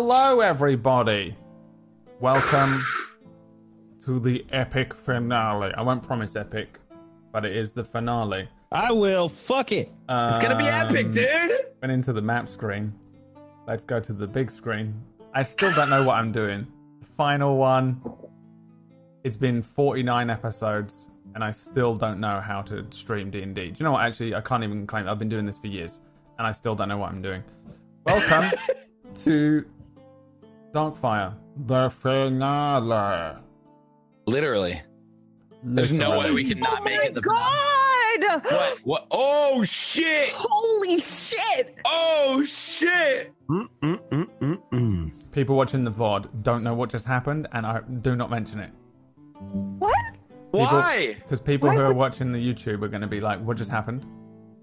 Hello, everybody. Welcome to the epic finale. I won't promise epic, but it is the finale. I will. Fuck it. It's gonna be epic, Um, dude. Went into the map screen. Let's go to the big screen. I still don't know what I'm doing. Final one. It's been 49 episodes, and I still don't know how to stream D&D. Do you know what? Actually, I can't even claim. I've been doing this for years, and I still don't know what I'm doing. Welcome to Darkfire, the finale. Literally. There's no way we could not oh make my it. The god! What? What? Oh shit! Holy shit! Oh shit! Mm-mm-mm-mm-mm. People watching the VOD don't know what just happened, and I do not mention it. What? Why? Because people Why who are would- watching the YouTube are going to be like, what just happened?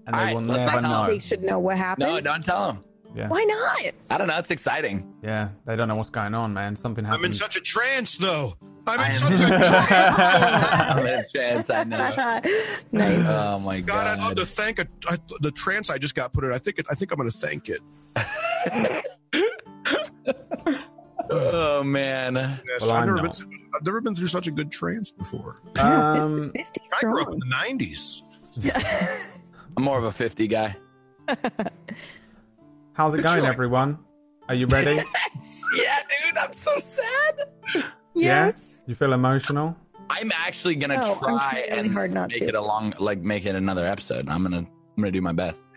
And they Alright, will never know. They should know what happened. No, don't tell him. Yeah. Why not? I don't know. It's exciting. Yeah, they don't know what's going on, man. Something happened. I'm in such a trance, though. I'm in I am- such a trance. That's chance. I know. nice. Oh my God, god. I'd love to thank a, I, the trance I just got put in. I think it, I think I'm going to thank it. Oh man. Yes, Well, I've, never been. I've never been through such a good trance before. um, 50 I grew up in the '90s. I'm more of a 50 guy. How's it Good going, job. everyone? Are you ready? Yeah, dude. I'm so sad. Yes. You feel emotional? I'm actually gonna No, I'm try trying really and hard not make to. it a long, like make it another episode. I'm gonna, I'm gonna do my best.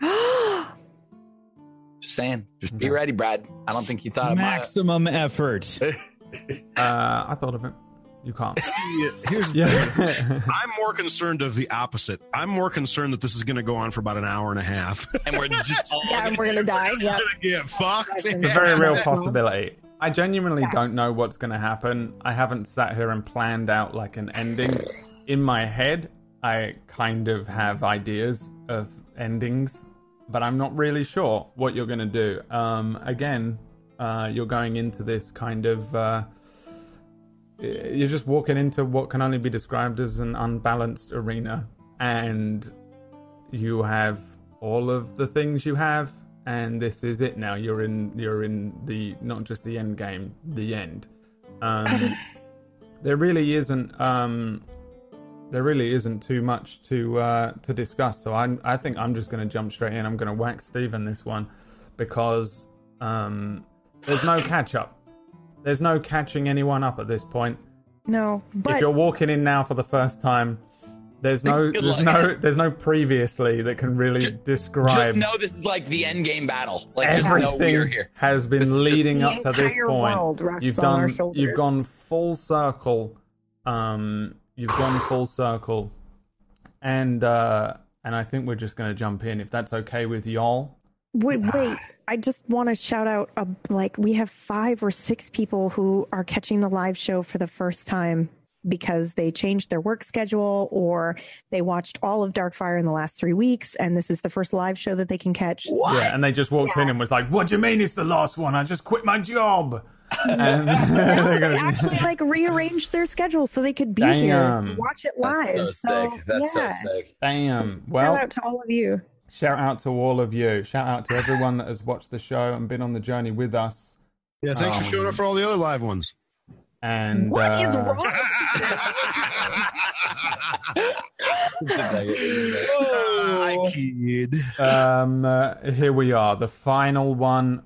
Just saying. Just be Okay. ready, Brad. I don't think you thought of my. Maximum effort. Uh, I thought of it. You can't. See, here's the Yeah. I'm more concerned of the opposite. I'm more concerned that this is going to go on for about an hour and a half. And we're just all yeah, and we're gonna die. Yeah. Get fucked. It's it's a very real possibility. I genuinely don't know what's going to happen. I haven't sat here and planned out like an ending. In my head, I kind of have ideas of endings, but I'm not really sure what you're going to do. Um, again, uh, you're going into this kind of. Uh, you're just walking into what can only be described as an unbalanced arena, and you have all of the things you have, and this is it now. You're in you're in the not just the end game, the end. Um, there really isn't um, there really isn't too much to uh, to discuss. So I I think I'm just going to jump straight in. I'm going to whack Steven this one because um, there's no catch up. There's no catching anyone up at this point No, but if you're walking in now for the first time, there's no there's luck. no there's no previously that can really Just describe Just know this is like the end game battle. Like, just know everything we're here. has been This leading up to this point. world You've done you've gone full circle. Um, you've gone full circle, and uh, and I think we're just gonna jump in if that's okay with y'all. wait, wait. I just want to shout out, uh, like we have five or six people who are catching the live show for the first time because they changed their work schedule or they watched all of Darkfire in the last three weeks, and this is the first live show that they can catch. Yeah, and they just walked in and was like, "What do you mean it's the last one? I just quit my job." and they're They actually like rearranged their schedule so they could be Damn. here, watch it live. That's so sick. That's yeah. so sick. Damn. Well, Shout out to all of you. Shout out to all of you. Shout out to everyone that has watched the show and been on the journey with us. Yeah, thanks for Um, showing up for all the other live ones. And What is uh, wrong? I kid. Um, uh, here we are, the final one.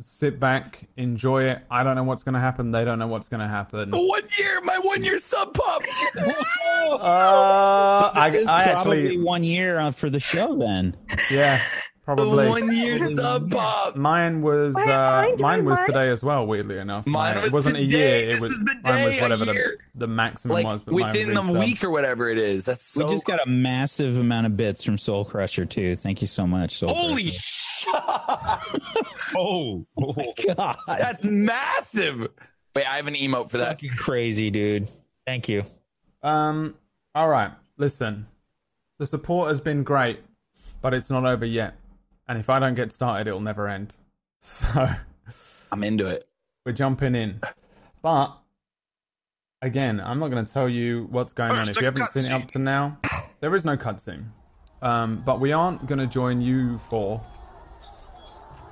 Sit back, enjoy it. I don't know what's going to happen. They don't know what's going to happen. One year, my one year sub pop. Uh, I, This is I probably actually, one year uh, for the show then. yeah, probably. one year sub pop. Mine was Why- uh, mine was lie? today as well. Weirdly enough, Mine it was wasn't a today. year. It was is the mine was whatever the, the maximum Like was. But within the week or whatever it is. That's so. we just got a massive amount of bits from Soul Crusher too. Thank you so much, Soul Holy Crusher. shit! Oh, oh. God, That's massive. Wait, I have an emote for that. fucking crazy, dude. Thank you. Um. All right. Listen, the support has been great, but it's not over yet. And if I don't get started, it'll never end. So I'm into it. we're jumping in. But again, I'm not going to tell you what's going on. If you haven't seen it up to now, there is no cutscene. Um, but we aren't going to join you for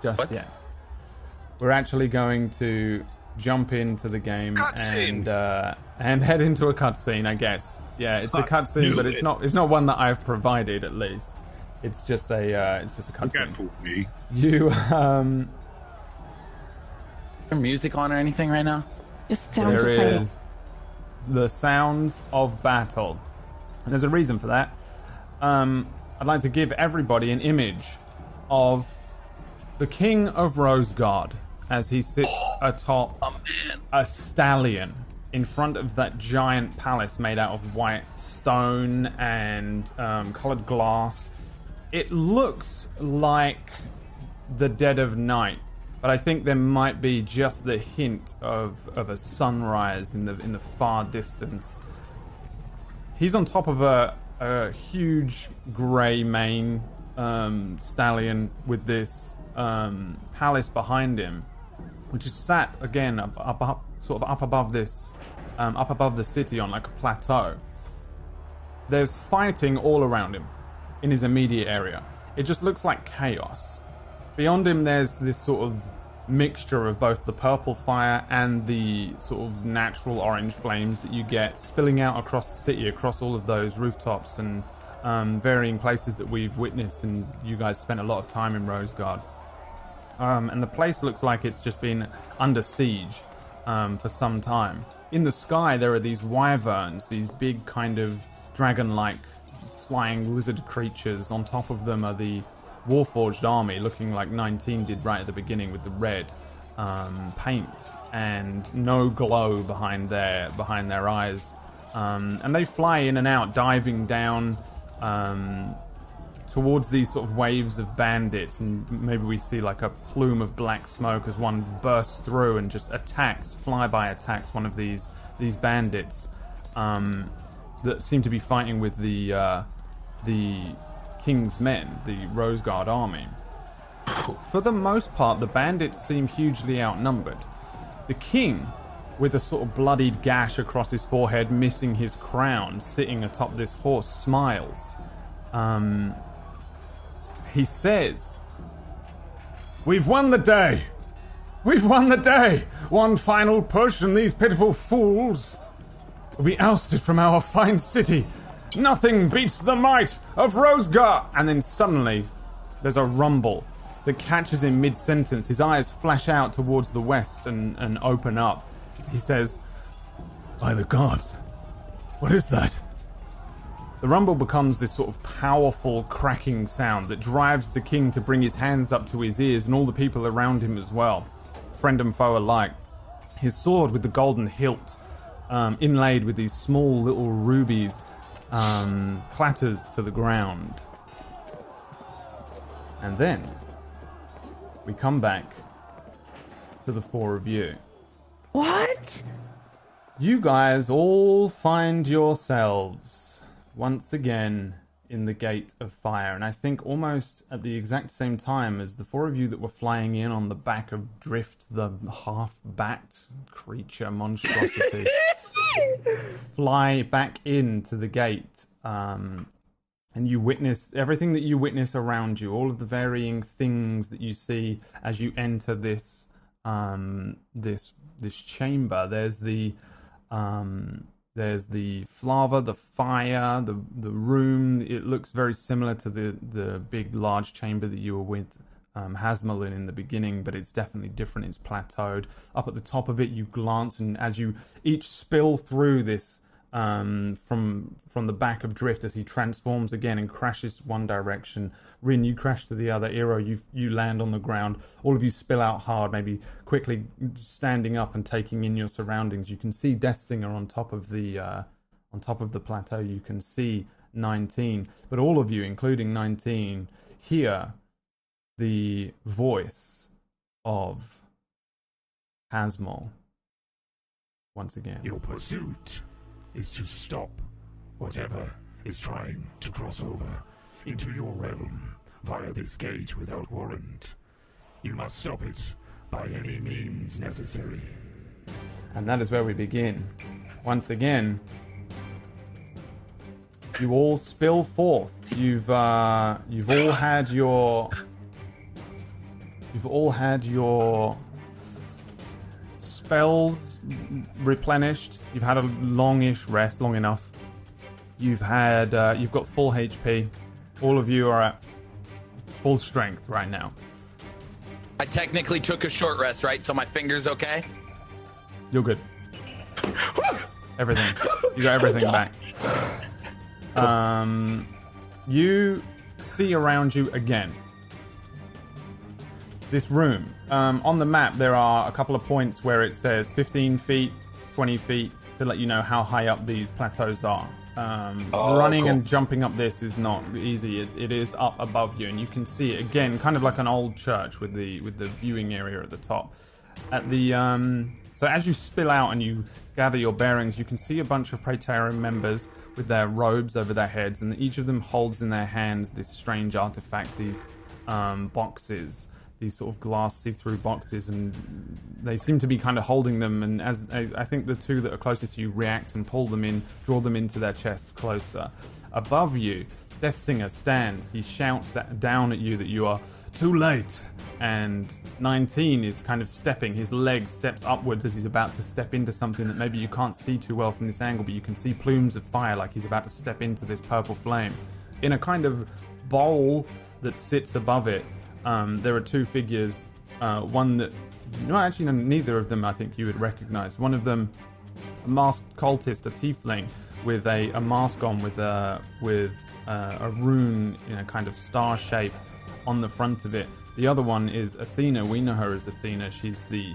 just What? yet. we're actually going to jump into the game Cutscene! and uh, and head into a cutscene. I guess. Yeah, it's a I cutscene, but it's it. not. It's not one that I've provided, at least. It's just a. Uh, it's just a You can't cutscene. fool me. You um. Is there music on or anything right now? Just sounds There of is the sounds of battle. And there's a reason for that. Um, I'd like to give everybody an image of the King of Rosegard as he sits atop a stallion in front of that giant palace made out of white stone and um, colored glass. It looks like the dead of night, but I think there might be just the hint of, of a sunrise in the in the far distance. He's on top of a, a huge grey mane um, stallion with this um, palace behind him, which is sat again up, up, up sort of up above this, um, up above the city on like a plateau. There's fighting all around him in his immediate area. It just looks like chaos. Beyond him, there's this sort of mixture of both the purple fire and the sort of natural orange flames that you get spilling out across the city, across all of those rooftops and um, varying places that we've witnessed. And you guys spent a lot of time in Rosegard. Um, and the place looks like it's just been under siege um, for some time. In the sky, there are these wyverns, these big kind of dragon-like flying lizard creatures. On top of them are the Warforged army, looking like 19 did right at the beginning with the red um, paint and no glow behind their behind their eyes. Um, and they fly in and out, diving down um, towards these sort of waves of bandits, and maybe we see like a plume of black smoke as one bursts through and just attacks, flyby attacks one of these these bandits um, that seem to be fighting with the uh, the king's men, the Rose Guard army. For the most part, the bandits seem hugely outnumbered. The king, with a sort of bloodied gash across his forehead, missing his crown, sitting atop this horse, smiles. Um, he says, We've won the day! We've won the day! One final push, and these pitiful fools will be ousted from our fine city. Nothing beats the might of Rosegard! And then suddenly, there's a rumble that catches him mid sentence. His eyes flash out towards the west and, and open up. He says, By the gods, what is that? The rumble becomes this sort of powerful cracking sound that drives the king to bring his hands up to his ears and all the people around him as well, friend and foe alike. His sword with the golden hilt, um, inlaid with these small little rubies, um, clatters to the ground. And then we come back to the four of you. What? You guys all find yourselves once again in the Gate of Fire, and I think almost at the exact same time as the four of you that were flying in on the back of Drift, the half backed creature monstrosity, fly back into the gate. Um, and you witness everything that you witness around you, all of the varying things that you see as you enter this um, this this chamber. There's the um, there's the flava, the fire, the the room. It looks very similar to the the big large chamber that you were with um, Hasmal in in the beginning, but it's definitely different. It's plateaued. Up at the top of it, you glance, and as you each spill through this um, from from the back of Drift as he transforms again and crashes one direction. Rin, you crash to the other. Eero, you you land on the ground. All of you spill out hard, maybe quickly standing up and taking in your surroundings. You can see Death Singer on top of the uh, on top of the plateau. You can see 19, but all of you, including 19, hear the voice of Hasmal once again. Your pursuit is to stop whatever is trying to cross over into your realm via this gate without warrant. You must stop it by any means necessary. And that is where we begin. Once again, you all spill forth. You've uh, you've all had your you've all had your spells replenished. You've had a longish rest, long enough. You've had uh, you've got full HP. All of you are at full strength right now. I technically took a short rest, right? So my finger's okay. You're good. Everything. You got everything back. Um, you see around you again. This room. Um, on the map, there are a couple of points where it says 15 feet, 20 feet to let you know how high up these plateaus are. Um, Oh, running cool. and jumping up this is not easy. It, it is up above you, and you can see it again, kind of like an old church with the with the viewing area at the top. At the um, so as you spill out and you gather your bearings, you can see a bunch of Praetorian members with their robes over their heads, and each of them holds in their hands this strange artifact, these um, boxes, these sort of glass see-through boxes, and they seem to be kind of holding them. And as I, I think the two that are closer to you react and pull them in, draw them into their chests closer. Above you, Death Singer stands. He shouts at, down at you that you are too late. And 19 is kind of stepping. His leg steps upwards as he's about to step into something that maybe you can't see too well from this angle, but you can see plumes of fire like he's about to step into this purple flame. In a kind of bowl that sits above it, um, there are two figures. Uh, one that, no, actually, no, neither of them I think you would recognize. One of them a masked cultist, a tiefling, with a, a mask on with a with uh, a rune in a kind of star shape on the front of it. The other one is Athena. We know her as Athena. She's the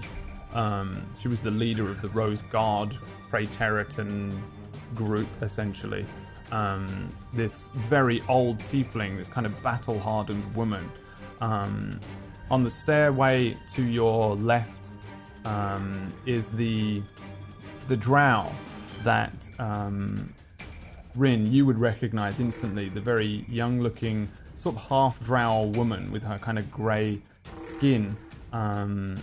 um, she was the leader of the Rose Guard Praetorian group, essentially. Um, this very old tiefling, this kind of battle hardened woman. Um, on the stairway to your left um, is the the drow that um, Rin you would recognize instantly. The very young looking, sort of half drow woman with her kind of grey skin. Um,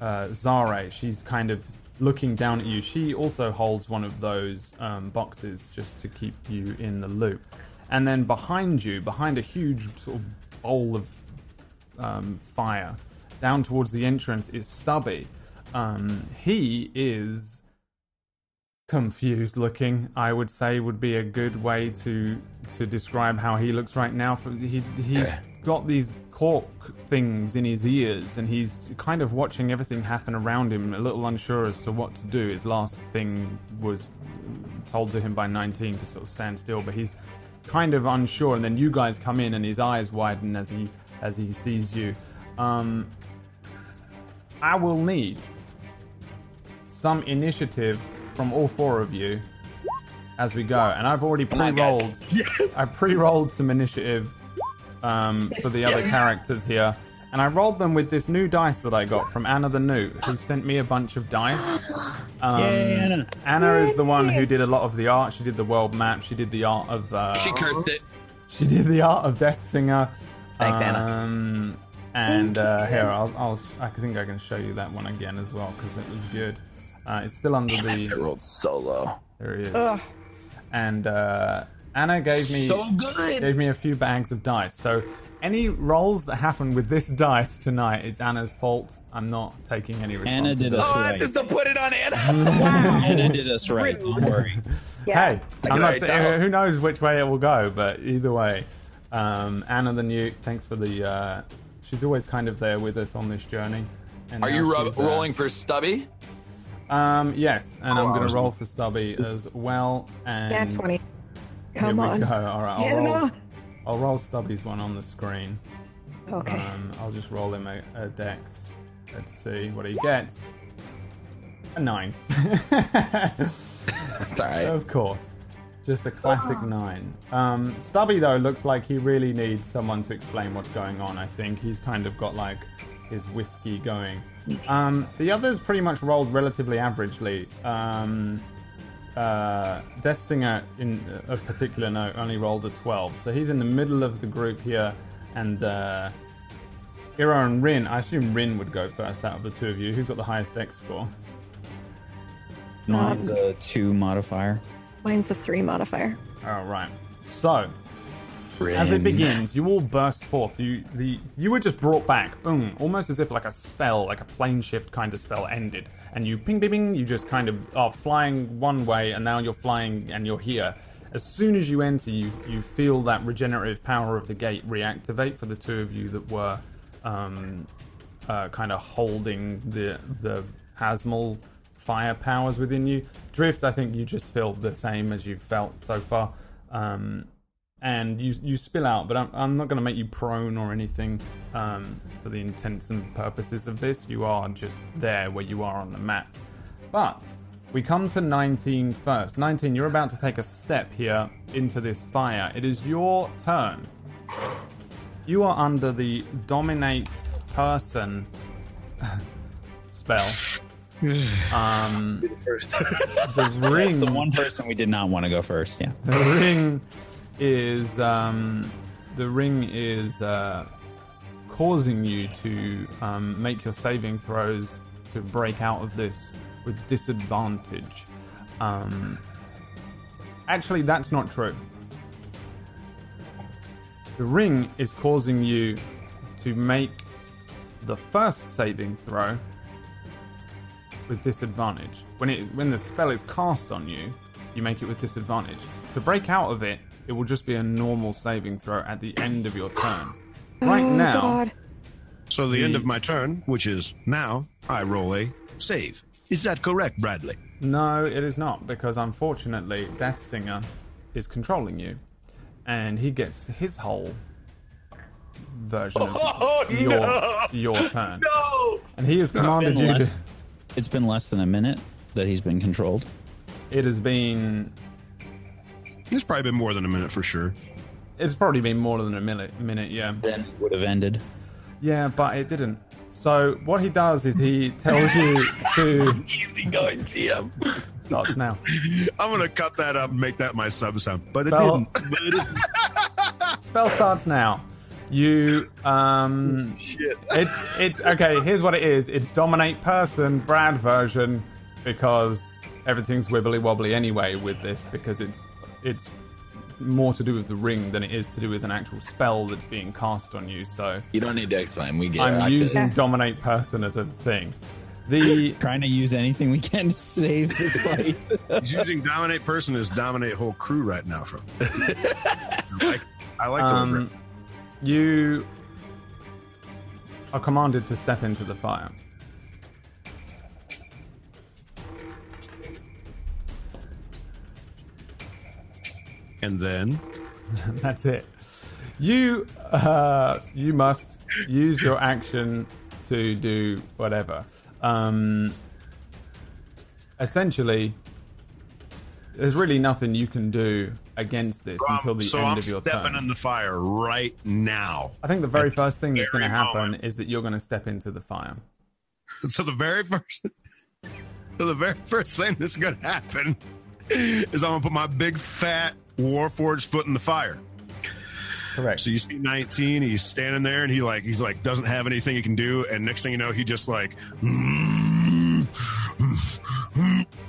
uh, Zare, she's kind of looking down at you. She also holds one of those um, boxes just to keep you in the loop. And then behind you, behind a huge sort of bowl of um, fire, down towards the entrance is Stubby. Um, he is confused looking. I would say would be a good way to to describe how he looks right now. He he's got these cork things in his ears, and he's kind of watching everything happen around him, a little unsure as to what to do. His last thing was told to him by 19 to sort of stand still, but he's kind of unsure. And then you guys come in, and his eyes widen as he as he sees you. Um, I will need some initiative from all four of you as we go. And I've already pre-rolled. I pre-rolled some initiative um, for the other characters here, and I rolled them with this new dice that I got from Anna the Newt, who sent me a bunch of dice. Um, Yay, Anna. Anna is the one who did a lot of the art. She did the world map. She did the art of. Uh, She cursed it. she did the art of Death Singer. Thanks, Anna. um, And uh, here, I'll, I'll, I think I can show you that one again as well because it was good. Uh, it's still under I the. rolled solo. There he is. Ugh. And uh, Anna gave me So good. gave me a few bags of dice. So any rolls that happen with this dice tonight, it's Anna's fault. I'm not taking any Anna responsibility. did us Oh, right. that's just to put it on Anna. Anna did us right. Don't worry. Yeah. Hey, I I'm not already saying, tell. who knows which way it will go, but either way, um, Anna the Newt, thanks for the. Uh, she's always kind of there with us on this journey. And Are now you ru- she's, uh, rolling for Stubby? Um, yes, and I'm Oh, going to roll for Stubby as well. And Yeah, 20. Here Come we on. go. All right, I'll Yeah, roll. no. I'll roll Stubby's one on the screen. Okay. Um, I'll just roll him a, a dex. Let's see what he gets. A nine. It's all right. of course. Just a classic nine. Um, Stubby, though, looks like he really needs someone to explain what's going on. I think he's kind of got like his whiskey going. Um, the others pretty much rolled relatively averagely. Um, uh, Death Singer, in of particular note, only rolled a 12. So he's in the middle of the group here. And uh, Ira and Rin, I assume Rin would go first out of the two of you. Who's got the highest dex score? Mine's a two modifier. Mine's a three modifier. All right. As it begins, you all burst forth. You the you were just brought back, boom, almost as if like a spell, like a plane shift kind of spell ended, and you ping, ping, ping. You just kind of are flying one way, and now you're flying and you're here. As soon as you enter, you you feel that regenerative power of the gate reactivate for the two of you that were um, uh, kind of holding the the Hasmal fire powers within you. Drift, I think you just feel the same as you've felt so far. Um, and you you spill out, but I'm, I'm not going to make you prone or anything um, for the intents and purposes of this. You are just there where you are on the map. But we come to 19 first. 19, you're about to take a step here into this fire. It is your turn. You are under the dominate person spell. Um, the ring. That's the one person we did not want to go first. Yeah. The ring is um, the ring is uh, causing you to um, make your saving throws to break out of this with disadvantage. Um, actually, that's not true. The ring is causing you to make the first saving throw with disadvantage. When it when the spell is cast on you, you make it with disadvantage. To break out of it, it will just be a normal saving throw at the end of your turn. Oh, right oh, now, God. So the end of my turn, which is now, I roll a save. Is that correct, Bradley? no, it is not because unfortunately, Death Singer is controlling you, and he gets his whole version of your your turn. No, and he has commanded Been you to. it's been less than a minute that he's been controlled. It has been It's probably been more than a minute for sure. It's probably been more than a minute. Minute, yeah, Then it would have ended. yeah, but it didn't. So what he does is he tells you to Easy going, TM. starts now. I'm gonna cut that up and make that my sub sound, but it Spell- didn't. But it didn't. Spell starts now. You um, it's it's okay. Here's what it is. It's dominate person Brad version because everything's wibbly wobbly anyway with this because it's it's more to do with the ring than it is to do with an actual spell that's being cast on you. So You don't need to explain. We get. I'm I could- using dominate person as a thing. The Trying to use anything we can to save this fight. He's using dominate person as dominate whole crew right now. From I like, I like the Um, you are commanded to step into the fire. And then That's it. You uh, you must use your action to do whatever. Um, essentially, there's really nothing you can do against this until the so end I'm of your turn. stepping turn. in the fire right now. I think the very first thing that's going to happen moment. is that you're going to step into the fire. So the very first, so the very first thing that's gonna happen is I'm gonna put my big fat Warforged foot in the fire. Correct. So you see 19, he's standing there and he like he's like doesn't have anything he can do, and next thing you know, he just like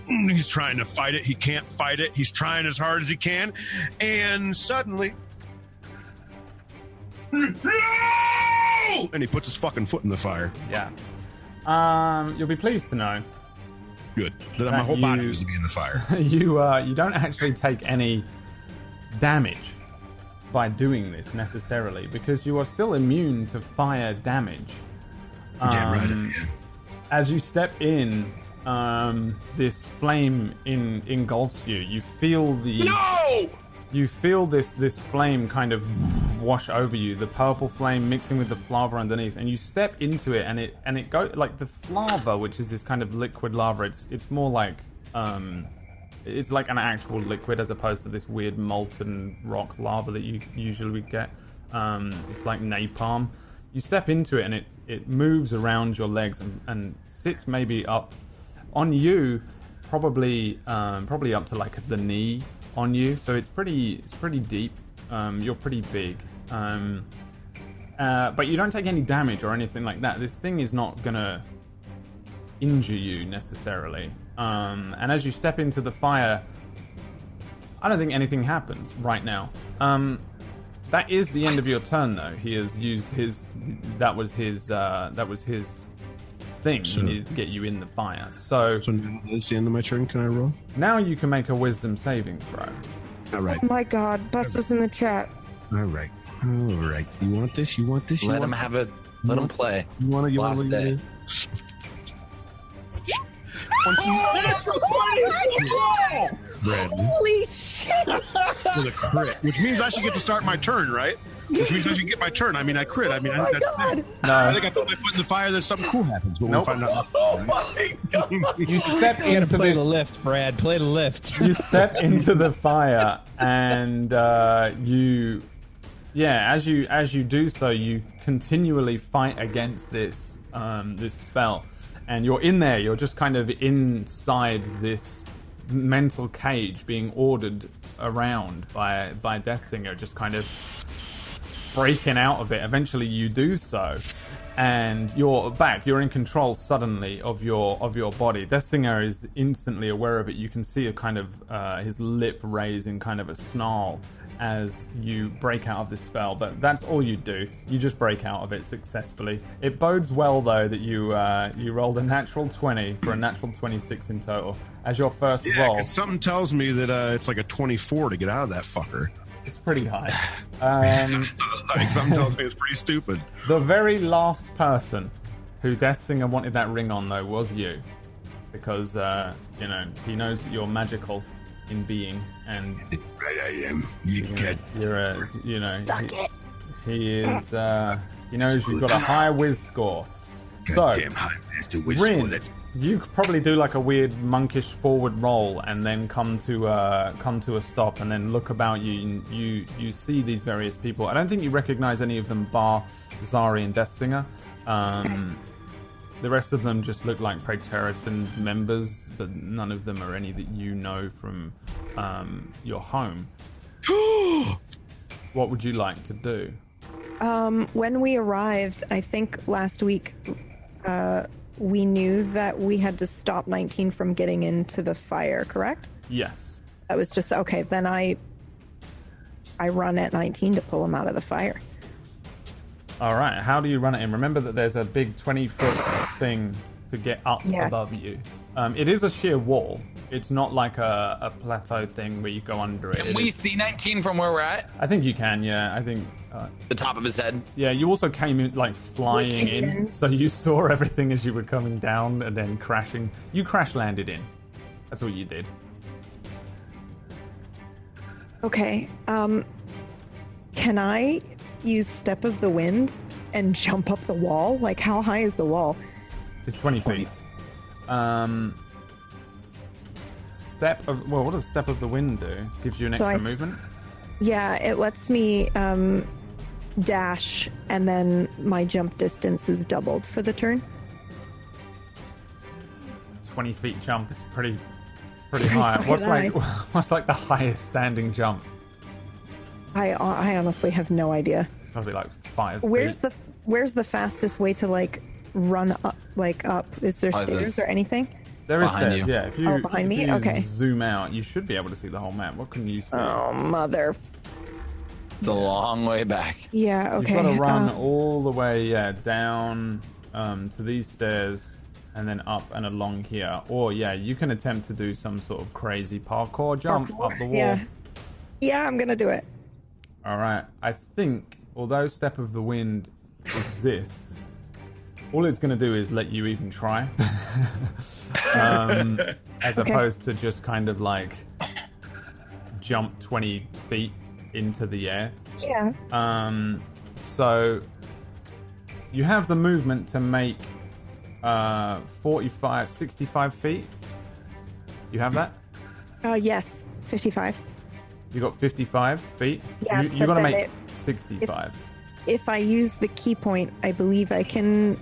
he's trying to fight it. He can't fight it. He's trying as hard as he can, and suddenly. No! And he puts his fucking foot in the fire. yeah. Um, you'll be pleased to know Good. That my That whole body you- needs to be in the fire. you uh, you don't actually take any damage by doing this necessarily because you are still immune to fire damage. Right. Um, I am. As you step in, um, this flame in engulfs you. You feel the No! You feel this this flame kind of wash over you the purple flame mixing with the flava underneath and you step into it and it and it go like the flava which is this kind of liquid lava it's it's more like um it's like an actual liquid as opposed to this weird molten rock lava that you usually get. Um it's like napalm. You step into it and it it moves around your legs and, and sits maybe up on you probably um, probably up to like the knee on you so it's pretty it's pretty deep um, you're pretty big um, uh, but you don't take any damage or anything like that this thing is not gonna injure you necessarily um, and as you step into the fire I don't think anything happens right now um, That is the end of your turn, though. He has used his. That was his. Uh, that was his thing. So- he needed to get you in the fire. So So now that's the end of my turn. Can I roll? now you can make a wisdom saving throw. All right. Oh my God, Bus is in the chat. All right. All right. You want this? You want this? You Let want him have it. Let him play. You want to? You want Last to? day. Bradley Holy shit! with a crit, which means I should get to start my turn, right? Which means I should get my turn. I mean, I crit. I mean, I Oh think my that's God! I No, think I put my foot in the fire. Then something cool happens. But Nope. we'll find out. you step You into play this. the lift, Brad. Play the lift. you step into the fire and uh, you yeah as you as you do so you continually fight against this um, this spell and you're in there you're just kind of inside this mental cage being ordered around by by death singer just kind of breaking out of it. Eventually, you do so, and you're back. You're in control suddenly of your of your body. Death Singer is instantly aware of it. You can see a kind of uh, his lip raise in kind of a snarl as you break out of this spell. But that's all you do. You just break out of it successfully. It bodes well though that you uh, you rolled a natural twenty for a natural twenty six in total as your first Yeah, roll. something tells me that uh, it's like a 24 to get out of that fucker. It's pretty high. Um, Like, something tells me it's pretty stupid. The very last person who Death Singer wanted that ring on, though, was you. Because, uh, you know, he knows that you're magical in being, and Right, I am. You get. you're a, you know, Suck he, it. he is, uh, he knows you've got a high whiz score. So, Damn high master whiz Rin, score. That's you could probably do like a weird monkish forward roll and then come to uh, come to a stop and then look about you and you you see these various people. I don't think you recognize any of them bar Zari and Death Singer. Um, the rest of them just look like Praetorian members, but none of them are any that you know from um, your home. what would you like to do? Um, when we arrived, I think last week, uh, we knew that we had to stop 19 from getting into the fire. Correct? Yes. That was just okay. Then I, I run at 19 to pull him out of the fire. All right. How do you run it in? Remember that there's a big 20 foot thing to get up Yes. above you. Um, it is a sheer wall. It's not like a, a plateau thing where you go under it. Can It we is- see 19 from where we're at? I think you can. Yeah. I think. Uh, The top of his head. yeah. You also came in like flying in, in. so you saw everything as you were coming down and then crashing. You crash landed in. That's what you did. Okay. Um, can I use Step of the Wind and jump up the wall? Like, how high is the wall? It's 20 feet. Um. Step of well, what does step of the wind do? Gives you an So I extra s- movement. Yeah, it lets me um, dash, and then my jump distance is doubled for the turn. 20 feet jump is pretty pretty Pretty high. fucking What's like high. what's like the highest standing jump? I I honestly have no idea. It's probably like five. Where's feet. the Where's the fastest way to like run up? Like up? Is there Probably stairs or anything? There is behind stairs, you? yeah. If you, Oh, behind if me? you Okay. Zoom out, you should be able to see the whole map. What can you see? Oh mother! It's a long way back. Yeah. Okay. You've got to run uh, all the way, yeah, down um, to these stairs and then up and along here. Or yeah, you can attempt to do some sort of crazy parkour jump up the wall. Yeah. Yeah, I'm gonna do it. All right. I think although Step of the Wind exists, all it's going to do is let you even try, um, as Okay. opposed to just kind of like jump twenty feet into the air. Yeah. Um, so you have the movement to make uh, 45, 65 feet. You have that? Uh, yes. Fifty-five. You got 55 feet? Yeah, you, you got to make it- 65. If I use the ki point, I believe I can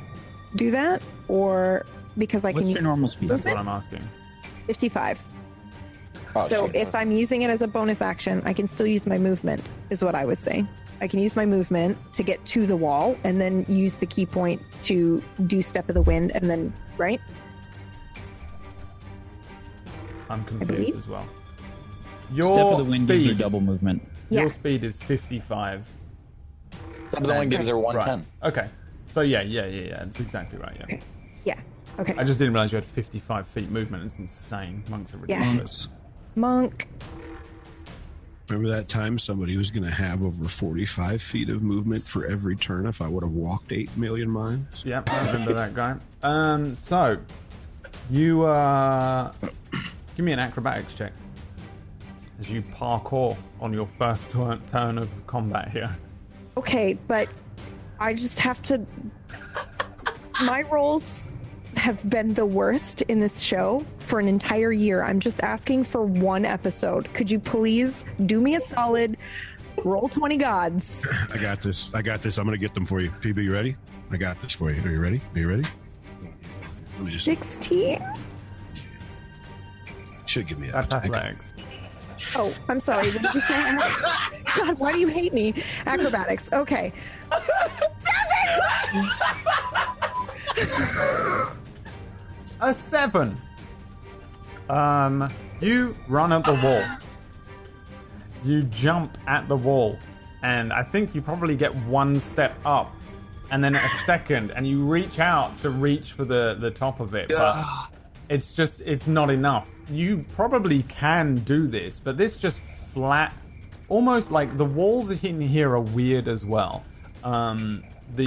do that, or because I What's can your normal speed? That's what I'm asking. fifty-five. Oh, So shit. if I'm using it as a bonus action, I can still use my movement, is what I was saying. I can use my movement to get to the wall and then use the ki point to do Step of the Wind and then, right? I'm confused as well. Your Step of the wind gives her speed, double movement. Yeah. your speed is 55. That only gives her 110. Right. Okay. So yeah, yeah, yeah, yeah. That's exactly right. Yeah. Okay. Yeah. Okay. I just didn't realize you had 55 feet movement. It's insane. Monks are Yeah. ridiculous. Monk. Remember that time somebody was going to have over 45 feet of movement for every turn if I would have walked 8 million miles? Yeah, I remember that guy. Um, so you uh, give me an acrobatics check as you parkour on your first turn, turn of combat here. Okay, but I just have to. My rolls have been the worst in this show for an entire year. I'm just asking for one episode. Could you please do me a solid? Roll 20 gods. I got this. I got this. I'm going to get them for you. PB, you ready? I got this for you. Are you ready? Are you ready? Let me just. 16? Should give me a That's athletics. Oh, I'm sorry. What did you say? God, why do you hate me? Acrobatics. Okay. A seven. Um, you run at the wall. You jump at the wall, and I think you probably get one step up, and then a second, and you reach out to reach for the the top of it, but it's just it's not enough. You probably can do this, but this just flat, almost like the walls in here are weird as well. Um, the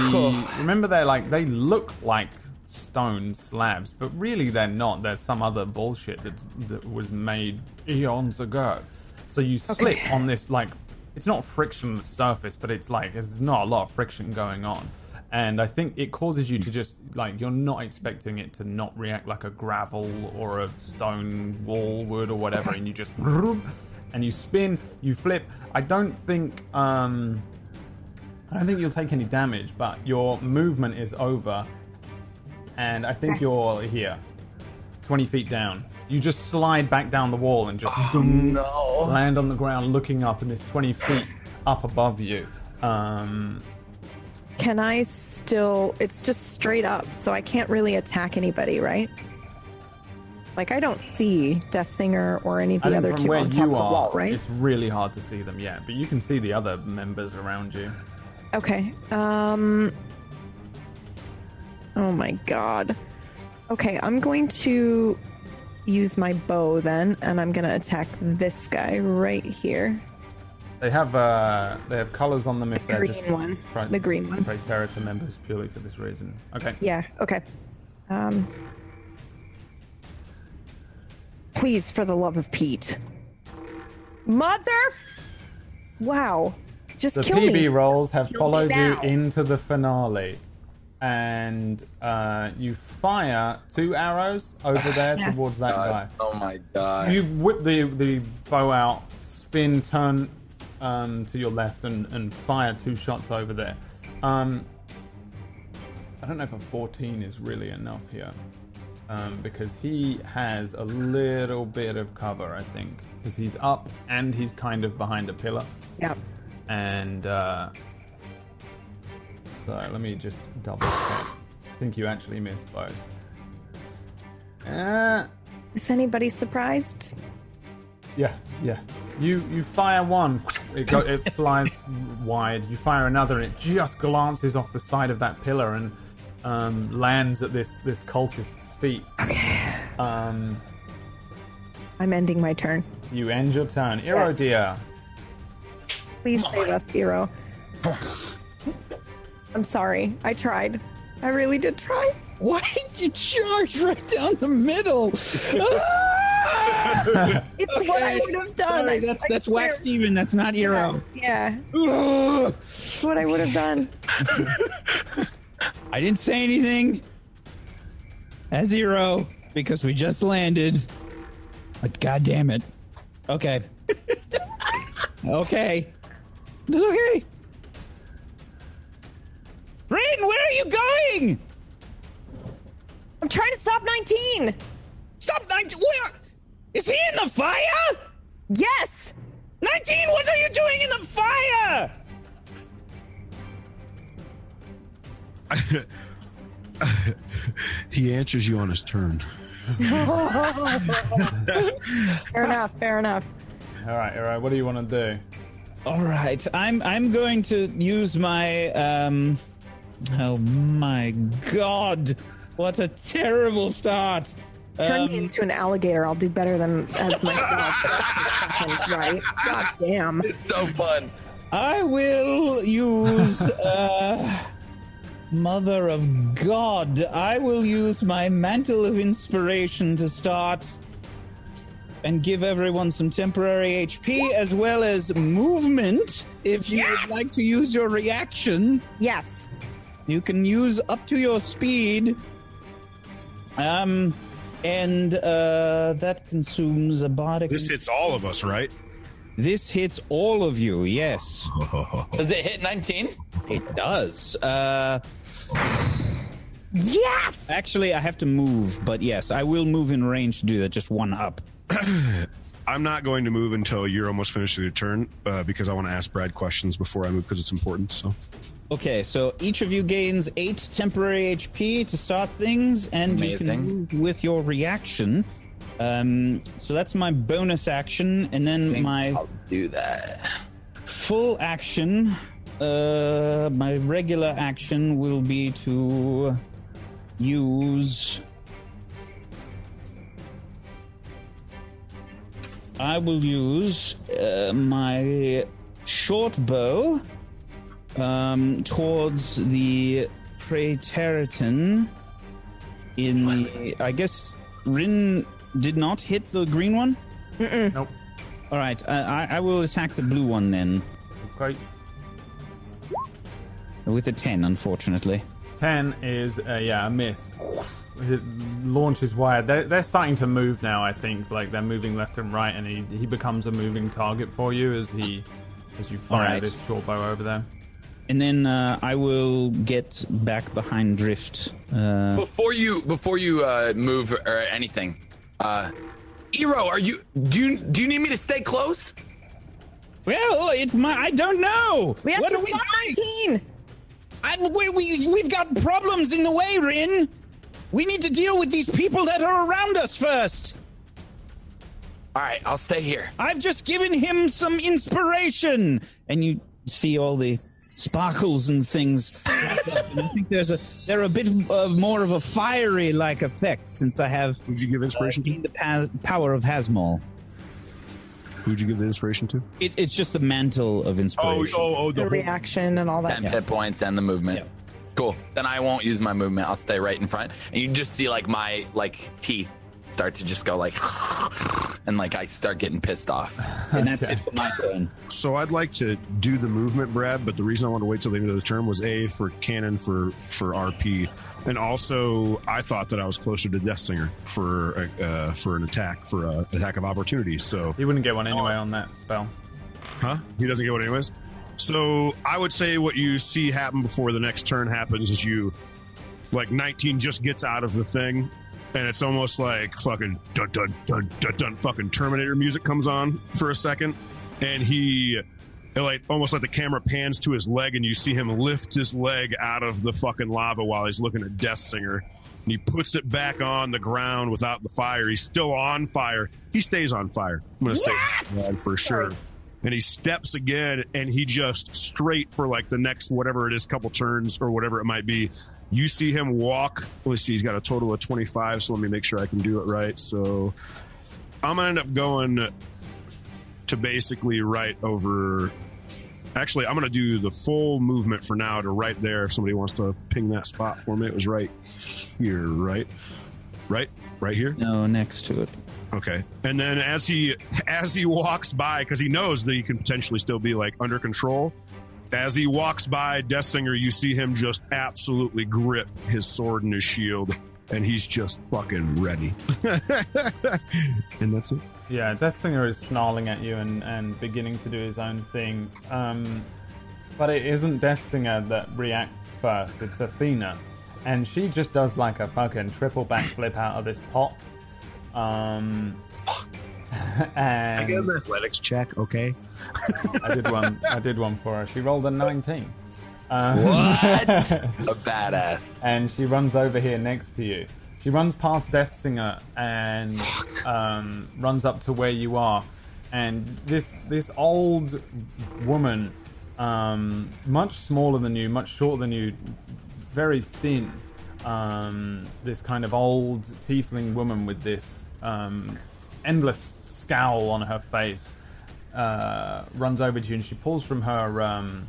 remember they're like they look like stone slabs, but really they're not. There's some other bullshit that that was made eons ago. So you slip on this like it's not friction on the surface, but it's like there's not a lot of friction going on. And I think it causes you to just like you're not expecting it to not react like a gravel or a stone wall would or whatever, and you just and you spin, you flip. I don't think um I don't think you'll take any damage, but your movement is over, and I think you're here, twenty feet down. You just slide back down the wall and just dum, land on the ground, looking up, and there's twenty feet up above you. Um, Can I still. It's just straight up, so I can't really attack anybody, right? Like, I don't see Death Singer or any of the other two on top of the are, wall, right? it's really hard to see them yet, but you can see the other members around you. Okay. Um. Oh my god. Okay, I'm going to use my bow then, and I'm gonna attack this guy right here. They have uh, they have colors on them if they're green just one. Pri- The green one. Praetorian members purely for this reason. Okay. Yeah. Okay. Um. Please, for the love of Pete. Mother. Wow. Just The kill PB me. rolls have Kill followed you into the finale, and uh, you fire two arrows over there Yes. towards that guy. Oh my god. You whip the the bow out, spin, turn um, to your left, and, and fire two shots over there. Um, I don't know if a 14 is really enough here, um, because he has a little bit of cover. I think because he's up and he's kind of behind a pillar Yeah. and uh, so let me just double check. I think you actually missed both. Uh, Is anybody surprised? Yeah, yeah. You you fire one, it go, it flies wide. You fire another, and it just glances off the side of that pillar and um, lands at this this cultist's feet. Okay. Um, I'm ending my turn. you end your turn, Eero dear. Please save us, hero. I'm sorry. I tried. I really did try. Why did you charge right down the middle? It's what I would have done. Sorry, that's I that's Wax. Steven. That's not Eero. Yeah, Ugh. it's what I would have done. I didn't say anything. As Eero, because we just landed. But god damn it. Okay. okay. Okay. Raiden, where are you going? I'm trying to stop 19. Stop 19. Where? Is he in the fire? Yes. 19, what are you doing in the fire? He answers you on his turn. Fair enough. Fair enough. all right, all right. What do you want to do? All right, I'm I'm going to use my um. Oh my god! What a terrible start. Turn me Um, into an alligator. I'll do better than as myself. Seconds, right? God damn. It's so fun. I will use. Uh, Mother of God, I will use my mantle of inspiration to start and give everyone some temporary HP as well as movement. If you would like to use your reaction, Yes. you can use up to your speed. Um, and uh, that consumes a body. This hits all of us, right? This hits all of you. Yes, Does it hit 19? it does. Uh, Yes. actually, I have to move, but yes, I will move in range to do that. Just one up. I'm not going to move until you're almost finished with your turn uh, because I want to ask Brad questions before I move because it's important. So Okay, so each of you gains eight temporary HP to start things, and you can move with your reaction. Um, so that's my bonus action, and then Think my I'll do that. full action. Uh, my regular action will be to use. I will use uh, my short bow um, towards the Praetorian in the. I guess Rin did not hit the green one. Nope. All right, uh, I, I will attack the blue one then Okay. with a ten, unfortunately. Ten is uh, yeah a miss. It launches wide. They're, they're starting to move now. I think like they're moving left and right, and he, he becomes a moving target for you as he as you fire Alright. this short bow over there. And then uh, I will get back behind Drift. Uh, Before you before you uh, move or anything, uh, Eero, are you do you do you need me to stay close? well, it might, I don't know. We have what to are we stop doing? 19. I, we, we, we've got problems in the way, Rin. We need to deal with these people that are around us first. All right, I'll stay here. I've just given him some inspiration. And you see all the sparkles and things. and I think there's a they're a bit of more of a fiery like effect since I have who'd you give inspiration to? the pa- power of Hasmol. Who'd you give the inspiration to? It, it's just the mantle of Oh, inspiration. oh, oh, The the whole, reaction and all that. Ten hit points and the movement. Yeah. Cool. Then I won't use my movement. I'll stay right in front, and you just see like my like teeth start to just go like, and like I start getting pissed off. And that's it for my turn. So I'd like to do the movement, Brad, but the reason I wanted to wait till the end of the term was a for canon for for RP, and also I thought that I was closer to Death Singer for a, uh, for an attack for a attack of opportunity. So He wouldn't get one anyway on that spell. Huh? He doesn't get one anyways. So I would say what you see happen before the next turn happens is you, like 19 just gets out of the thing, and it's almost like fucking dun dun dun dun dun fucking Terminator music comes on for a second, and he. like almost like the camera pans to his leg and you see him lift his leg out of the fucking lava while he's looking at Death Singer. And he puts it back on the ground without the fire. He's still on fire. He stays on fire. I'm gonna say that for sure and he steps again and he just straight for like the next whatever it is couple turns or whatever it might be you see him walk let's see he's got a total of 25 so let me make sure i can do it right so i'm gonna end up going to basically right over actually i'm gonna do the full movement for now to right there if somebody wants to ping that spot for me it was right here right right right here No, next to it. Okay. And then as he as he walks by, because he knows that he can potentially still be like under control. As he walks by Death Singer, you see him just absolutely grip his sword and his shield, and he's just fucking ready. and that's it. Yeah, Death Singer is snarling at you and, and beginning to do his own thing. Um, but it isn't Death Singer that reacts first, it's Athena. And she just does like a fucking triple backflip out of this pot. Um, and an athletics check, okay? I did one. I did one for her. She rolled a 19. Um, What? a badass. and she runs over here next to you. She runs past Death Singer and um, runs up to where you are. and this this old woman, um, much smaller than you, much shorter than you, very thin. Um, this kind of old tiefling woman with this um, endless scowl on her face uh, runs over to you, and she pulls from her um,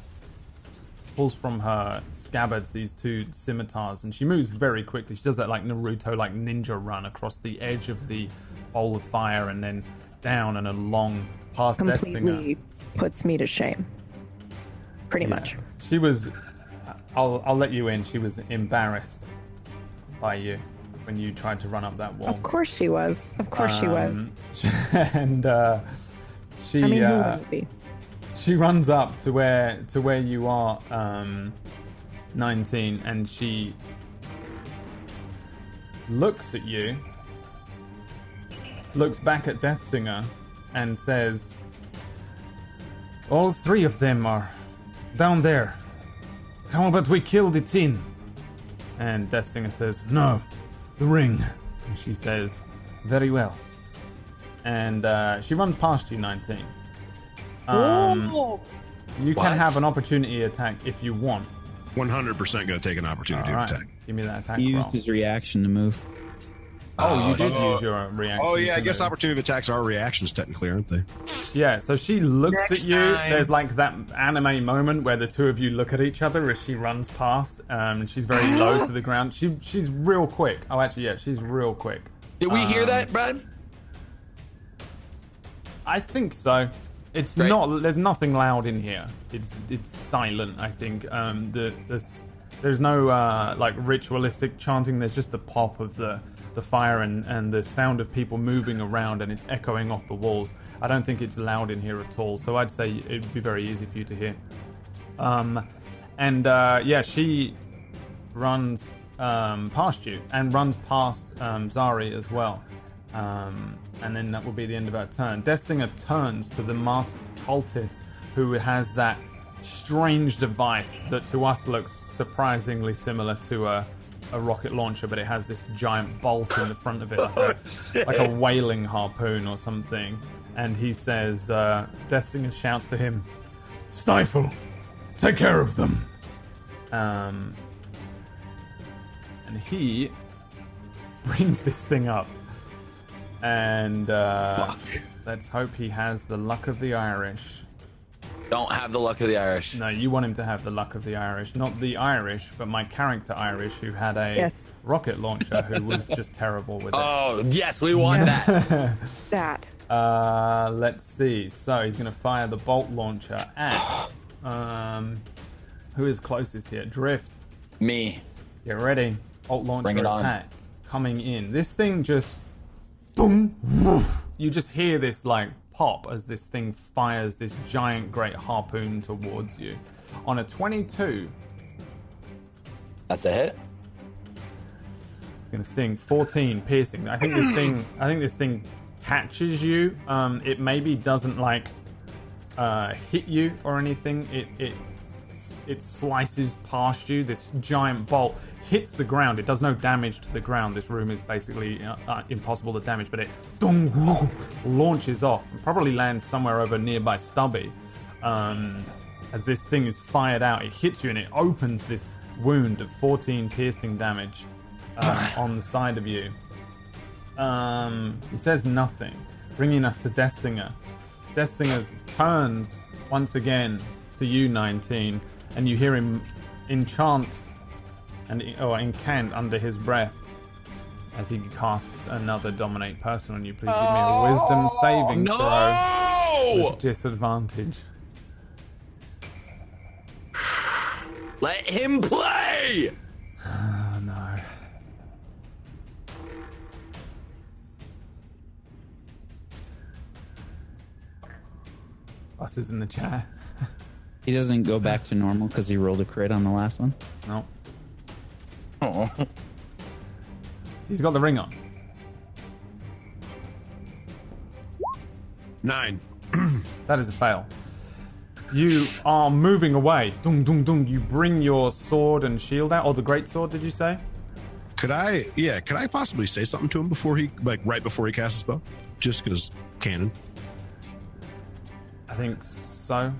pulls from her scabbards these two scimitars, and she moves very quickly. She does that like Naruto, like ninja run across the edge of the bowl of fire, and then down and along past Death Completely puts me to shame. Pretty much. She was. I'll I'll let you in. She was embarrassed by you when you tried to run up that wall. Of course she was. Of course she was. Um, and uh, she I mean, uh, she runs up to where to where you are, um, nineteen, and she looks at you, looks back at Death Singer, and says, "All three of them are down there. How about we kill the tin?" And Death Singer says, "No, the ring." And she says, "Very well." And uh, she runs past you, nineteen. Um, you What? can have an opportunity attack if you want. 100% going to take an opportunity All right, attack. give me that attack He roll. used his reaction to move. Oh, you Oh, did shit. use your reaction. Oh, yeah, I guess move. opportunity attacks are reactions, technically, aren't they? Yeah, so she looks Next at you. time. There's like that anime moment where the two of you look at each other as she runs past. Um, she's very low to the ground. She she's real quick. Oh, actually, yeah, she's real quick. Did we hear Um, that, Brad? I think so. It's Great. not. There's nothing loud in here. It's it's silent. I think. Um, the this there's no uh, like ritualistic chanting. There's just the pop of the the fire and and the sound of people moving around, and it's echoing off the walls. I don't think it's loud in here at all. So I'd say it'd be very easy for you to hear. Um, and uh, yeah, she runs um, past you and runs past um, Zari as well. Um, and then that will be the end of our turn. Death Singer turns to the masked cultist who has that strange device that to us looks surprisingly similar to a, a rocket launcher, but it has this giant bolt in the front of it, like a, like a whaling harpoon or something. And he says, uh, Death Singer shouts to him, Stifle! Take care of them! Um, and he brings this thing up. And uh, let's hope he has the luck of the Irish. Don't have the luck of the Irish. No, you want him to have the luck of the Irish. Not the Irish, but my character Irish, who had a Yes. rocket launcher who was just terrible with it. Oh, yes, we want that. That. Uh, let's see. So he's going to fire the bolt launcher at. Um, who is closest here? Drift. Me. Get ready. Bolt launcher Bring it on. attack coming in. This thing just. Boom, woof. You just hear this like pop as this thing fires this giant great harpoon towards you. On a 22, That's a hit. It's gonna sting. 14 piercing. I think this thing. I think this thing catches you. Um, it maybe doesn't like uh, hit you or anything. It it it slices past you. This giant bolt hits the ground. It does no damage to the ground. This room is basically uh, uh, impossible to damage. But it dong, woo, launches off and probably lands somewhere over nearby Stubby. Um, as this thing is fired out, it hits you and it opens this wound of 14 piercing damage um, on the side of you. Um, he says nothing, bringing us to Death Singer. Death Singer turns once again to you, 19, and you hear him enchant and oh, or incant under his breath as he casts another dominate person on you. Please give me a oh, wisdom saving throw No! with disadvantage. Let him play! Oh no. Bus is in the chat. He doesn't go back to normal because he rolled a crit on the last one. No. Oh. He's got the ring on. Nine. That is a fail. You are moving away. Dung, dung, dung. You bring your sword and shield out. Or the great sword, did you say? Could I, yeah, could I possibly say something to him before he, like, right before he casts a spell? Just because canon. I think so.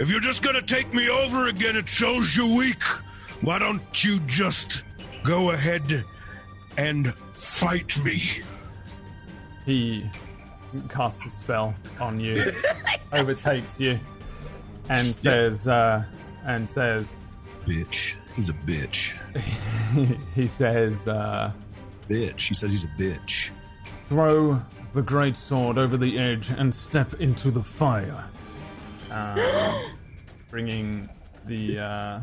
If you're just gonna take me over again, it shows you're weak. Why don't you just go ahead and fight me? He casts a spell on you, overtakes you, and says, uh, and says, Bitch. He's a bitch. he says, uh, Bitch. He says he's a bitch. throw the great sword over the edge and step into the fire. Um, bringing the uh,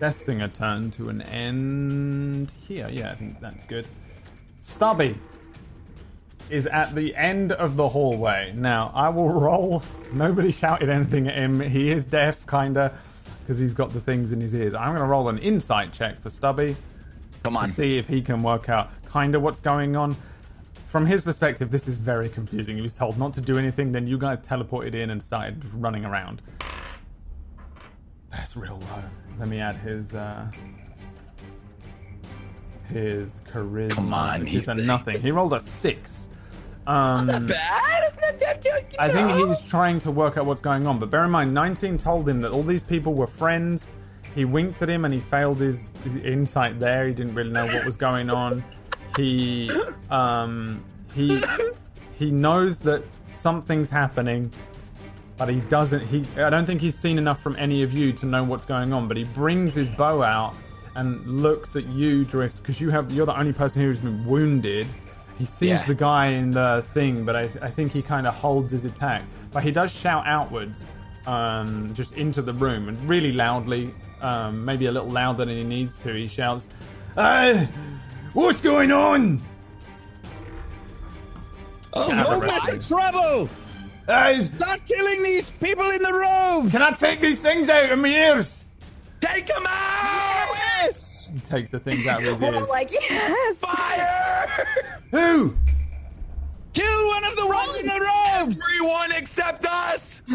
Death Singer turn to an end here. Yeah, I think that's good. Stubby is at the end of the hallway. Now, I will roll. Nobody shouted anything at him. He is deaf, kinda, because he's got the things in his ears. I'm going to roll an insight check for Stubby Come to on. see if he can work out kind of what's going on. From his perspective, this is very confusing. He was told not to do anything, then you guys teleported in and started running around. That's real low. Let me add his uh his charisma. Come on, He's a nothing. He rolled a six. Um, Bad. It's not that good. I think he's trying to work out what's going on. But bear in mind, 19 told him that all these people were friends. He winked at him and he failed his, his insight there. He didn't really know what was going on. He um he he knows that something's happening, but he doesn't. He I don't think he's seen enough from any of you to know what's going on. But he brings his bow out and looks at you, Drift, because you have you're the only person here who's been wounded. He sees Yeah. the guy in the thing, but I, I think he kind of holds his attack. But he does shout outwards, um, just into the room, and really loudly, um, maybe a little louder than he needs to. He shouts, "Hey, what's going on? Oh, no rest. massive trouble! Hey, Start killing these people in the robes! can I take these things out of my ears?" Take them out! Yes! He takes the things out of his We're ears. all like, yes. Fire! Who? Kill one of the ones in the robes! Everyone except us!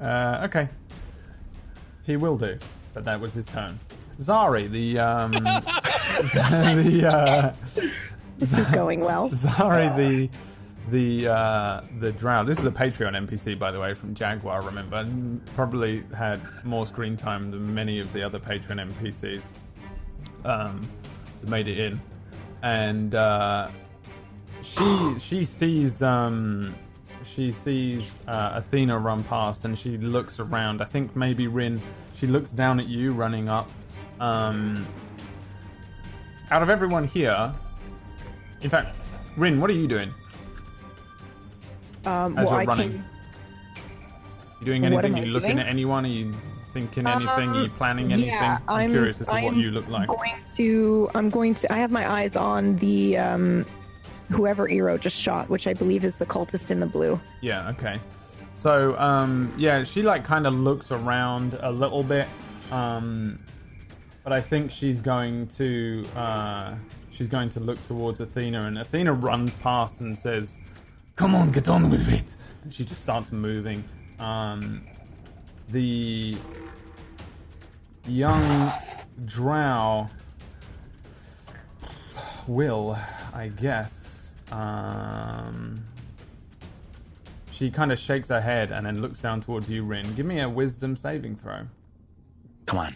Uh, okay. He will do, but that was his turn. Zari, the um, the uh, This is going well. Zari, the the uh, the drow. This is a Patreon NPC, by the way, from Jaguar. Remember, probably had more screen time than many of the other Patreon NPCs um, that made it in, and uh, she she sees um, she sees uh, Athena run past, and she looks around. I think maybe Rin. She looks down at you running up. Um, out of everyone here, in fact, Rin, what are you doing? Um, As well, you're I running. can. You doing anything? Are you looking doing? at anyone? Are you thinking anything? Are you planning anything? Yeah, I'm, I'm curious as to what I'm you look like. I'm going to. I'm going to. I have my eyes on the um, whoever Eero just shot, which I believe is the cultist in the blue. Yeah, okay. So, um, yeah, she like kind of looks around a little bit, um, but I think she's going to uh, she's going to look towards Athena, and Athena runs past and says, "Come on, get on with it." And she just starts moving. Um, the young drow will, I guess. Um, she kind of shakes her head and then looks down towards you, Rin. Give me a wisdom saving throw. Come on.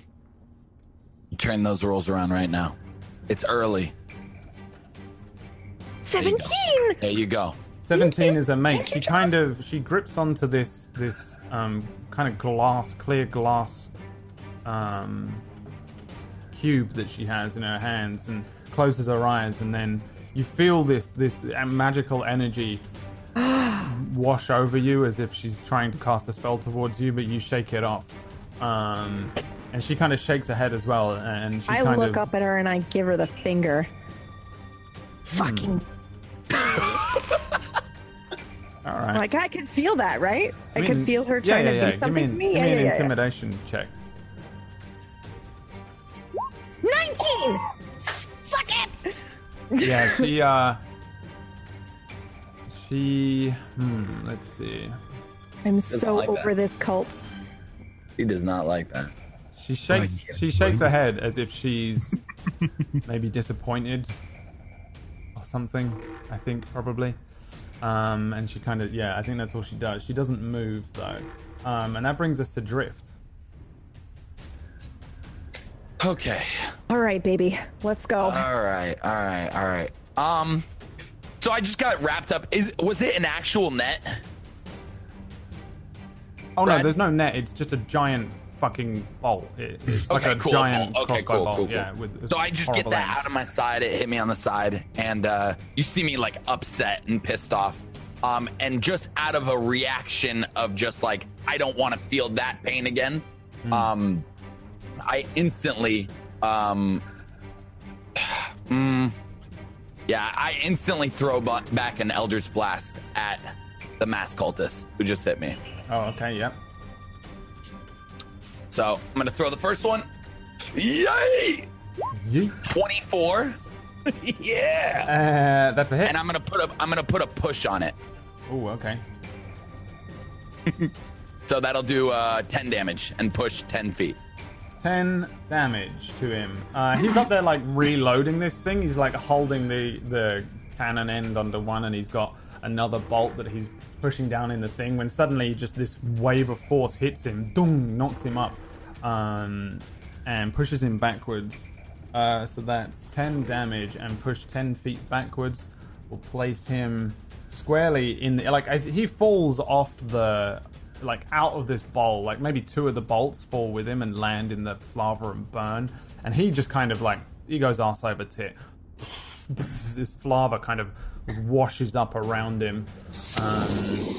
You turn those rolls around right now. It's early. Seventeen. There you go. 17 is a mate. She kind of she grips onto this this um, kind of glass, clear glass um, cube that she has in her hands and closes her eyes, and then you feel this this magical energy wash over you as if she's trying to cast a spell towards you, but you shake it off. Um, and she kind of shakes her head as well, and she I kind look of up at her and I give her the finger. Fucking. all right. Like I could feel that, right? I, mean, could feel her yeah, trying yeah, to yeah. do Give something me, an- to me. Give Yeah, me yeah, an yeah, yeah. intimidation check. Nineteen. Suck it. yeah, she uh she hmm, let's see. I'm so like that. over this cult. He does not like that. She shakes she shakes her head as if she's maybe disappointed. I'll something. I think probably. Um, and she kind of yeah, I think that's all she does. She doesn't move though. Um, and that brings us to drift. Okay. All right, baby, let's go. All right. All right. All right. Um. So I just got wrapped up. Is was it an actual net? Oh no, there's no net. It's just a giant fucking bolt. It, it's like a cool, giant cool. Okay, crossbow cool, bolt. cool, cool. Yeah. With So I just get that aim. out of my side. It hit me on the side, and uh, you see me like upset and pissed off. Um, and just out of a reaction of just like I don't want to feel that pain again. Hmm. Um, I instantly, um, mm, yeah, I instantly throw back an Eldritch Blast at the mass cultist who just hit me. Oh, okay. Yep. So I'm gonna throw the first one. Yay! Yeet. 24. yeah. Uh, that's a hit. and I'm gonna put a I'm gonna put a push on it. Oh, okay. So that'll do uh, 10 damage and push 10 feet. 10 damage to him. Uh, he's up there like reloading this thing. He's like holding the the cannon end under one, and he's got another bolt that he's pushing down in the thing. When suddenly just this wave of force hits him, dung, knocks him up, um, and pushes him backwards. Uh, so that's 10 damage and push 10 feet backwards. Will place him squarely in the like I, he falls off the like out of this bowl like maybe two of the bolts fall with him and land in the lava and burn and he just kind of like he goes arse over tit this lava kind of washes up around him um,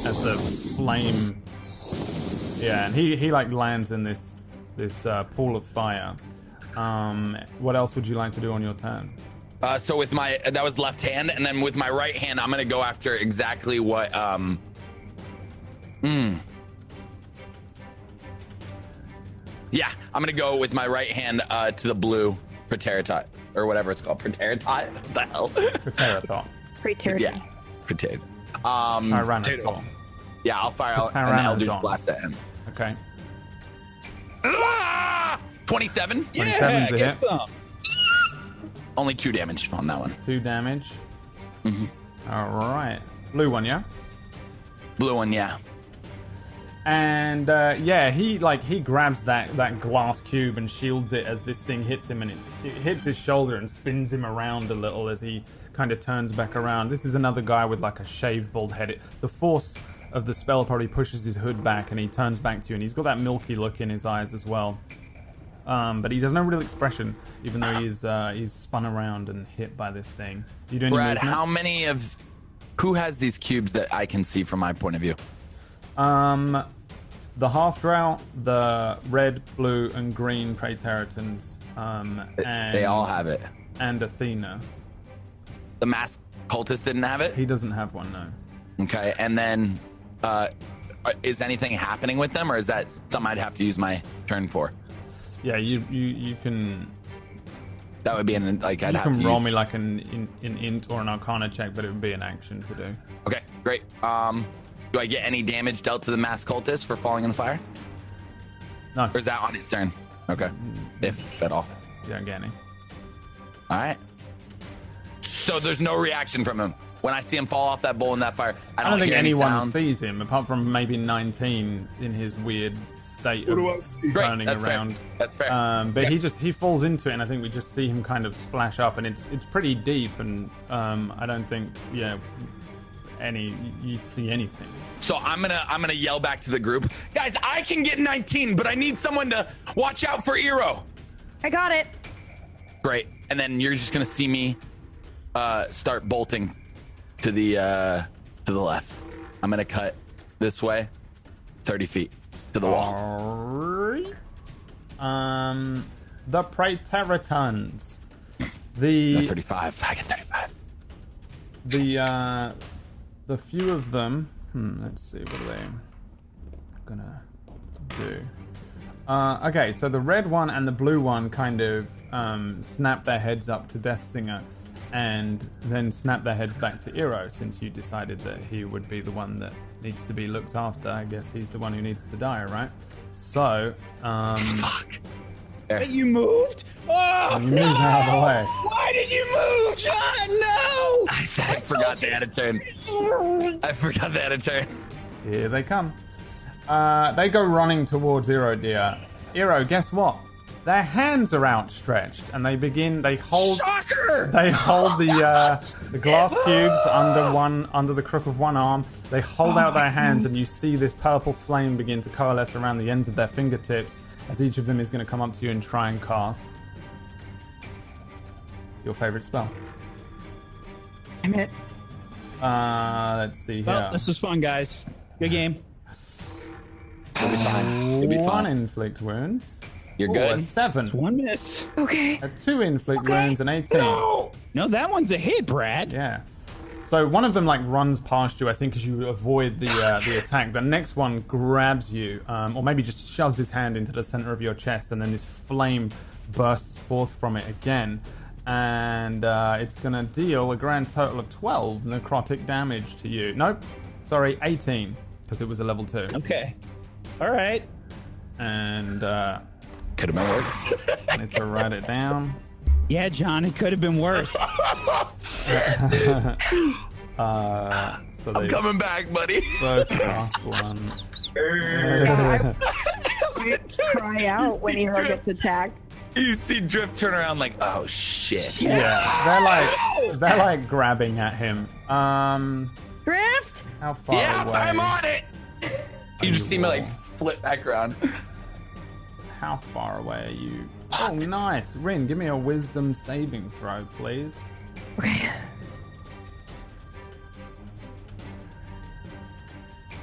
as the flame yeah and he he like lands in this this uh, pool of fire um, what else would you like to do on your turn Uh, so with my that was left hand, and then with my right hand, I'm gonna go after exactly what. Um, hmm. Yeah, I'm gonna go with my right hand uh, to the blue Proteritot or whatever it's called. Proteritot? What the hell? Great territory. yeah, Proteritot. Um, Tyrannosaur. yeah, I'll fire out an Pteranodon. Eldritch Blast at him. Okay. Ah! 27. Yeah, 27's a get hit. some. Only two damage on that one. Two damage. Mhm. All right. Blue one, yeah. Blue one, yeah. And uh, yeah, he like he grabs that that glass cube and shields it as this thing hits him, and it, it hits his shoulder and spins him around a little as he kind of turns back around. This is another guy with like a shaved bald head. It, the force of the spell probably pushes his hood back, and he turns back to you, and he's got that milky look in his eyes as well. Um, but he has no real expression, even though he's uh, he's spun around and hit by this thing. You do any Brad, movement? how many of who has these cubes that I can see from my point of view? Um, the half drow, the red, blue, and green Praetorians, um, and they all have it. and Athena. The mask cultist didn't have it. He doesn't have one, no. Okay, and then uh, is anything happening with them, or is that something I'd have to use my turn for? Yeah, you you you can That would be an like I'd you have can to roll use. me like an, in, an int or an Arcana check, but it would be an action to do. Okay, great. Um, do I get any damage dealt to the mask cultist for falling in the fire, No, or is that on his turn? Okay, if at all. you don't get any. All right. So there's no reaction from him when I see him fall off that bowl in that fire. I I don't, don't think hear any anyone sees him apart from maybe 19 in his weird state What of do Great, turning that's around. fair. That's fair. Um, but Yeah. he just he falls into it, and I think we just see him kind of splash up, and it's it's pretty deep, and um, I don't think yeah any you see anything. So I'm gonna I'm gonna yell back to the group, guys. I can get 19, but I need someone to watch out for Eero. I got it. Great. And then you're just gonna see me uh, start bolting to the uh, to the left. I'm gonna cut this way, 30 feet to the wall. Alright. Um, the Praetorians. No, The 35. I get 35. the uh, the few of them. Hmm, let's see what are they gonna do. Uh, okay, so the red one and the blue one kind of um, snap their heads up to Death Singer, and then snap their heads back to Eero. Since you decided that he would be the one that needs to be looked after, I guess he's the one who needs to die, right? So, um, Fuck. Wait, you moved? Oh, You moved out of the way. Why did you move, John? No! I forgot they had a turn. I forgot they had a turn. Here they come. Uh, they go running towards Eero Deer. Eero, guess what? Their hands are outstretched, and they begin. They hold. Shocker! They hold the uh, the glass cubes under one under the crook of one arm. They hold out their hands, and you see this purple flame begin to coalesce around the ends of their fingertips as each of them is going to come up to you and try and cast your favorite spell. Damn it. Uh, let's see here. Well, this was fun, guys. Good game. It'll be fine. It'll be One fine. inflict wounds. You're Ooh, good. A seven. One miss. Okay. A two inflict wounds and eighteen. No, that one's a hit, Brad. Yeah. So one of them like runs past you, I think, as you avoid the uh, the attack. The next one grabs you, um, or maybe just shoves his hand into the center of your chest, and then this flame bursts forth from it again, and uh, it's gonna deal a grand total of twelve necrotic damage to you. Nope, sorry, eighteen, because it was a level two, Okay. All right. and uh, Could have been worse. I need to write it down. Yeah, John, it could have been worse. Uh, so I'm they coming back, buddy. both cast one. I cry out when Eero gets attacked. You see Drift turn around like, oh shit. Yeah, they're like they're like grabbing at him. Um, Drift? how far Yeah, away? I'm on it. You just you see me like flip back around. How far away are you? Oh, nice, Rin. Give me a Wisdom saving throw, please. Okay.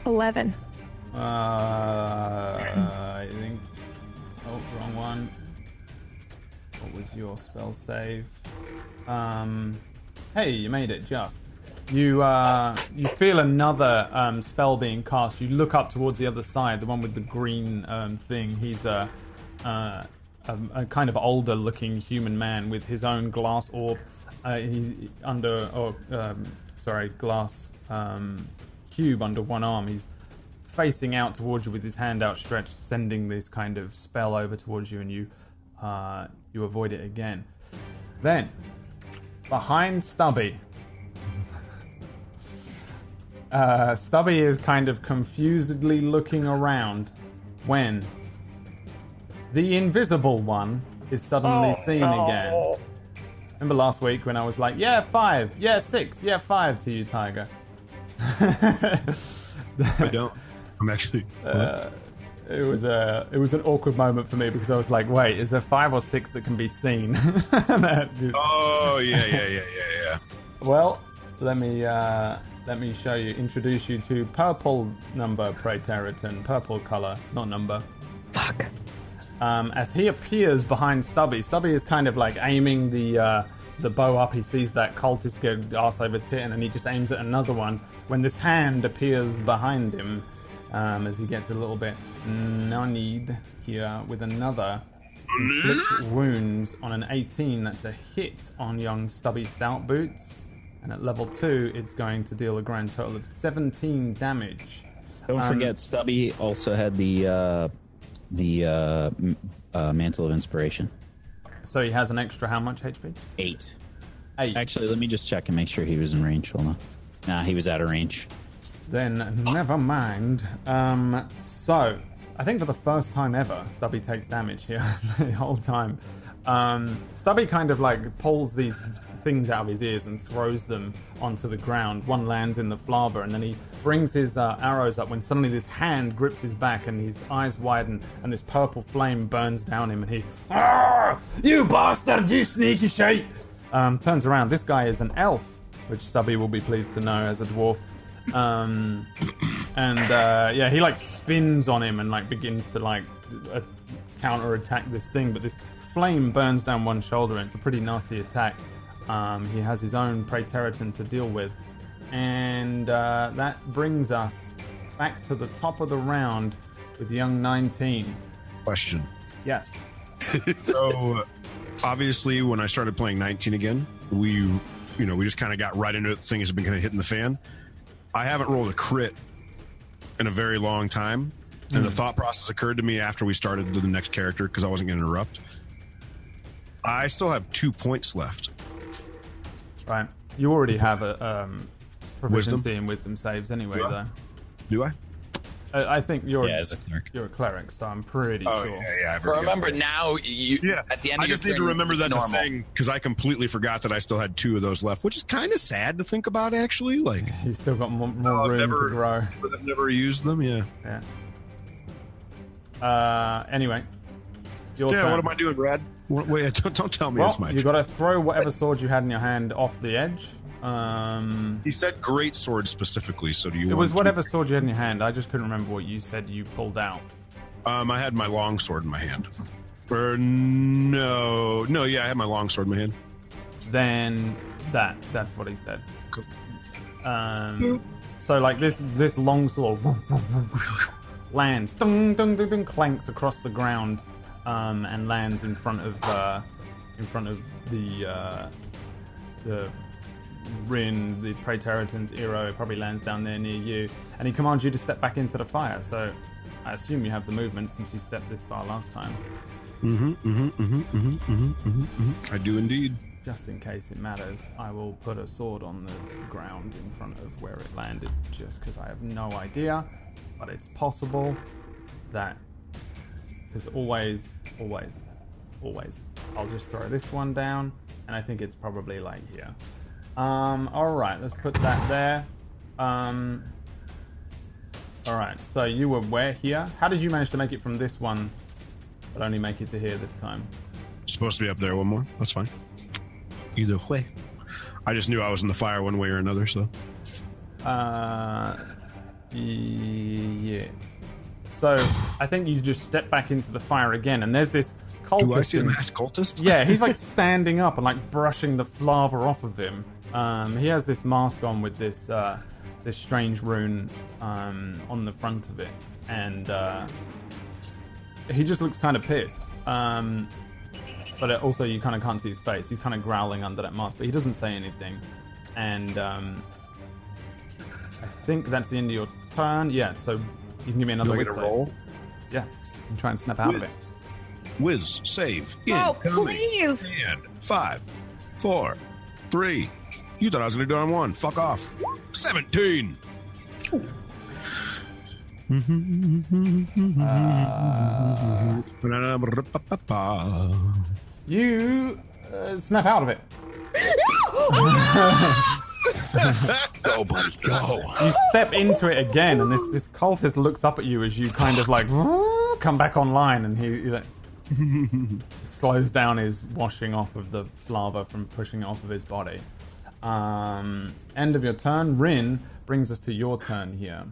11. Uh, I think. Oh, wrong one. What was your spell save? Um, hey, you made it just. You uh, you feel another um, spell being cast. You look up towards the other side, the one with the green um, thing. He's a, uh, a, a kind of older looking human man with his own glass orb. Uh, he's under, or um, sorry, glass um, cube under one arm. He's facing out towards you with his hand outstretched, sending this kind of spell over towards you, and you uh, you avoid it again. Then, behind Stubby, uh, Stubby is kind of confusedly looking around when the invisible one is suddenly seen again. Remember last week when I was like, yeah, five, yeah, six, yeah, five to you, Tiger? I don't. I'm actually. Uh, it was a it was an awkward moment for me because I was like, wait, is there five or six that can be seen? That- oh yeah, yeah, yeah, yeah, yeah. well, let me uh, let me show you, introduce you to purple number Praetorian, purple color, not number. Fuck. Um, as he appears behind Stubby, Stubby is kind of like aiming the uh, the bow up. He sees that cultist get ass over tit, and he just aims at another one. When this hand appears behind him, um, as he gets a little bit nonied here with another inflict wounds on an 18. That's a hit on young Stubby Stout Boots, and at level two, it's going to deal a grand total of 17 damage. Don't Um, forget, Stubby also had the uh, the uh, uh, mantle of inspiration. So he has an extra how much HP? Eight. Eight. Actually, let me just check and make sure he was in range. Hold on. Nah, he was out of range. Then never mind. Um, so I think for the first time ever, Stubby takes damage here the whole time. Um, Stubby kind of like pulls these things out of his ears and throws them onto the ground. One lands in the flava, and then he brings his uh, arrows up when suddenly this hand grips his back and his eyes widen, and this purple flame burns down him, and he, "Ah, you bastard, you sneaky shite! Um, turns around. This guy is an elf, which Stubby will be pleased to know as a dwarf. Um, and uh, yeah, he like spins on him and like begins to like uh, counter attack this thing, but this flame burns down one shoulder, and it's a pretty nasty attack. Um, he has his own Praetorian to deal with, and uh, that brings us back to the top of the round with young 19. Question. Yes. So, obviously, when I started playing 19 again, we, you know, we just kind of got right into it. Things have been kind of hitting the fan. I haven't rolled a crit in a very long time, and the thought process occurred to me after we started the next character because I wasn't going to interrupt. I still have two points left. Right. You already have a um, proficiency Wisdom? in wisdom saves anyway, Do I? though. Do I? I, I think you're Yeah, as a cleric. you're a cleric, so I'm pretty Oh sure. yeah, yeah. I've But already got remember one. now, you Yeah, at the end. I of your just need to turn, remember it's that's normal. a thing because I completely forgot that I still had two of those left, which is kind of sad to think about. Actually, like You've still got more, more I've room never- to grow. but I've never used them. Yeah. Yeah. Uh, anyway, your Yeah. turn. What am I doing, Brad? What, wait, don't, don't tell me Well, it's my. you turn. got to throw whatever sword you had in your hand off the edge. Um, He said great sword specifically. So do you? it want was to- whatever sword you had in your hand. I just couldn't remember what you said you pulled out. Um, I had my long sword in my hand. Or no, no, yeah, I had my long sword in my hand. Then that that's what he said. Cool. Um, so like this this long sword lands, dung, dung, dung, dung, clanks across the ground, um, and lands in front of uh, in front of the uh, the Rin, the Praetorian's hero. It probably lands down there near you, and he commands you to step back into the fire. So I assume you have the movement since you stepped this far last time. Mm-hmm, mm-hmm, mm-hmm, mm-hmm, mm-hmm, mm-hmm. I do indeed. Just in case it matters, I will put a sword on the ground in front of where it landed, just because I have no idea. But it's possible that. Because always, always, always. I'll just throw this one down, and I think it's probably like here. Um, alright, let's put that there. Um, alright, so you were where here? How did you manage to make it from this one, but only make it to here this time? Supposed to be up there one more. That's fine. Either way. I just knew I was in the fire one way or another, so. Uh, yeah. So I think you just step back into the fire again, and there's this cultist. Do I see in- masked cultist? yeah, he's like standing up and like brushing the lava off of him. Um, he has this mask on with this uh, this strange rune um, on the front of it, and uh, he just looks kind of pissed. Um, but it also, you kind of can't see his face. He's kind of growling under that mask, but he doesn't say anything. And um, I think that's the end of your turn. Yeah, so you can give me another Do I get a roll? Yeah, you can try and snap out of it. Whiz, save. Oh, incoming. please. And five, four, three. You thought I was going to do it on one. Fuck off. 17. You uh, snap out of it. Go, buddy, go. You step into it again, and this, this cultist looks up at you as you kind of like come back online, and he, he like, slows down his washing off of the lava from pushing it off of his body. Um, end of your turn. Rin brings us to your turn here.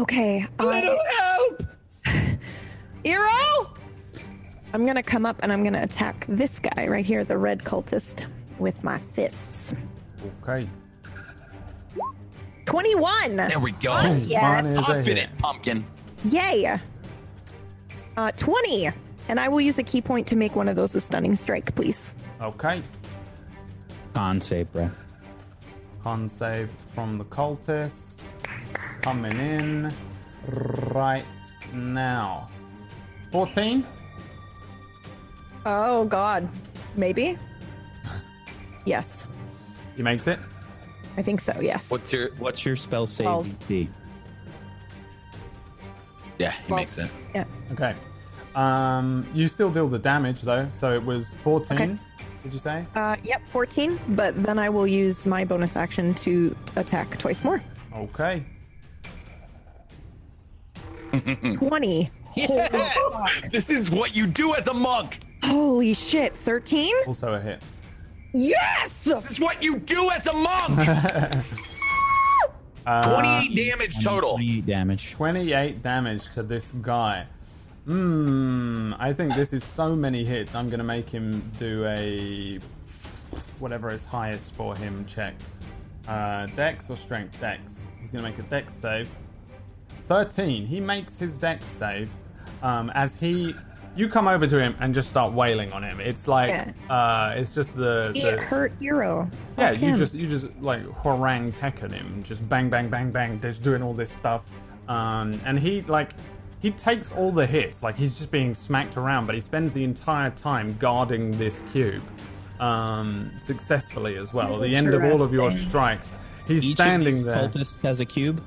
Okay. I, help! Eero! I'm gonna come up and I'm gonna attack this guy right here, the red cultist, with my fists. Okay. 21! There we go. Mine Yes! is a in hit. it, pumpkin. Yay! Uh, 20! And I will use a ki point to make one of those a stunning strike, please. Okay. Con save, bro. Con save from the cultist. Coming in right now. 14? Oh, God. Maybe? Yes. He makes it. I think so, yes. What's your? What's your spell save Twelve. DC? Yeah, he Well- makes it. Yeah. Okay. Um, you still deal the damage though, so it was 14. Okay. Did you say? Uh, yep, 14, but then I will use my bonus action to attack twice more. Okay. 20. Yes! This is what you do as a monk. Holy shit, 13? Also a hit. Yes! This is what you do as a monk. Uh, 28 damage total. Three damage. 28 damage to this guy. Hmm. I think this is so many hits. I'm gonna make him do a whatever is highest for him check. Uh, Dex or Strength? Dex. He's gonna make a Dex save. 13. He makes his Dex save. Um, as he, you come over to him and just start wailing on him. It's like, uh, it's just the, It hurt hero. yeah, Fuck you him. just you just like harangue Tekken him, just bang bang bang bang, just doing all this stuff, um, and he like he takes all the hits, like he's just being smacked around, but he spends the entire time guarding this cube um, successfully as well. At the end of all of your strikes, he's Each standing of these there. cultists has a cube.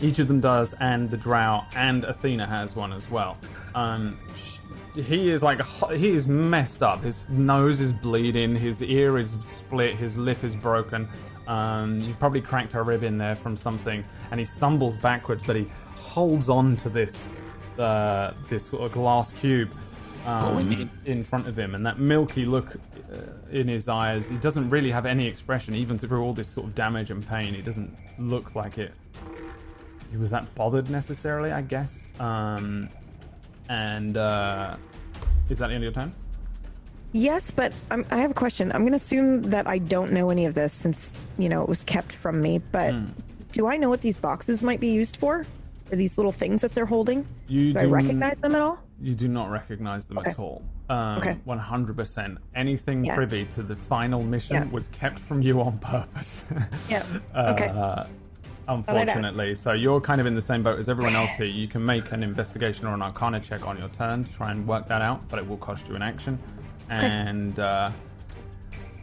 Each of them does, and the Drow and Athena has one as well. Um, sh- he is like he is messed up. His nose is bleeding. His ear is split. His lip is broken. Um, you've probably cracked a rib in there from something, and he stumbles backwards, but he holds on to this uh, this sort of glass cube um, in front of him, and that milky look uh, in his eyes. He doesn't really have any expression, even through all this sort of damage and pain. He doesn't look like it he was that bothered necessarily, I guess. Um, and uh, is that the end of your turn? Yes, but I'm, I have a question. I'm going to assume that I don't know any of this since, you know, it was kept from me. But Hmm. do I know what these boxes might be used for? Or these little things that they're holding? You do I do- recognize them at all? You do not recognize them Okay. at all. Um, Okay. 100%. Anything Yeah. privy to the final mission Yeah. was kept from you on purpose. Yeah. Uh, Okay. Unfortunately, so you're kind of in the same boat as everyone else here. You can make an investigation or an arcana check on your turn to try and work that out, but it will cost you an action. And uh,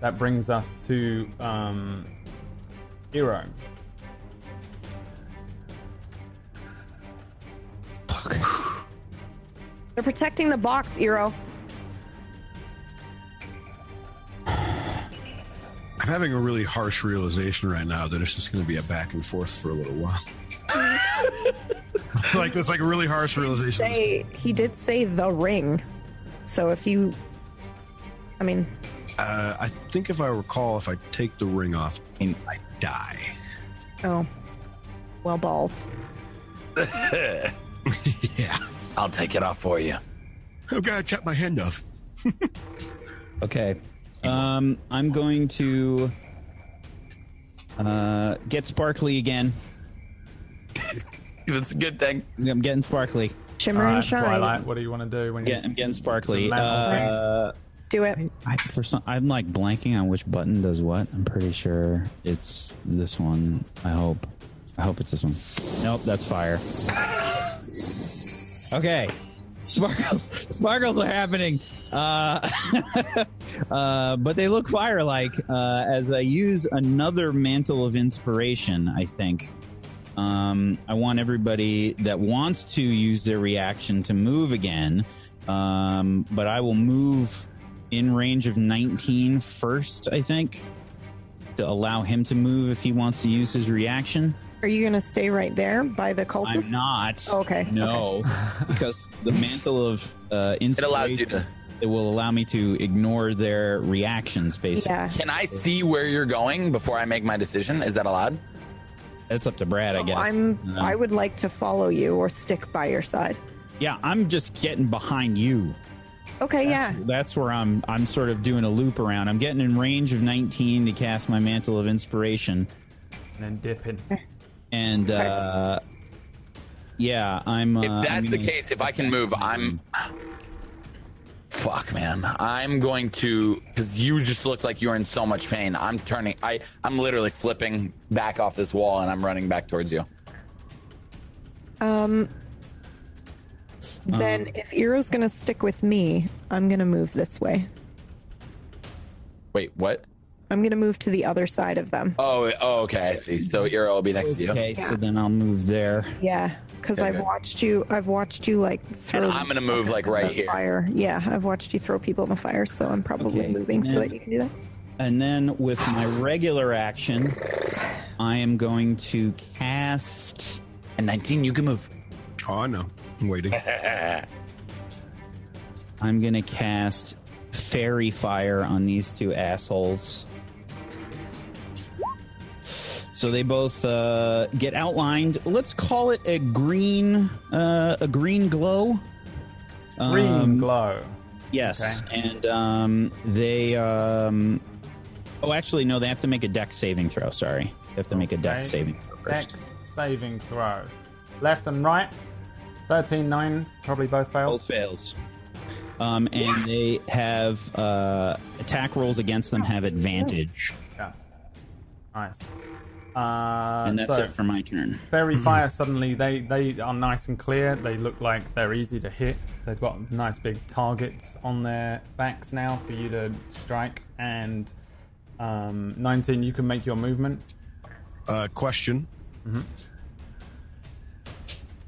that brings us to um, Eero. They're protecting the box, Eero. I'm having a really harsh realization right now that it's just going to be a back and forth for a little while. like that's like a really harsh realization. Say, he did say the ring. So if you. I mean, Uh, I think if I recall, if I take the ring off, I die. oh. Well, balls. Yeah. I'll take it off for you. I've got to chop my hand off. Okay. Um, I'm going to uh, get sparkly again. It's a good thing. I'm getting sparkly. Shimmer All right, and shine. Twilight, what do you want to do when Yeah, you I'm getting sparkly. Uh, Do it. I, for some, I'm like blanking on which button does what. I'm pretty sure it's this one. I hope. I hope it's this one. Nope, that's fire. Okay, sparkles. Sparkles are happening. Uh, uh, but they look fire-like. Uh, as I use another mantle of inspiration, I think. Um, I want everybody that wants to use their reaction to move again. Um, but I will move in range of 19 first, I think, to allow him to move if he wants to use his reaction. Are you going to stay right there by the cultist? I'm not. Okay, No, because the mantle of uh, It allows you to. it will allow me to ignore their reactions. Basically, Yeah. Can I see where you're going before I make my decision? Is that allowed? that's up to Brad, I guess. I'm. Uh, I would like to follow you or stick by your side. yeah, I'm just getting behind you. Okay, yeah. That's where I'm. I'm sort of doing a loop around. I'm getting in range of 19 to cast my mantle of inspiration, and then dipping? And uh, yeah, I'm. Uh, If that's I'm the gonna- case, if I can move, I'm. Fuck, man. I'm going to because you just look like you're in so much pain. I'm turning. I I'm literally flipping back off this wall and I'm running back towards you. Um. Then, if Eero's going to stick with me, I'm going to move this way. Wait, what? I'm going to move to the other side of them. Oh, oh, okay. I see. So Eero will be next to you, Okay, Yeah. so then I'll move there. Yeah, because Okay, I've good. watched you. I've watched you like throw. and I'm gonna move like right here. Fire. Yeah, I've watched you throw people in the fire, so I'm probably Okay, moving so that you can do that. And then with my regular action, I am going to cast. And 19, you can move. Oh, I know. I'm waiting. I'm going to cast Faerie Fire on these two assholes. So they both uh, get outlined. Let's call it a green, uh, a green glow. Green Um, glow. Yes, Okay. and um, they. Um, oh, actually, no. They have to make a dex saving throw. Sorry, they have to make a dex Okay. saving throw first. Dex saving throw. Left and right. 13, 9, probably both fails. Both fails. Um, and they have uh, attack rolls against them have advantage. Yeah. Nice. Uh, and that's so, it for my turn. Faerie fire suddenly they they are nice and clear. They look like they're easy to hit. They've got nice big targets on their backs now for you to strike. And um, 19, you can make your movement. Uh, question. And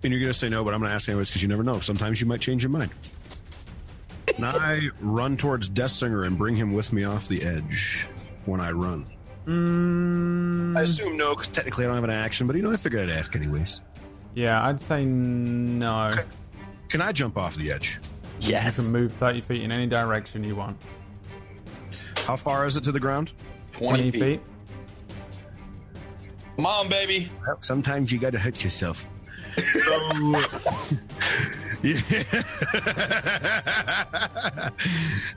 you're going to say no, but I'm going to ask anyways because you never know. Sometimes you might change your mind. Can I run towards Death Singer and bring him with me off the edge when I run? Mm, I assume no, because technically I don't have an action, but you know, I figured I'd ask anyways. yeah, I'd say no. Can I jump off the edge? Yes. You can move 30 feet in any direction you want. How far is it to the ground? 20 feet. Come on, baby. Well, sometimes you got to hurt yourself. So, Yeah.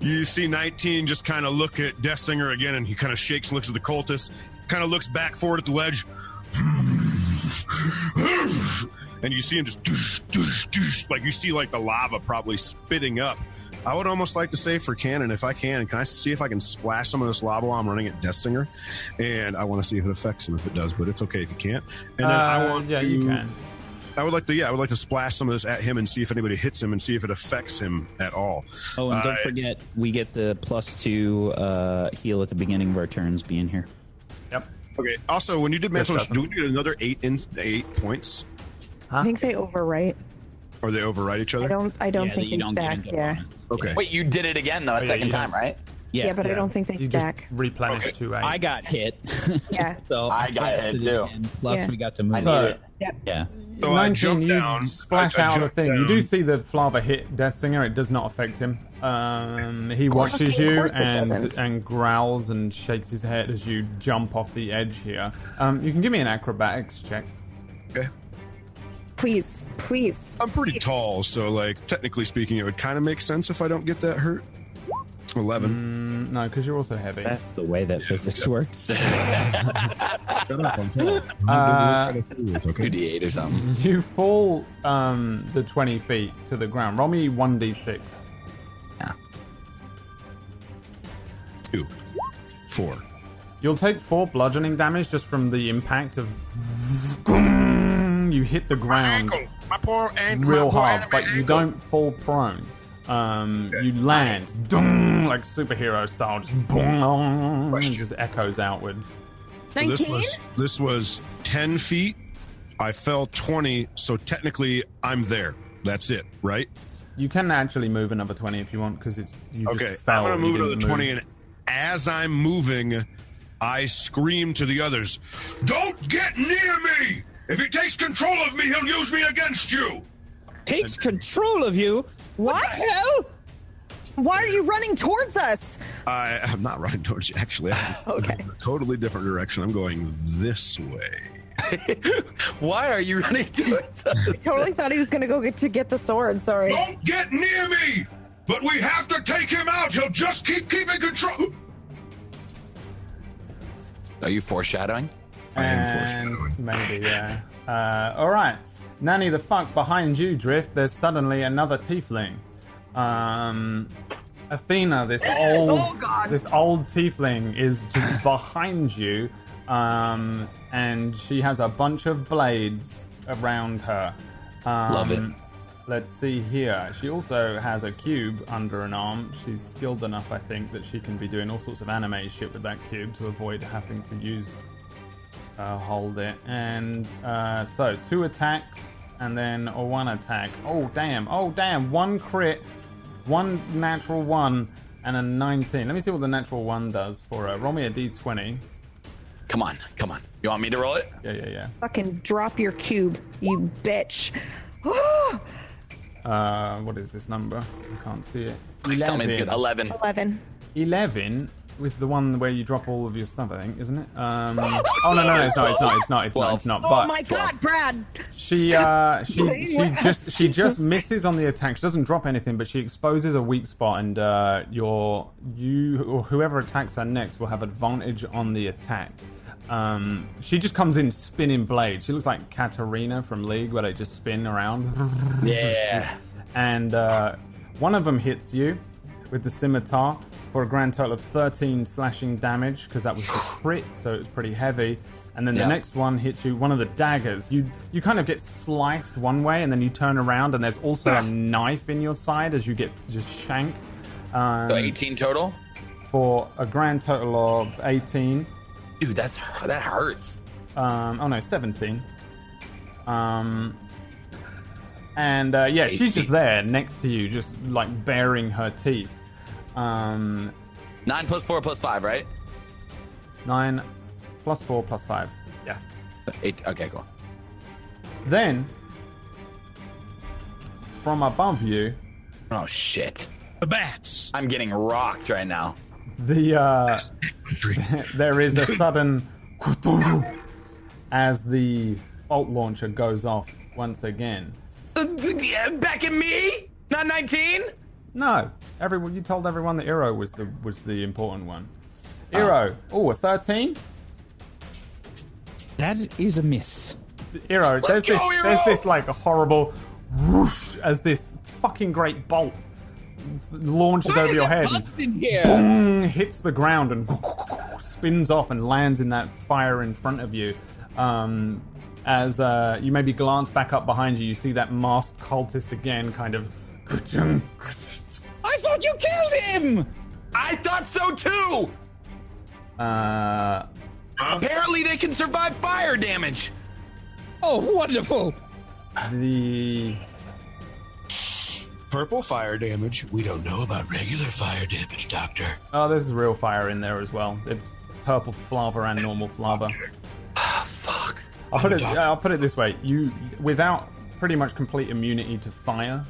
you see 19 just kind of look at Death Singer again, and he kind of shakes and looks at the cultist, kind of looks back forward at the ledge. And you see him just doosh, doosh, doosh, like you see like the lava probably spitting up. I would almost like to say for canon, if I can, can I see if I can splash some of this lava while I'm running at Death Singer? And I want to see if it affects him if it does, but it's okay if you can't. And then I Uh, want yeah, to, you can. I would like to, yeah, I would like to splash some of this at him and see if anybody hits him and see if it affects him at all. Oh, and don't Uh, forget, we get the plus two uh, heal at the beginning of our turns being here. Yep. Okay. Also, when you did mental, Yes, do we get another eight in eight points, I think they overwrite. or they override each other? I don't. I don't Yeah, think that they don't stack. Yeah. Okay. Wait, you did it again though, a yeah, second you time, right? Yeah, Yeah, but I don't think they You stack. just replenish Okay. to eight. I got hit. Yeah. so I got hit, too. again, Plus, Yeah. we got to move. I So- it. Yep. yeah. So I 19, jump you down. splash I- I out of the jump thing. You do see the flava hit Death Singer. It does not affect him. Um, he watches of you and and growls and shakes his head as you jump off the edge here. Um, you can give me an acrobatics check. Okay. Please, please. I'm pretty tall, so like technically speaking, it would kind of make sense if I don't get that hurt. Eleven. Mm, No, because you're also heavy. That's the way that physics works. Shut up, I'm tall. Uh, okay. 2d8 or something. You fall um, the 20 feet to the ground. Roll me 1d6. Two, four. You'll take four bludgeoning damage just from the impact of. You hit the ground Ankle. My poor ankle. real my poor hard, anime but you don't fall prone. Um, You land dung, like superhero style, just boom, just echoes outwards. So this was this was ten feet. I fell twenty, so technically I'm there. That's it, right? You can actually move another 20 if you want because you Okay. just fell. I'm gonna you move another didn't twenty, and as I'm moving, I scream to the others, "Don't get near me! If he takes control of me, he'll use me against you." Takes control of you. What? Hell. Why are you running towards us? I am not running towards you. Actually, I'm Okay. in a totally different direction. I'm going this way. Why are you running towards us? I totally thought he was gonna go get to get the sword. Sorry. Don't get near me! But we have to take him out. He'll just keep keeping control. Are you foreshadowing? I am And foreshadowing. maybe, yeah. Uh, all right, Nanny the fuck behind you, Drift. There's suddenly another tiefling. Um, Athena, this old, Oh, God. this old tiefling is just behind you, um, and she has a bunch of blades around her. Um, Love it. Let's see here. She also has a cube under an arm. She's skilled enough, I think, that she can be doing all sorts of anime shit with that cube to avoid having to use uh, hold it. And uh, so two attacks and then a one attack. Oh damn! Oh damn! One crit, one natural one, and a 19. Let me see what the natural one does for her. Roll me a d20. Come on, come on. You want me to roll it? Yeah, yeah, yeah. Fucking drop your cube, you bitch. Uh, what is this number? I can't see it. Please tell me it's good. 11. Eleven. 11 was the one where you drop all of your stuff, I think, isn't it? Um, oh no, no, no, it's not. It's not. It's not. It's not. It's not. Oh my god, Brad. She uh she she just she just misses on the attack. She doesn't drop anything, but she exposes a weak spot, and uh, your you or whoever attacks her next will have advantage on the attack. Um, she just comes in spinning blade. She looks like Katarina from League, where they just spin around. Yeah. and uh, one of them hits you. with the scimitar for a grand total of 13 slashing damage because that was the crit, so it was pretty heavy. And then the Yeah. next one hits you one of the daggers. You you kind of get sliced one way, and then you turn around, and there's also a knife in your side as you get just shanked. Um, So 18 total? for a grand total of 18. Dude, that's that hurts. Um, oh no, 17. Um, and uh, yeah, she's just there next to you, just like baring her teeth. Um, 9 plus 4 plus 5, right? 9 plus 4 plus 5. Yeah. Eight. Okay, cool. Then, from above you, Oh, shit. The bats. I'm getting rocked right now. the uh, there is a sudden as the bolt launcher goes off once again. Back at me? Not 19? No, everyone. You told everyone that Eero was the was the important one. Eero, oh, a thirteen. That is a miss. Eero, there's go, this Eero! there's this like a horrible whoosh as this fucking great bolt launches over your head, and in here. boom, hits the ground and spins off and lands in that fire in front of you. Um, as uh, you maybe glance back up behind you, you see that masked cultist again, kind of. I thought you killed him. I thought so too! Uh, Apparently, they can survive fire damage. Oh, wonderful. the Purple fire damage. We don't know about regular fire damage, Doctor. Oh, there's real fire in there as well. It's purple flava and normal flava. Ah, Fuck. I'll put it. doctor. I'll put it this way: you, without pretty much complete immunity to fire,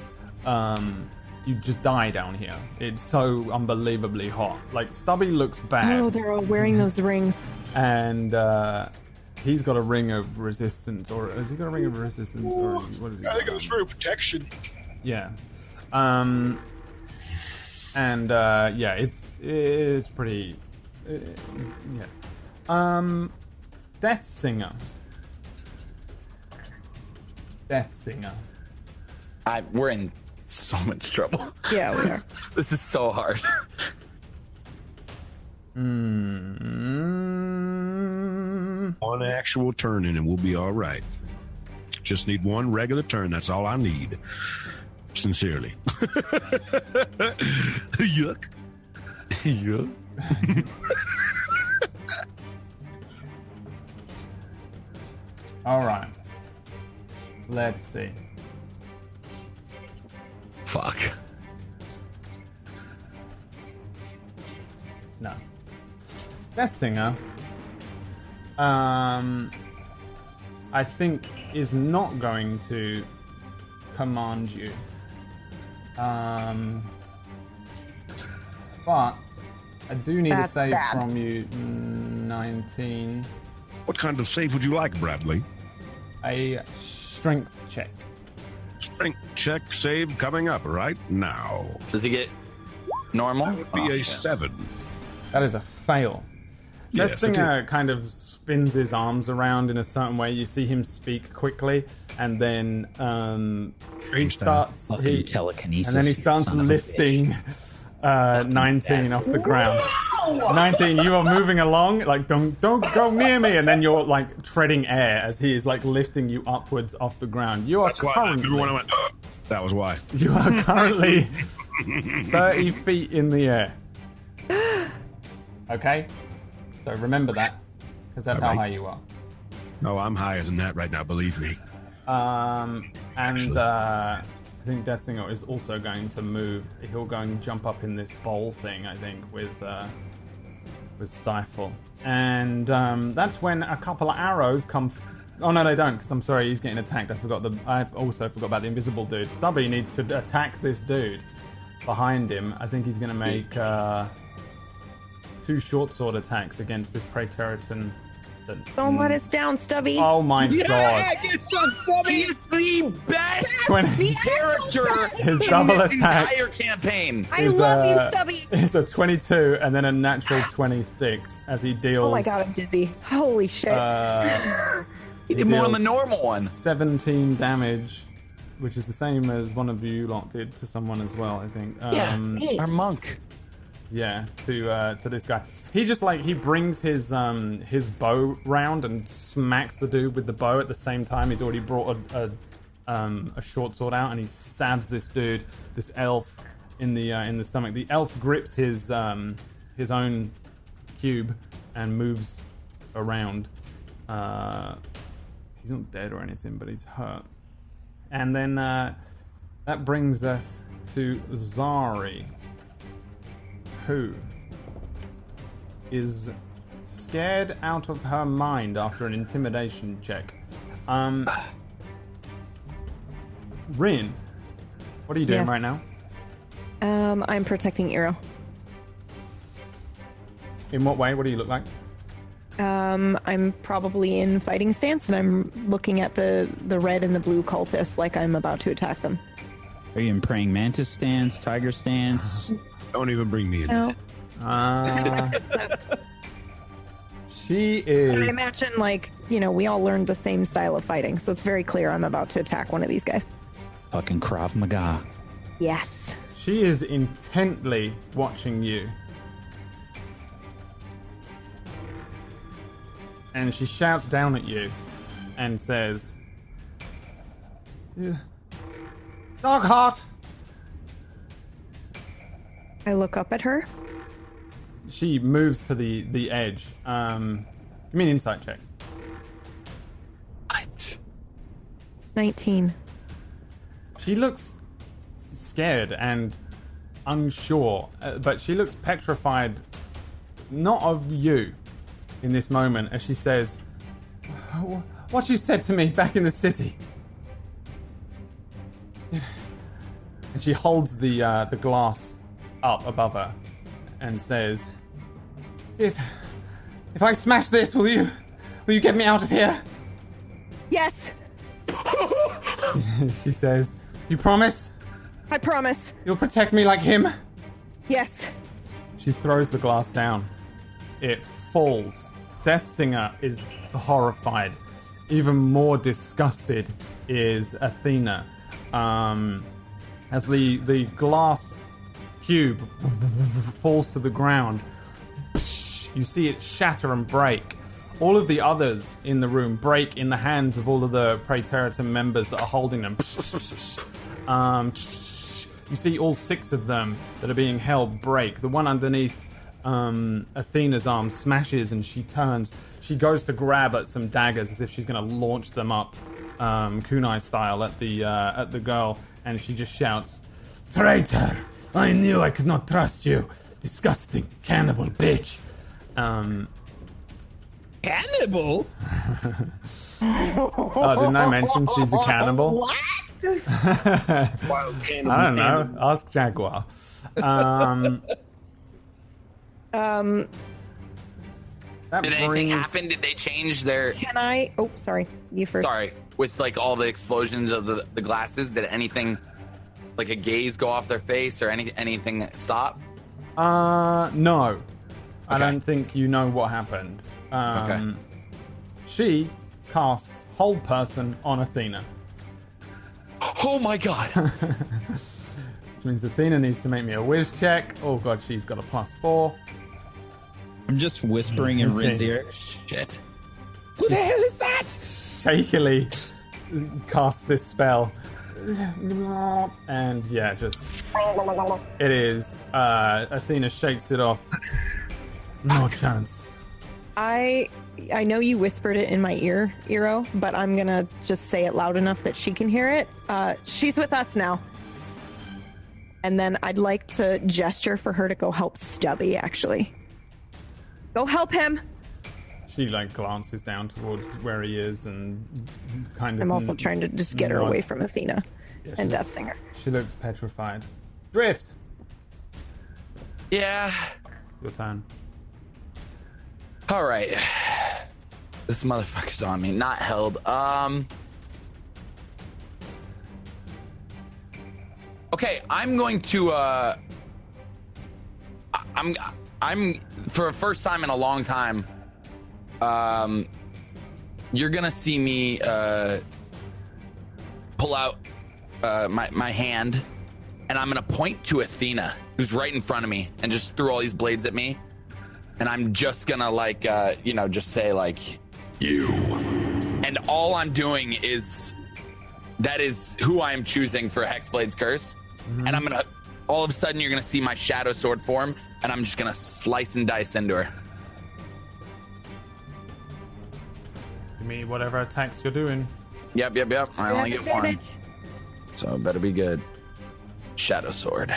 um, you just die down here. It's so unbelievably hot. Like Stubby looks bad, Oh, they're all wearing those rings. and uh, he's got a ring of resistance, or has he got a ring of resistance, or what is he? I think got? it was for protection. Yeah. Um, and uh, yeah, it's it's pretty. Uh, yeah. Um, Death Singer. Death Singer. I, we're in so much trouble. Yeah, we are. this is so hard. Mm, One actual turn in and we'll be all right. Just need one regular turn. That's all I need. Sincerely. Yuck. Yuck. all right. Let's see. Fuck. No. Death Singer, um, I think is not going to command you. Um, but I do need That's a save bad. from you. 19. What kind of save would you like, Bradley? A strength check. Strength check save coming up right now. Does he get normal? Would be Oh, a shit. seven. That is a fail. Death Yes, it Singer kind of spins his arms around in a certain way. You see him speak quickly, and then um, he starts. Fucking He, telekinesis. and then he starts son of a lifting uh, 19 off the ground. 19, you are moving along, like don't don't go near me, and then you're like treading air as he is like lifting you upwards off the ground. You are That's why currently everyone went. that was why. you are currently 30 feet in the air. Okay, so remember that because that's how high you are. No, I'm higher than that right now. Believe me. Um, and Actually. uh, I think Death Singer is also going to move. He'll go and jump up in this bowl thing. I think with uh, with Stifle, and um, that's when a couple of arrows come. F- oh no, they don't. Because I'm sorry, he's getting attacked. I forgot the. I also forgot about the invisible dude. Stubby needs to attack this dude behind him. I think he's going to make uh, two short sword attacks against this Praetorian. Don't let us down, Stubby. Oh my god! Yeah, get some stubby. He's the best Twenty. character His double this attack. entire campaign. I is, love you, uh, Stubby. It's a 22 and then a natural 26 as he deals. Oh my god, I'm dizzy. Holy shit. Uh, He did more than the normal one. 17 damage which is the same as one of you lot did to someone as well. I think. Yeah, Um, our monk. Yeah, to uh, to this guy. He just like he brings his um his bow round and smacks the dude with the bow at the same time. He's already brought a, a um a short sword out and he stabs this dude, this elf, in the uh, in the stomach. The elf grips his um his own cube and moves around. Uh, he's not dead or anything, but he's hurt. And then uh, that brings us to Zari who is scared out of her mind after an intimidation check. Um, Rin, what are you doing Yes. right now? Um, I'm protecting Eero. In what way? What do you look like? Um, I'm probably in fighting stance, and I'm looking at the the red and the blue cultists like I'm about to attack them. Are you in praying mantis stance, tiger stance? Don't even bring me in. No, Uh, she I is. imagine like you know we all learned the same style of fighting, so it's very clear I'm about to attack one of these guys. Fucking Krav Maga. Yes. She is intently watching you. And she shouts down at you and says, "Yeah. Dogheart! I look up at her. She moves to the, the edge. Um, give me an insight check. What? 19. She looks scared and unsure, uh, but she looks petrified, not of you in this moment, as she says, What you said to me back in the city. And she holds the, uh, the glass up above her and says, If, if I smash this, will you, will you get me out of here? Yes, She says, You promise? I promise. You'll protect me like him? Yes. She throws the glass down. It falls. Death Singer is horrified. Even more disgusted is Athena. Um, as the, the glass cube falls to the ground, you see it shatter and break. All of the others in the room break in the hands of all of the Praetorian members that are holding them. Um, you see all six of them that are being held break. The one underneath um, Athena's arm smashes and she turns. She goes to grab at some daggers as if she's going to launch them up, um, kunai style, at the uh, at the girl, and she just shouts, "Traitor! I knew I could not trust you, disgusting cannibal bitch!" Um, Cannibal? oh, didn't I mention she's a cannibal? Wild cannibal. I don't know. Ask Jaguar. Um, Um, that Did anything brings- happen? Did they change their? can I? Oh, sorry. You first. Sorry, with like all the explosions of the, the glasses, did anything like a gaze go off their face or any anything stop? Uh, no. I Okay. don't think you know what happened. Um, Okay. She casts Hold Person on Athena. Oh my god! Which means Athena needs to make me a whiz check. Oh god, she's got a plus four. I'm just whispering in Okay. Rin's ear. Shit. Who the hell is that? Shakily casts this spell. And yeah, just. It is. Uh, Athena shakes it off. No chance. I I know you whispered it in my ear, Eero, but I'm gonna just say it loud enough that she can hear it. Uh, she's with us now. And then I'd like to gesture for her to go help Stubby. Actually, go help him. She like glances down towards where he is and kind of. I'm also trying to just get her nods. away from Athena Yeah, and she Death looks- Singer. She looks petrified. Drift. Yeah. Your turn. All right. This motherfucker's on me. Not held. Um. Okay, I'm going to. uh I- I'm. I'm for a first time in a long time. Um, you're gonna see me uh pull out uh, my my hand, and I'm gonna point to Athena, who's right in front of me, and just threw all these blades at me, and I'm just gonna like uh, you know just say like you, and all I'm doing is that is who I am choosing for Hexblade's curse, and I'm gonna all of a sudden you're gonna see my shadow sword form, and I'm just gonna slice and dice into her. Give me whatever attacks you're doing. Yep, yep, yep. I only get one. So it better be good. Shadow sword.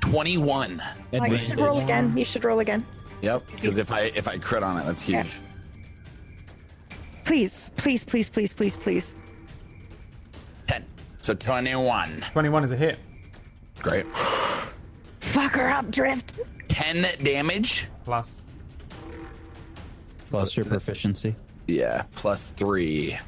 21. Oh, you should roll again. You should roll again. Yep. Because if I if I crit on it, that's huge. Please, please, please, please, please, please. 10. So 21. 21 is a hit. Great. Fuck her up, Drift. 10 damage. Plus. Plus your proficiency. Yeah. Plus 3.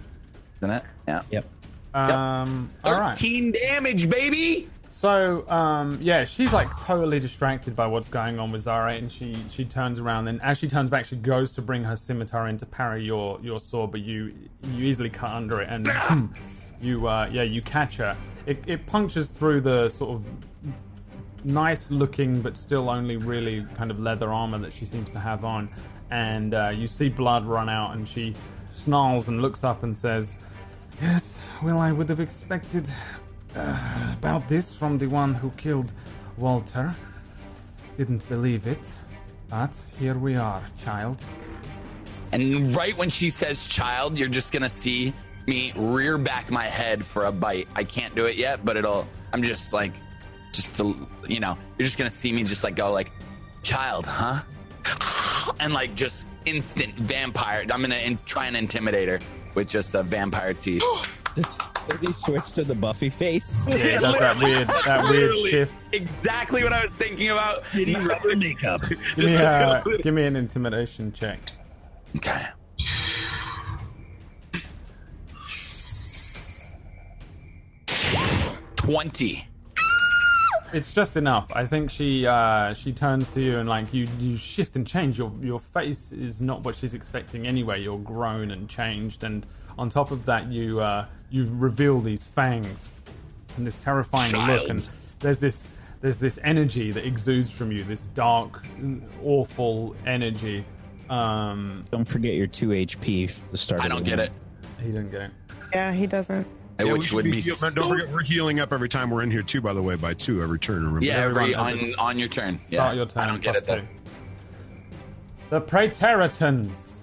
Isn't it? Yeah. Yep. Um, all right. 13 damage, baby. So, um, yeah, she's like totally distracted by what's going on with Zara, and she she turns around, and as she turns back, she goes to bring her scimitar in to parry your your sword, but you you easily cut under it, and you uh, yeah you catch her. It it punctures through the sort of nice looking but still only really kind of leather armor that she seems to have on and uh, you see blood run out and she snarls and looks up and says yes well i would have expected uh, about this from the one who killed walter didn't believe it but here we are child And right when she says child, you're just gonna see me rear back my head for a bite. I can't do it yet, but it'll. I'm just like, just to, you know, you're just gonna see me just like go like, child, huh? And like just instant vampire. I'm gonna in, try and intimidate her with just a vampire teeth. Does, does he switch to the Buffy face? it does that weird that weird Literally, shift Exactly what I was thinking about. Did he rub her makeup? give me, uh, a, give me an intimidation check Okay. Twenty. It's just enough. I think she uh, she turns to you and like you you shift and change. Your your face is not what she's expecting anyway. You're grown and changed, and on top of that, you uh, you reveal these fangs and this terrifying look, and there's this there's this energy that exudes from you. This dark, awful energy. Um, Don't forget your two HP. The start. I of don't the get round. it. he didn't get it. Yeah, he doesn't. I Yeah, we which should would be. heal- don't forget, we're healing up every time we're in here too. By the way, by two every turn. Remember? Yeah, every on on your turn. Start yeah, your turn. I don't get it plus though. The Praetorians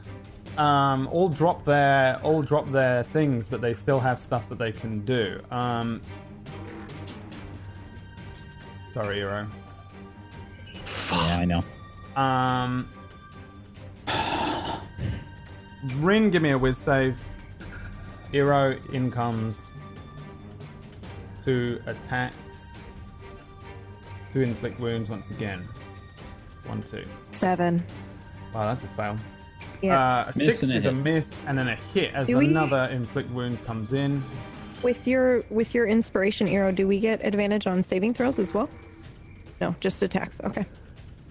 um, all drop their all drop their things, but they still have stuff that they can do. Um, sorry, Eero. Yeah, I know. Um, Rin, give me a whiz save. Eero in comes two attacks. To inflict wounds once again. One, two. Seven. Wow, that's a fail. Yeah. Uh, a Miss six a is a miss, and then a hit as Do we- another inflict wounds comes in. with your with your inspiration arrow, do we get advantage on saving throws as well? No, just attacks. Okay.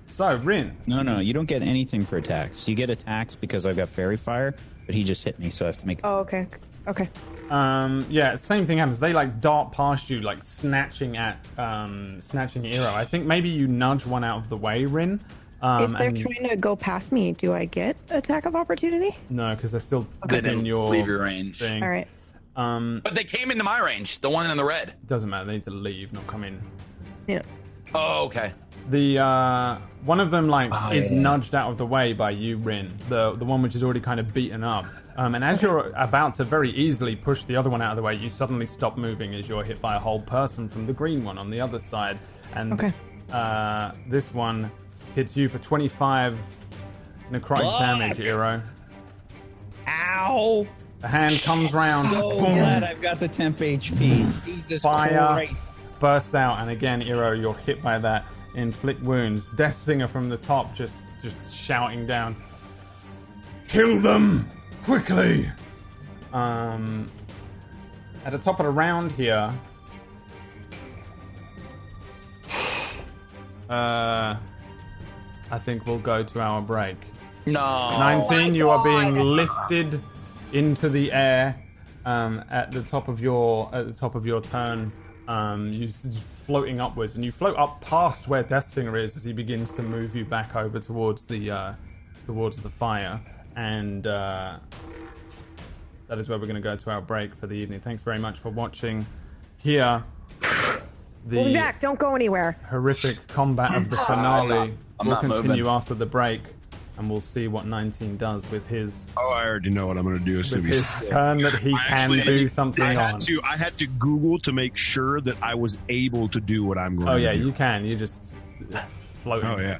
So, Rin, No, no, you don't get anything for attacks. You get attacks because I've got faerie fire, but he just hit me, so I have to make. Oh, okay. Okay. um, yeah, same thing happens. They like dart past you, like snatching at, um, snatching your arrow. I think maybe you nudge one out of the way, Rin. Um, if they're and- trying to go past me, do I get attack of opportunity? no, because they're still They within your leave your range. thing. All right. Um, But they came into my range. The one in the red. doesn't matter. They need to leave, not come in. Yeah. Oh, okay. The uh, one of them like Oh, is yeah. nudged out of the way by you, Rin. The the one which is already kind of beaten up. Um, and as you're about to very easily push the other one out of the way, you suddenly stop moving as you're hit by a Hold Person from the green one on the other side. And Okay. uh, this one hits you for 25 necrotic Fuck. damage, Eero. Ow! The hand comes round, So boom, glad I've got the temp HP. Jesus fire Christ! bursts out, and again, Eero, you're hit by that. Inflict wounds. Death Singer from the top, just just shouting down, "Kill them quickly!" Um, at the top of the round here, uh, I think we'll go to our break. No. 19, you are being lifted into the air um, at the top of your at the top of your turn. Um, you floating upwards, and you float up past where Death Singer is as he begins to move you back over towards the uh, towards the fire, and uh, that is where we're going to go to our break for the evening. Thanks very much for watching. Here, We'll be the back. Don't go anywhere. horrific combat of the finale will continue moving. after the break, and we'll see what 19 does with his Oh, I already know what I'm going to do. It's going with to be his sick. turn that he I can actually- do something I had on. to. I had to Google to make sure that I was able to do what I'm going. Oh to yeah, do. you can. You just floating. Oh yeah.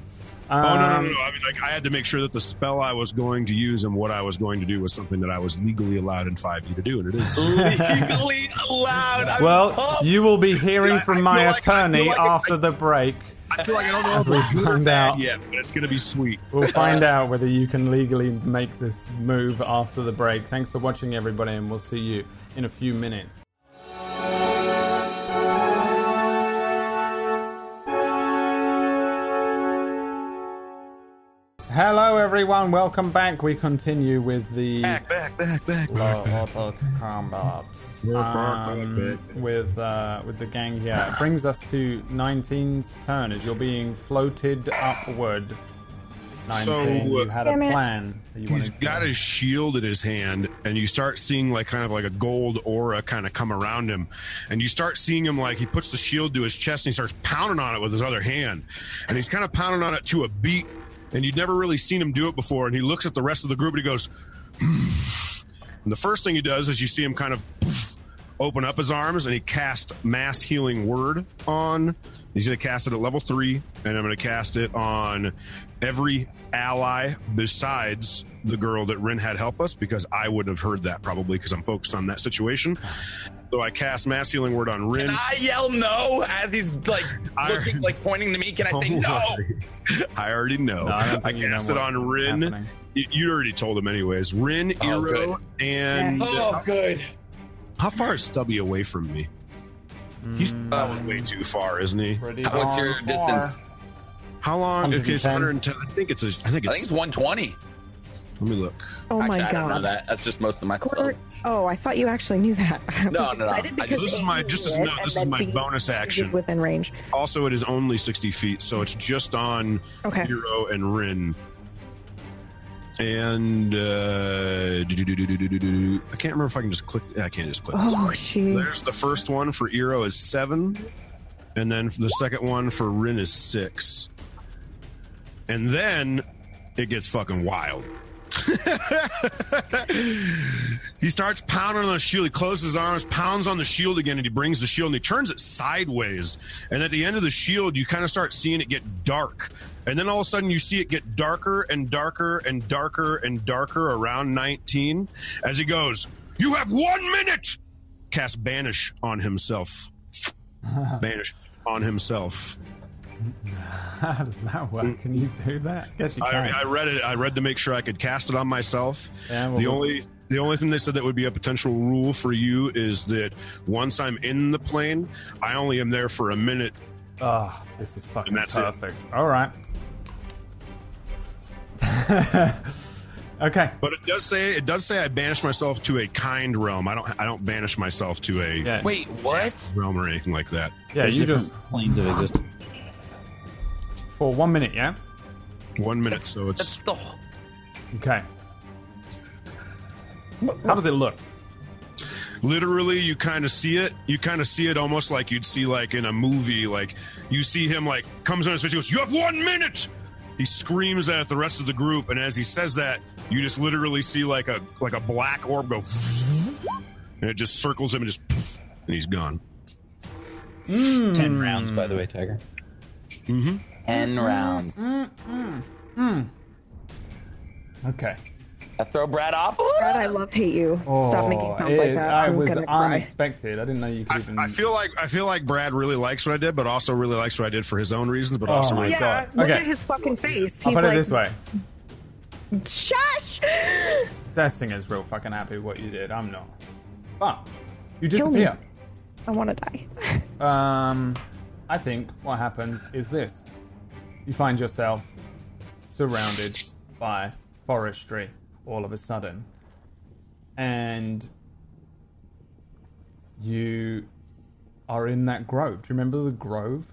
oh no, no, no, Um, no! I mean, like, I had to make sure that the spell I was going to use and what I was going to do was something that I was legally allowed in 5e to do, and it is. Legally allowed. I'm Well, pumped. you will be hearing I- I from feel my I feel attorney like I- after the break. I feel like I don't know As if we it's good or find bad out. yet, but it's going to be sweet. We'll find out whether you can legally make this move after the break. Thanks for watching, everybody, and we'll see you in a few minutes. Hello, everyone. Welcome back. We continue with the Back, back, back, back, Lo- back, back. Um, with uh, with the gang here. It brings us to 19's turn as you're being floated upward. 19, So, uh, you had a plan. that you He's to- got his shield in his hand, and you start seeing like kind of like a gold aura kind of come around him, and you start seeing him like he puts the shield to his chest and he starts pounding on it with his other hand, and he's kind of pounding on it to a beat, and you'd never really seen him do it before, and he looks at the rest of the group and he goes, hmm. and the first thing he does is you see him kind of open up his arms and he casts mass healing word on. He's going to cast it at level three, and I'm going to cast it on every ally besides the girl that Rin had help us because I wouldn't have heard that probably because I'm focused on that situation. So I cast mass healing word on Rin. Can I yell no as he's like I- looking, like pointing to me? Can I say no? I already know. No, I don't you know cast it on Rin. happening. You, you already told him anyways. Rin, Oh, Eero, and Oh, good. how far is Stubby away from me? He's Mm, probably way too far, isn't he? pretty What's your darn distance? Far. How long? Okay, it's 110. 110. I think it's. A, I think I think it's 120. let me look. Oh Actually, my I don't know god. that. That's just most of my Court- spells. Oh, I thought you actually knew that. I was No, no, no. excited I because just- This is my- just as Amy no- this is my then B bonus is action. within range. Also, it is only 60 feet, so it's just on Okay. Eero and Rin. And uh, do-do-do-do-do-do-do. I can't remember if I can just click. I can't just click. this. Oh, she. There's the first one for Eero is seven, and then the second one for Rin is six, and then it gets fucking wild. he starts pounding on the shield. He closes his arms, pounds on the shield again, and he brings the shield and he turns it sideways. And at the end of the shield, you kind of start seeing it get dark. And then all of a sudden, you see it get darker and darker and darker and darker around 19 as he goes, You have one minute! Cast Banish on himself. Banish on himself. How does that work? Can you do that? Guess you I, can. I read it. I read to make sure I could cast it on myself. Yeah, well, the we'll- only the only thing they said that would be a potential rule for you is that once I'm in the plane, I only am there for a minute. Oh, this is fucking And that's it. perfect. All right. okay. But it does say it does say I banish myself to a kind realm. I don't I don't banish myself to a Yeah. Wait, what? realm or anything like that. Yeah, There's you different just planes of existence. For one minute. Yeah. One minute, so it's the. Okay. How does it look? literally you kind of see it. You kind of see it almost like you'd see like in a movie. Like you see him like comes on his face. He goes, "You have one minute." He screams that at the rest of the group, and as he says that, you just literally see like a like a black orb go, and it just circles him and just, and he's gone. Ten rounds, by the way, Tiger. Mm-hmm. 10 rounds. Mm, mm, Okay. I throw Brad off a little? God, I love hate you. Stop making sounds like that. I I'm was gonna cry. unexpected. I didn't know you could I, even. I feel like I feel like Brad really likes what I did, but also really likes what I did for his own reasons. But also, Oh my really, yeah, God. look Okay. at his fucking face. I'll put like, it this way. shush! That thing is real fucking happy with what you did. I'm not. But you Kill me. disappear. I want to die. Um, I think what happens is this: you find yourself surrounded by forestry all of a sudden, and you are in that grove. Do you remember the grove?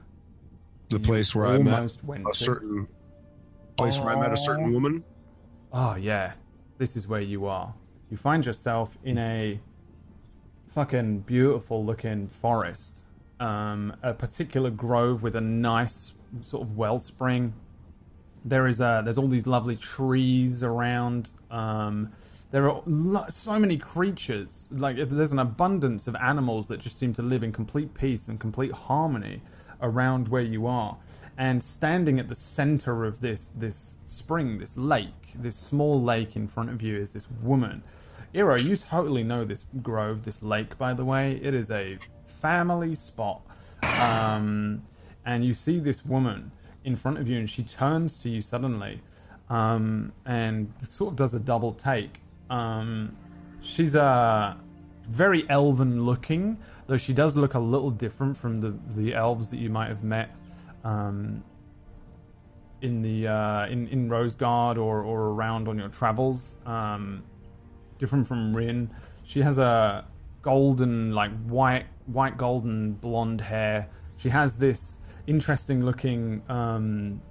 The place where I met a to. certain place where I met a certain woman. Oh yeah, this is where you are. You find yourself in a fucking beautiful looking forest. Um, a particular grove with a nice sort of wellspring. There is a there's all these lovely trees around. Um, there are lo- so many creatures. Like there's an abundance of animals that just seem to live in complete peace and complete harmony around where you are. And standing at the center of this this spring, this lake, this small lake in front of you is this woman. Eero, you totally know this grove, this lake, by the way. It is a family spot. Um, and you see this woman in front of you, and she turns to you suddenly um, and sort of does a double take. Um, she's uh, very elven looking, though she does look a little different from the, the elves that you might have met um, in the uh, in in Rosegard or or around on your travels. Um, different from Rin. She has a golden, like white, white golden blonde hair. She has this interesting looking, um,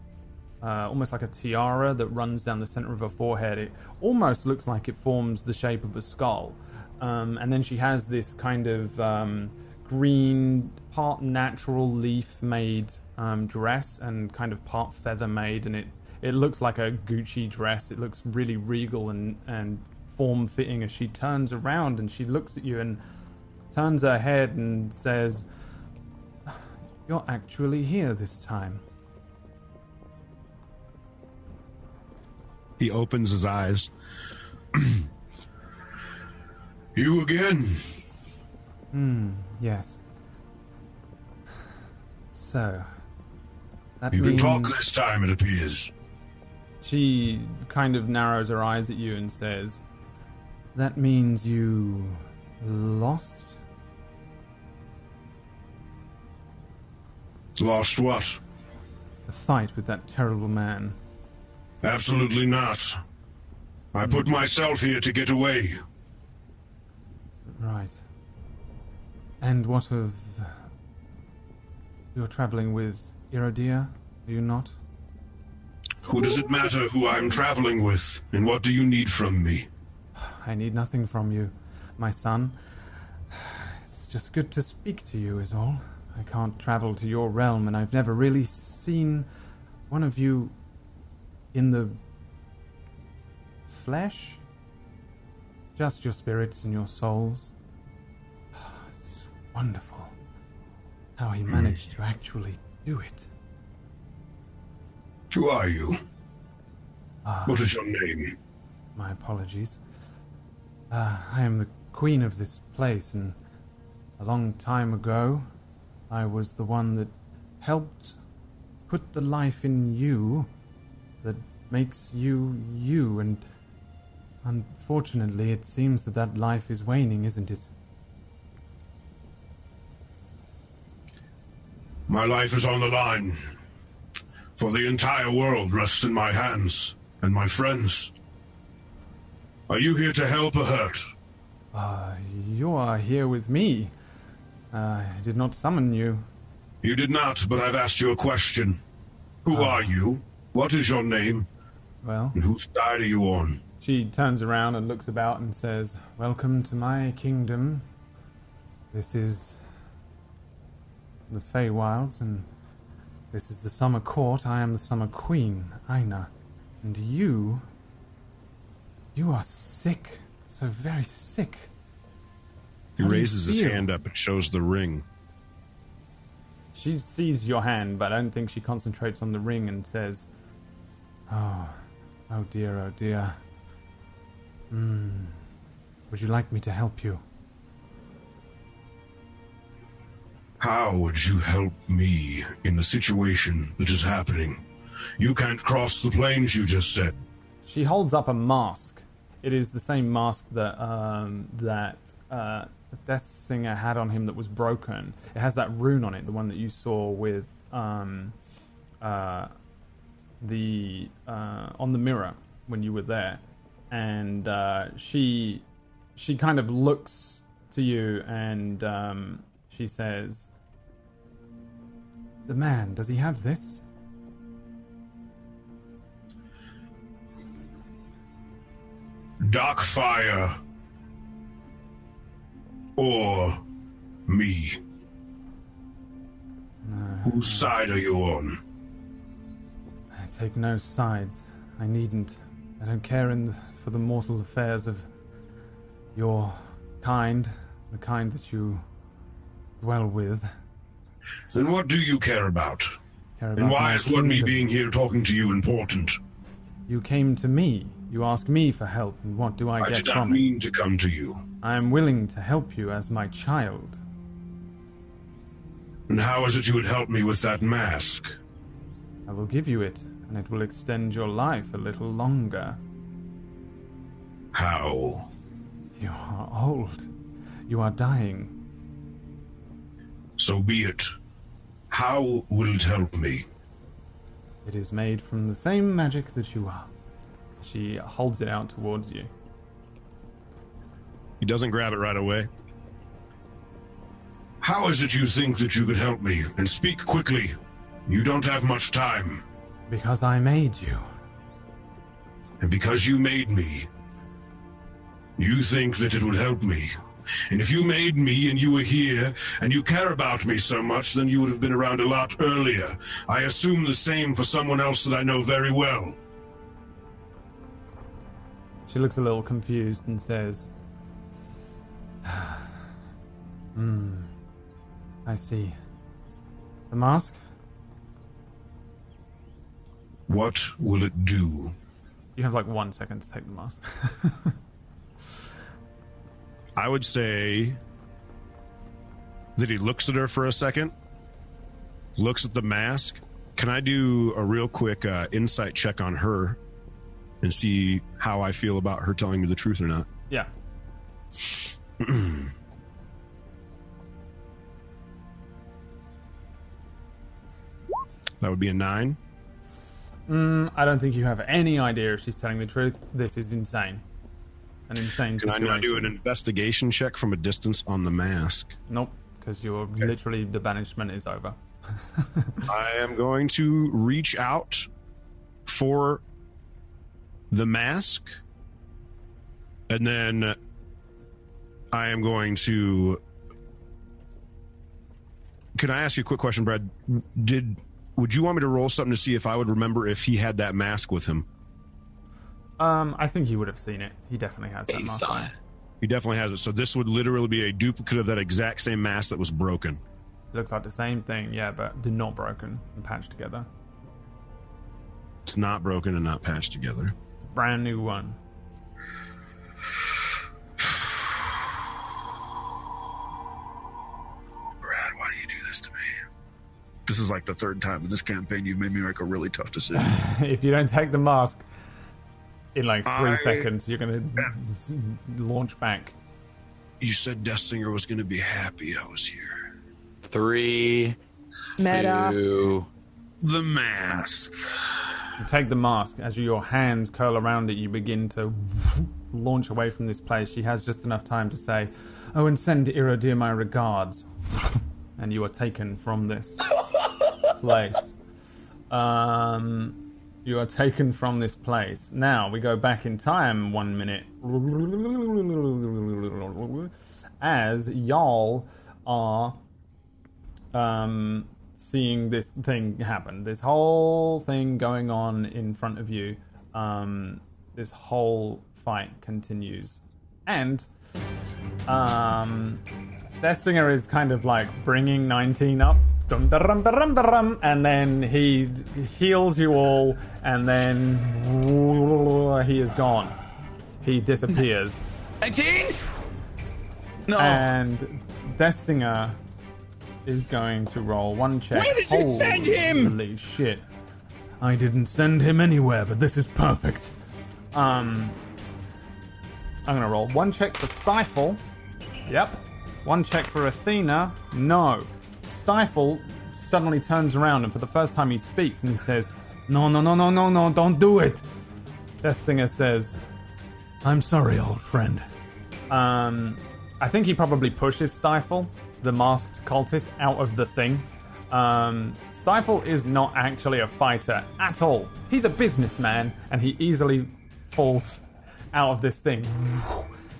uh, almost like a tiara that runs down the center of her forehead. It almost looks like it forms the shape of a skull. Um, and then she has this kind of um, green, part natural leaf made um, dress and kind of part feather made, and it it looks like a Gucci dress. It looks really regal and and form fitting as she turns around and she looks at you and turns her head and says, "You're actually here this time." He opens his eyes. You again? Hmm, yes. So that You can means talk this time, it appears. she kind of narrows her eyes at you and says, "That means you lost." Lost what? The fight with that terrible man. Absolutely not. I put myself here to get away. Right. And what of. You're traveling with Iridia, are you not? Who does it matter who I'm traveling with, and what do you need from me? I need nothing from you, my son. It's just good to speak to you, is all. I can't travel to your realm, and I've never really seen one of you in the flesh. Just your spirits and your souls. It's wonderful how he managed to actually do it. Who are you? what is your name? My apologies. Uh, I am the queen of this place, and a long time ago, I was the one that helped put the life in you that makes you you, and unfortunately, it seems that that life is waning, isn't it? My life is on the line. For the entire world rests in my hands, and my friends. Are you here to help or hurt? Uh, you are here with me. Uh, I did not summon you. You did not, but I've asked you a question. Who are you? What is your name? Well, And whose side are you on? She turns around and looks about and says, Welcome to my kingdom. This is the Feywilds, and this is the Summer Court. I am the Summer Queen, Aina. And you. You are sick. So very sick. He you raises his feel? hand up and shows the ring. She sees your hand, but I don't think she concentrates on the ring and says, Oh, oh dear, oh dear. Hmm. Would you like me to help you? How would you help me in the situation that is happening? You can't cross the plains, you just said. She holds up a mask. It is the same mask that um, that uh, Death Singer had on him that was broken. It has that rune on it, the one that you saw with um, uh, the uh, on the mirror when you were there. And uh, she she kind of looks to you and um, she says, The man, does he have this? Dark fire. Or me. Whose side are you on? I take no sides. I needn't. I don't care in the, for the mortal affairs of your kind, the kind that you dwell with. Then what do you care about? Care And why is what me being here talking to you important? You came to me. You asked me for help, and what do I, I get did not from mean to come to you. I am willing to help you as my child. And how is it you would help me with that mask? I will give you it, and it will extend your life a little longer. How? You are old. You are dying. So be it. How will it help me? It is made from the same magic that you are. She holds it out towards you. He doesn't grab it right away. How is it you think that you could help me? And speak quickly. You don't have much time. Because I made you. And because you made me, you think that it would help me. And if you made me and you were here and you care about me so much, then you would have been around a lot earlier. I assume the same for someone else that I know very well. She looks a little confused and says, Hmm. I see. The mask? What will it do? You have like one second to take the mask. I would say that he looks at her for a second, looks at the mask. Can I do a real quick uh, insight check on her and see how I feel about her telling me the truth or not? yeah. That would be a nine. Mm, I don't think you have any idea if she's telling the truth. This is insane. An insane Can I situation. not do an investigation check from a distance on the mask? Nope, because you're literally the banishment is over. I am going to reach out for the mask, and then I am going to. Can I ask you a quick question, Brad? Did would you want me to roll something to see if I would remember if he had that mask with him? Um, I think you would have seen it. He definitely has that He mask. saw it. He definitely has it. So this would literally be a duplicate of that exact same mask that was broken. Looks like the same thing, yeah, but they're not broken and patched together. It's not broken and not patched together. Brand new one. This is like the third time in this campaign you've made me make a really tough decision. if you don't take the mask in like three I- seconds, you're gonna s- launch back. you said Death Singer was going to be happy I was here. Three, Meta. two. The mask. You take the mask. As your hands curl around it, you begin to launch away from this place. She has just enough time to say, "Oh, and send Iridir my regards," and you are taken from this place. Um, you are taken from this place. Now we go back in time one minute. As y'all are um, seeing this thing happen. This whole thing going on in front of you. Um, this whole fight continues. And um, Death Singer is kind of like bringing 19 up. Dum, da-rum, da-rum, da-rum, and then he heals you all, and then he is gone. He disappears. 19? No. And Death Singer is going to roll one check. Where did you send him? Holy shit. I didn't send him anywhere, but this is perfect. Um, I'm gonna roll one check for Stifle. Yep. One check for Athena. No. Stifle suddenly turns around and for the first time he speaks and he says, No, no, no, no, no, no, don't do it. Death Singer says, I'm sorry, old friend. Um, I think he probably pushes Stifle, the masked cultist, out of the thing. Um, Stifle is not actually a fighter at all. He's a businessman, and he easily falls out of this thing.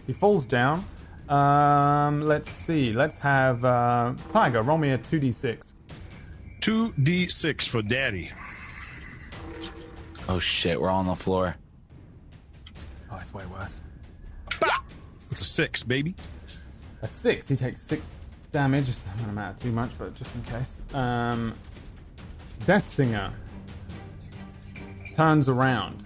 He falls down. Um, let's see. Let's have uh, Tiger roll me a two d six. 2d6 for daddy. Oh shit, we're all on the floor. Oh, it's way worse. It's a six, baby. A six. He takes six damage. It doesn't matter too much, but just in case. Um, Death Singer turns around,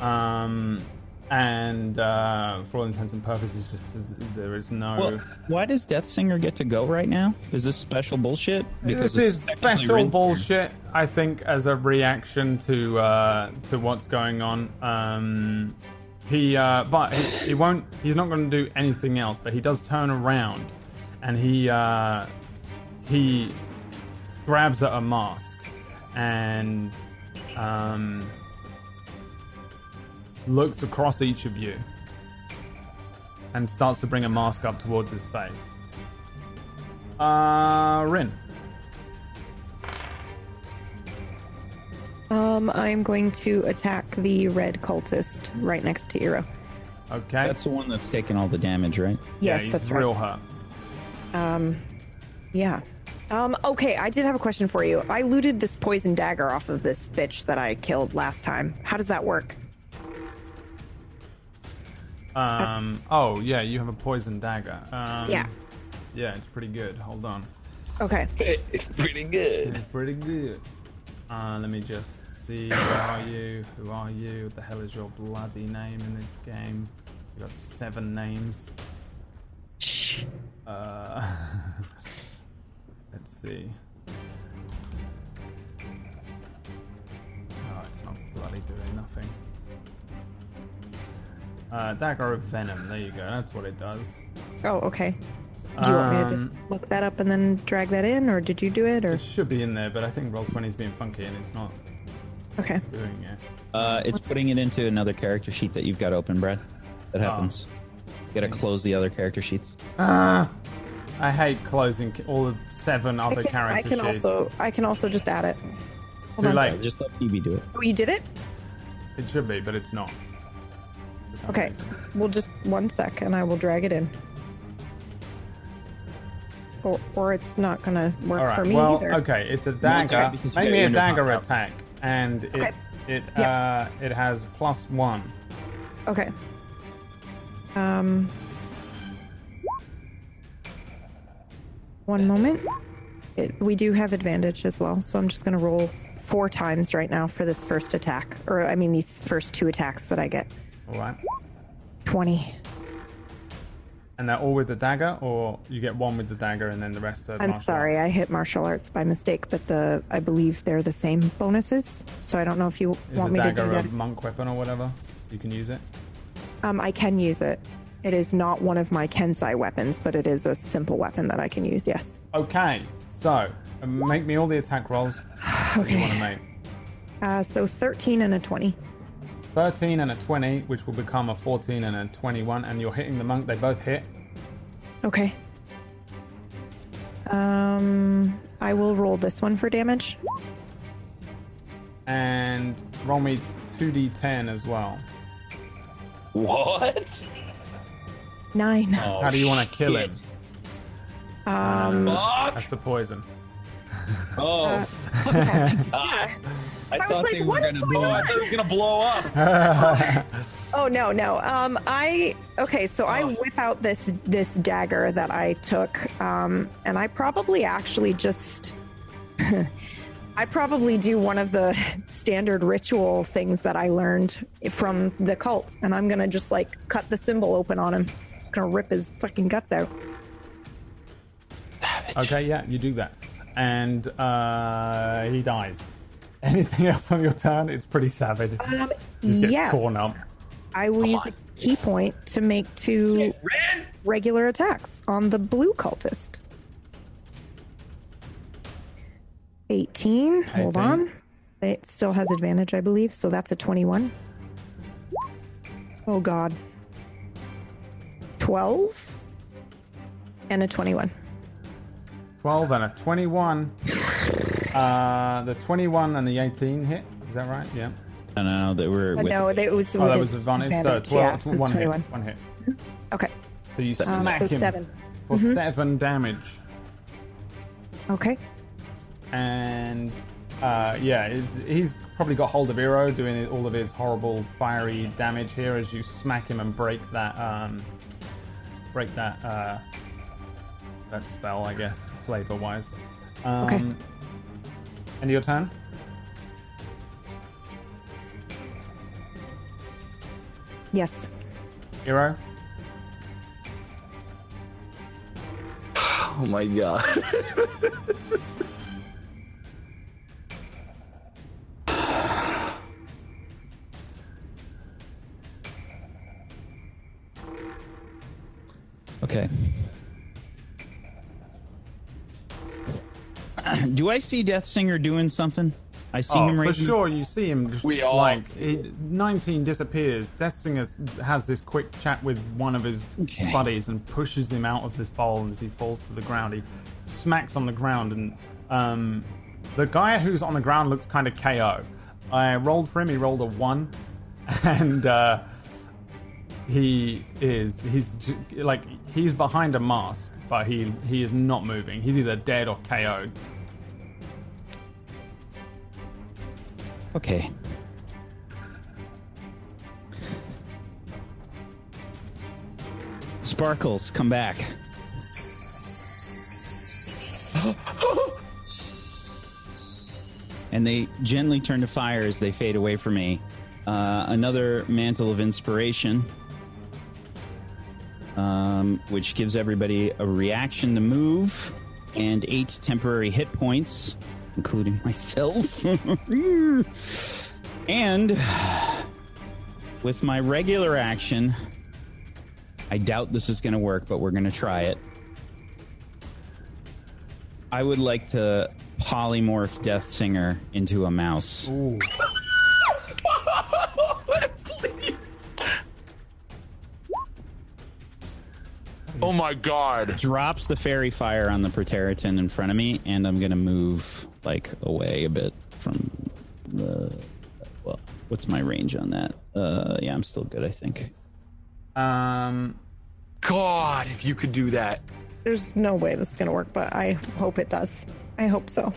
um, and uh, for all intents and purposes, just there is no. Well, why does Death Singer get to go right now? Is this special bullshit? this is special bullshit. I think as a reaction to uh, to what's going on. Um, he, uh, but he, he won't. He's not going to do anything else. But he does turn around, and he uh, he grabs at a mask and um, looks across each of you and starts to bring a mask up towards his face. Uh, Rin. Um, I'm going to attack the red cultist right next to Eero. Okay. That's the one that's taking all the damage, right? yeah, Yes, he's that's real right. hurt. Um, yeah. Um, okay, I did have a question for you. I looted this poison dagger off of this bitch that I killed last time. How does that work? Um. Oh, yeah, you have a poison dagger. Um, Yeah. Yeah, it's pretty good. Hold on. Okay. It's pretty good. It's pretty good. Uh, let me just see. Who are you? Who are you? What the hell is your bloody name in this game? You got seven names. Shh. Uh, let's see. Oh, it's not bloody doing nothing. Uh, dagger of venom. There you go. That's what it does. Oh, okay. Do you want me to just Um, look that up and then drag that in, or did you do it, or It should be in there, but I think Roll20 is being funky and it's not okay? doing it. Uh, it's putting it into another character sheet that you've got open, Brad. That happens. You gotta close the other character sheets. Ah, I hate closing c- all the seven I other can, character I can sheets. also I can also just add it. it's hold too on. late. Just let PB do it. Oh, you did it? It should be, but it's not. For some Okay. reason. Well, just one sec, and I will drag it in. Or, or it's not gonna work All right. for me well, either. okay. It's a dagger. because you Make me a dagger pop-up. attack, and it Okay. it Yep. uh it has plus one. Okay. Um. One moment. It, we do have advantage as well, so I'm just gonna roll four times right now for this first attack, or I mean these first two attacks that I get. All right. Twenty. And they're all with the dagger, or you get one with the dagger, and then the rest are. I'm martial sorry, arts? I hit martial arts by mistake, but the I believe they're the same bonuses. So I don't know if you Is want a me to dagger do a that. monk weapon or whatever? You can use it. Um, I can use it. It is not one of my Kensai weapons, but it is a simple weapon that I can use. Yes. Okay. So uh, make me all the attack rolls you want to Okay. make. Uh, so 13 and a 20. 13 and a 20, which will become a 14 and a 21, and you're hitting the monk. They both hit. Okay. Um, I will roll this one for damage. And roll me 2d10 as well. What? Nine. How do you want to kill him? Um, That's the poison. Oh, yeah. I, was thought like, they were gonna blow up. It was gonna blow up. Oh no, no. Um, I okay. So I whip out this this dagger that I took, um, and I probably actually just. I probably do one of the standard ritual things that I learned from the cult, and I'm gonna just like cut the symbol open on him. Just gonna rip his fucking guts out. Okay, yeah, you do that. And uh, he dies. Anything else on your turn? It's pretty savage. Um, Just gets yes. torn up. I will use a ki point to make two regular attacks on the blue cultist. 18. Hold 18. on. It still has advantage, I believe, so that's a 21. Oh, God. 12? And a 21. 12 and a 21. Uh, the 21 and the 18 hit. Is that right? Yeah. No, no, no, that we're with no, it was. Oh, that was advantage. So advantage. 12, yeah, so it's one hit. One hit. Okay. So you Um, smack so him 7 for seven damage. Okay. and uh, yeah, it's, he's probably got hold of Eero doing all of his horrible fiery damage here as you smack him and break that um, break that uh, that spell, I guess, flavor wise. Um, Okay. And your turn. Yes. Eero. Oh my god. Do I see Death Singer doing something? I see Oh, him right for raising. sure, you see him. Just, We all like see it, nineteen disappears. Death Singer has this quick chat with one of his Okay. buddies and pushes him out of this bowl as he falls to the ground. He smacks on the ground, and um, the guy who's on the ground looks kind of KO. I rolled for him. He rolled a one, and uh, he is he's like he's behind a mask, but he he is not moving. He's either dead or KO'd. Okay. Sparkles, come back. and they gently turn to fire as they fade away from me. Uh, another mantle of inspiration, um, which gives everybody a reaction to move and eight temporary hit points, including myself. and with my regular action, I doubt this is going to work, but we're going to try it. I would like to polymorph Death Singer into a mouse. Please. Oh my god. Drops the faerie fire on the Praetorian in front of me, and I'm going to move like away a bit from the. Well, what's my range on that? Uh, yeah, I'm still good, I think. Um, God, if you could do that. There's no way this is going to work, but I hope it does. I hope so.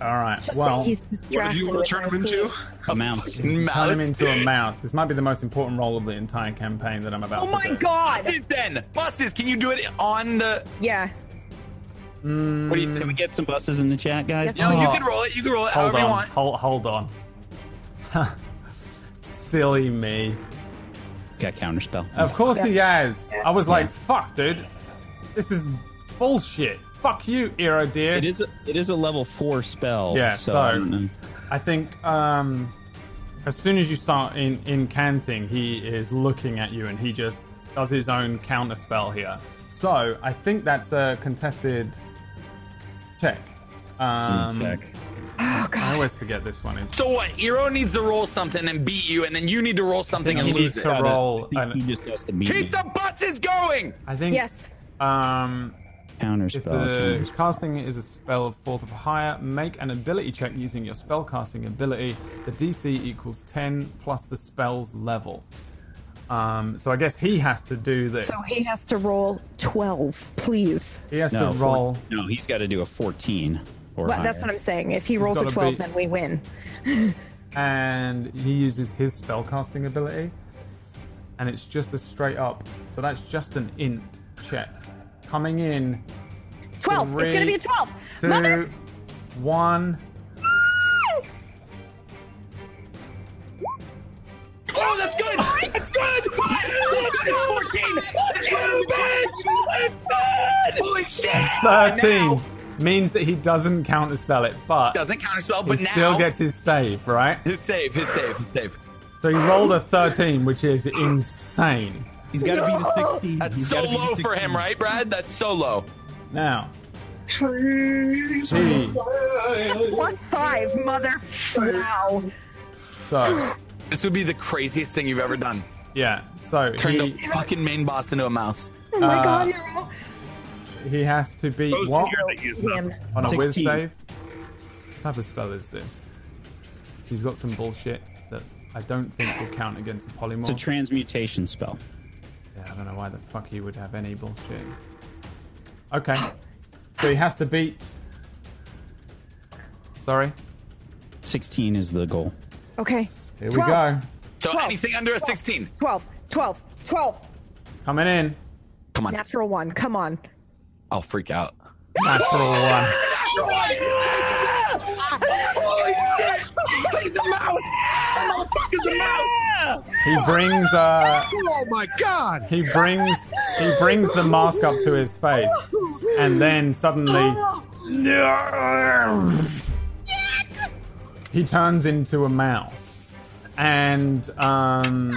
all right. Just well, say he's What distracted. did you want to turn him into? A mouse. turn him into a mouse. This might be the most important role of the entire campaign that I'm about Oh to my do. god! Buses then! Buses, can you do it on the. Yeah. What do you Can we get some buses in the chat, guys? Yes. No, you Oh. can roll it. You can roll it Hold however you on. want. Hold, hold on. Silly me. Got counterspell. Of course he has. I was like, fuck, dude. This is bullshit. Fuck you, Hero dear. It is. A, it is a level four spell. Yeah, So, so- I don't know. I think um, as soon as you start in incanting, he is looking at you and he just does his own counter spell here. So I think that's a contested check. Um, Check. Oh I god. always forget this one. It's, So what? Eero needs to roll something and beat you, and then you need to roll something and needs lose to it. roll. I think he just has to beat me. Keep the buses going! I think. Yes. Um, counterspell. If the counterspell. casting is a spell of fourth or higher, make an ability check using your spellcasting ability. The DC equals 10 plus the spell's level. Um, so I guess he has to do this. So he has to roll 12, please. He has No, to four- roll. no, he's got to do a 14 or But that's what I'm saying. If he rolls a 12, be- then we win. and he uses his spellcasting ability, and it's just a straight up. So that's just an int check. Coming in. 12. it's going to be a Three, 12. Two, Mother. one. Oh, that's good! That's good! That's 14! Holy shit! 13 means that he doesn't counterspell it, but Doesn't counterspell, he but now. still gets his save, right? his save, his save, his save. So he rolled a 13, which is insane. He's got to be the 16. That's He's so gotta low for him, right, Brad? That's so low. Now, Trees Plus 5, mother. Wow. so, This would be the craziest thing you've ever done. yeah, so Turn he, the fucking main boss into a mouse. Oh my Uh, god, hero. He has to beat Oh, what Sierra, he is not. Him. on a whiz 16. save. What type of spell is this? He's got some bullshit that I don't think will count against a polymorph. It's a transmutation spell. yeah, I don't know why the fuck he would have any bullshit. Okay, so he has to beat. Sorry, 16 is the goal. Okay. Here we Twelve. go. So Twelve. anything under a 16. 12, 12, 12. Coming in, Come on. Natural one. Come on. I'll freak out. natural one. Holy shit! He's the mouse! Motherfucker's the mouse! He brings uh Oh my god! he brings he brings the mask up to his face and then suddenly he turns into a mouse and um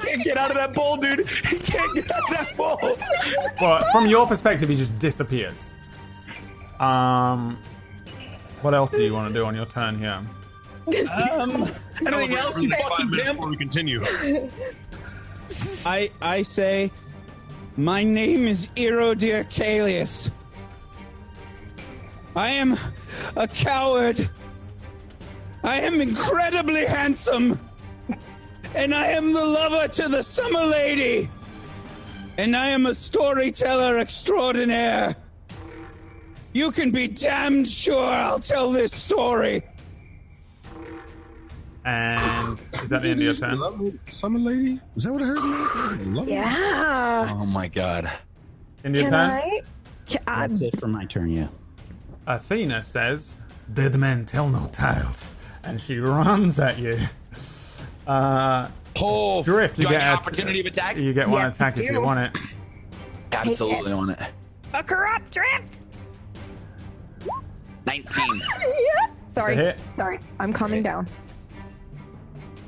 Can't get out of that bowl, dude. He can't get out of that bowl. but from your perspective he just disappears um what else do you want to do on your turn here Um, Anything else, you Five fucking minutes pimp? before we continue. I I say, my name is Erodir Kalius. I am a coward. I am incredibly handsome. And I am the lover to the summer lady. And I am a storyteller extraordinaire. You can be damned sure I'll tell this story. and is that the end of your turn Summer lady? Is that what I heard? Love Yeah. Oh my god. end of your turn I? Can I? That's it for my turn, yeah. Athena says, Dead men tell no tales. And she runs at you. Uh, Oh, Drift, you do I get an a- opportunity of attack? you get one Yes, attack if you you. want it. Absolutely on it. Fuck her up, Drift. 19. yes. Sorry. It's a hit. Sorry. I'm calming down.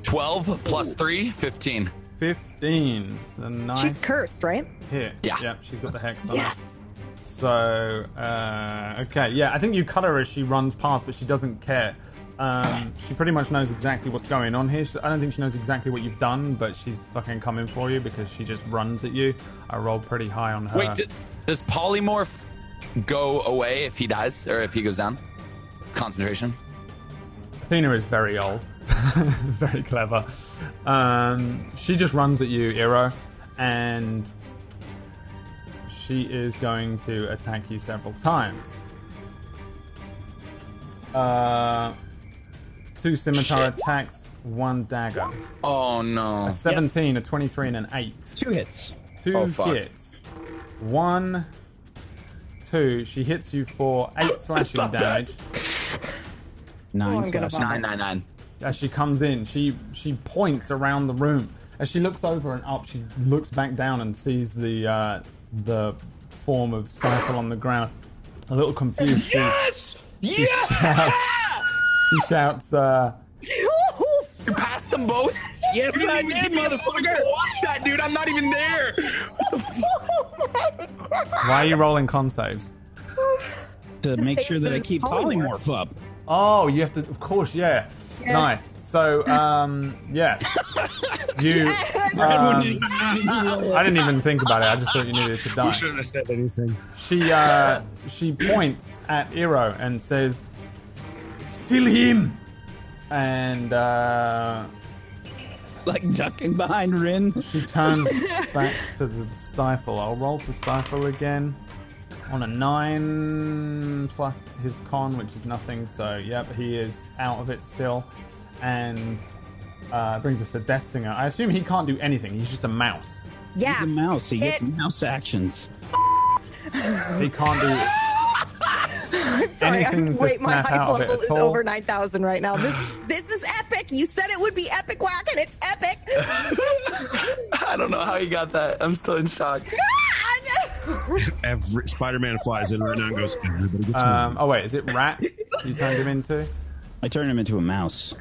12 plus 3, 15. 15. A nice She's cursed, right? hit. Yeah. Yep, she's got the hex on Yes. So, uh, okay, yeah, I think you cut her as she runs past, but she doesn't care. Um, she pretty much knows exactly what's going on here. She- I don't think she knows exactly what you've done, but she's fucking coming for you because she just runs at you. I rolled pretty high on her. Wait, d- does polymorph go away if he dies or if he goes down? Concentration. Athena is very old, very clever. Um, she just runs at you, Eero, and she is going to attack you several times. Uh, two scimitar Shit. attacks, one dagger. Oh no. A 17, a 23, and an 8. Two hits. Two Oh, hits. One, two. She hits you for 8 slashing damage. Nine. Oh, I'm gonna slashing. Nine, nine, nine. as she comes in, she she points around the room. As she looks over and up, she looks back down and sees the uh, the form of Stifle on the ground. A little confused, she, she shouts. She shouts, uh, You passed them both? Yes, You I didn't even did, give me a fucking motherfucker. Watch that, dude. I'm not even there. "Why are you rolling con saves?" To make save sure that I the keep polymorph. polymorph up. Oh, you have to. Of course, yeah. Nice. So, um, yeah. You. Um, I didn't even think about it. I just thought you needed to die. Shouldn't have said anything. She uh, she points at Eero and says, "Kill him!" And uh, Like ducking behind Rin. she turns back to the stifle. I'll roll for stifle again on a nine plus his con, which is nothing. So yep, he is out of it still, and uh, brings us to Death Singer. I assume he can't do anything. He's just a mouse. Yeah. He's a mouse. He gets It- mouse actions. He can't do. Sorry, anything I'm, to wait, my snap hype out level at is over 9,000 right now. This, this is epic. You said it would be epic whack, and it's epic. I don't know how you got that. I'm still in shock. Every Spider-Man flies in right now and goes. Everybody gets Um, oh wait, is it rat? You turned him into? I turned him into a mouse.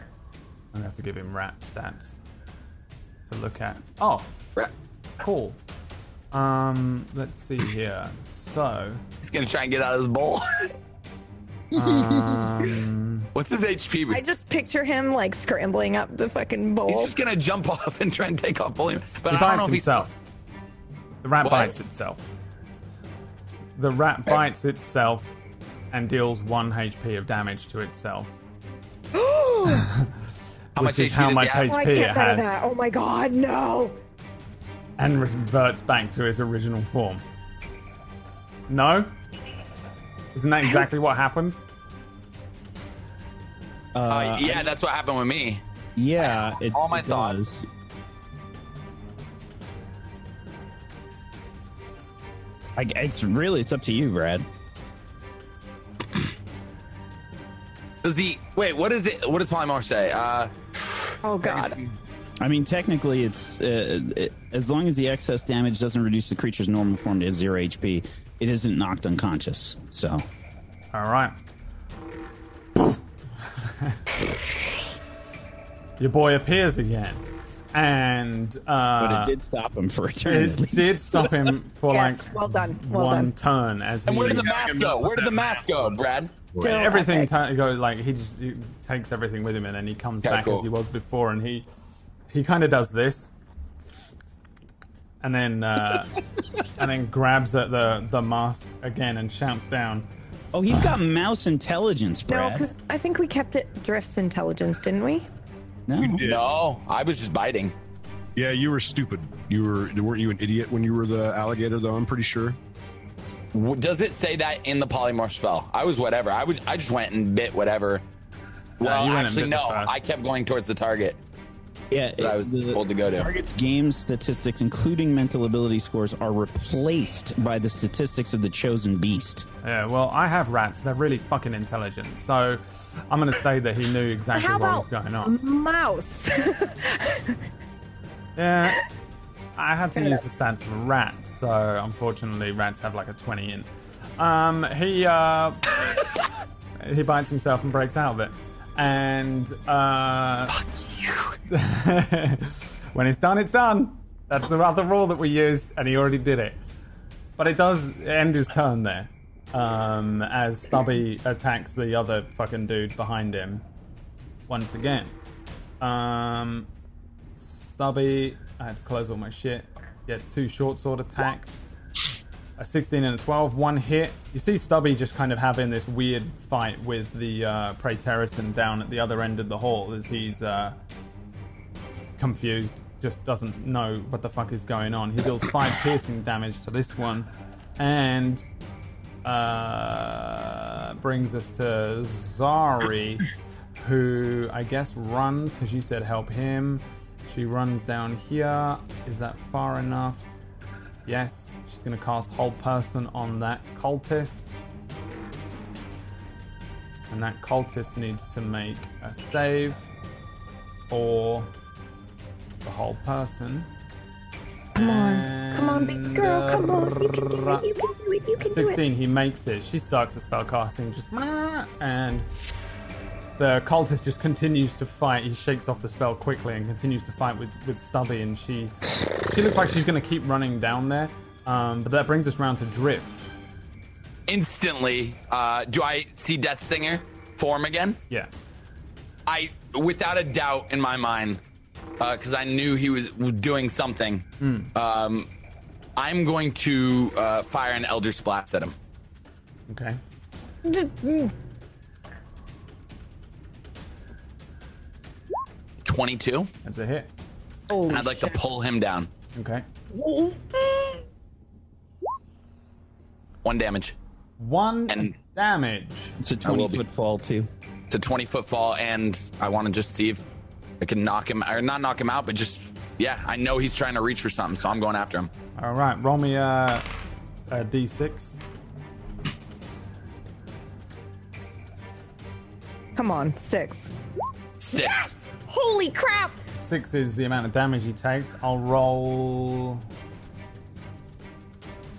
I'm gonna have to give him rat stats to look at. Oh, rat. cool. Um, let's see here. So, He's gonna try and get out of this bowl. um, What's his HP? I just picture him like scrambling up the fucking bowl. He's just gonna jump off and try and take off bullying. But he I don't bites know if he's. The rat What? bites itself. The rat bites itself and deals one HP of damage to itself. How much is HP how does much he have? Oh, I HP it can't better has, that. Oh my god, no. And reverts back to its original form. No, isn't that exactly what happened? Uh, yeah, that's what happened with me. Yeah, it, All my it thoughts. does. I, it's really it's up to you, Brad. Does he? Wait, what is it? What does Polymorph say? Uh, Oh god. I mean, technically, it's uh, it, as long as the excess damage doesn't reduce the creature's normal form to zero HP, it isn't knocked unconscious. So, All right. Your boy appears again, and but uh, it did stop him for a turn. it did stop him for Yes, like well done. Well one done. turn as he and where did the mask go? Where did the mask go, Brad? Everything epic. ta- goes like he just he takes everything with him and then he comes Yeah, back cool. as he was before and he he kind of does this and then uh, and then grabs at the the mask again and shouts down Oh, he's got mouse intelligence, No, Brad. because I think we kept it Drift's intelligence, didn't we? no, Yeah. No, I was just biting. Yeah, you were stupid. You were weren't you an idiot when you were the alligator though? I'm pretty sure. W- Does it say that in the polymorph spell? I was whatever. I was. I just went and bit whatever. Well, you went and actually, bit the no. first. I kept going towards the target yeah, that I was the- told to go to. Target's game statistics, including mental ability scores, are replaced by the statistics of the chosen beast. yeah well I have rats they're really fucking intelligent so I'm gonna say that he knew exactly How what was going on mouse? yeah I had to use the stats of a rat so unfortunately rats have like a 20 in um he uh he bites himself and breaks out of it. And uh, when it's done, it's done. That's the other rule that we used, and he already did it. But it does end his turn there, um, as Stubby attacks the other fucking dude behind him once again. Um, Stubby, I had to close all my shit. Gets two short sword attacks a 16 and a 12, one hit. You see Stubby just kind of having this weird fight with the uh, Praetorian down at the other end of the hall as he's uh, confused, just doesn't know what the fuck is going on. He deals five piercing damage to this one, and uh, brings us to Zari, who I guess runs because you said help him. She runs down here. Is that far enough? Yes, she's going to cast Hold Person on that cultist. And that cultist needs to make a save for the Hold Person. Come on. Come on, big girl. Uh, Come on. You can do it. You can do it. You can do it. 16, he makes it. She sucks at spellcasting, just and the cultist just continues to fight. He shakes off the spell quickly and continues to fight with, with Stubby, and she she looks like she's going to keep running down there. Um, but that brings us round to Drift. Instantly, uh, do I see Death Singer form again? Yeah. I, without a doubt in my mind, because I knew he was doing something. Um, I'm going to uh, fire an Eldritch Blast at him. Okay. Twenty-two, That's a hit. and I'd like to pull him down. Okay. One damage. One And- damage. It's a I will 20 be. foot fall, too. It's a 20 foot fall, and I want to just see if I can knock him, or not knock him out, but just, yeah, I know he's trying to reach for something, so I'm going after him. All right. Roll me a, a d6. Come on. Six. Six. Holy crap. Six is the amount of damage he takes. I'll roll.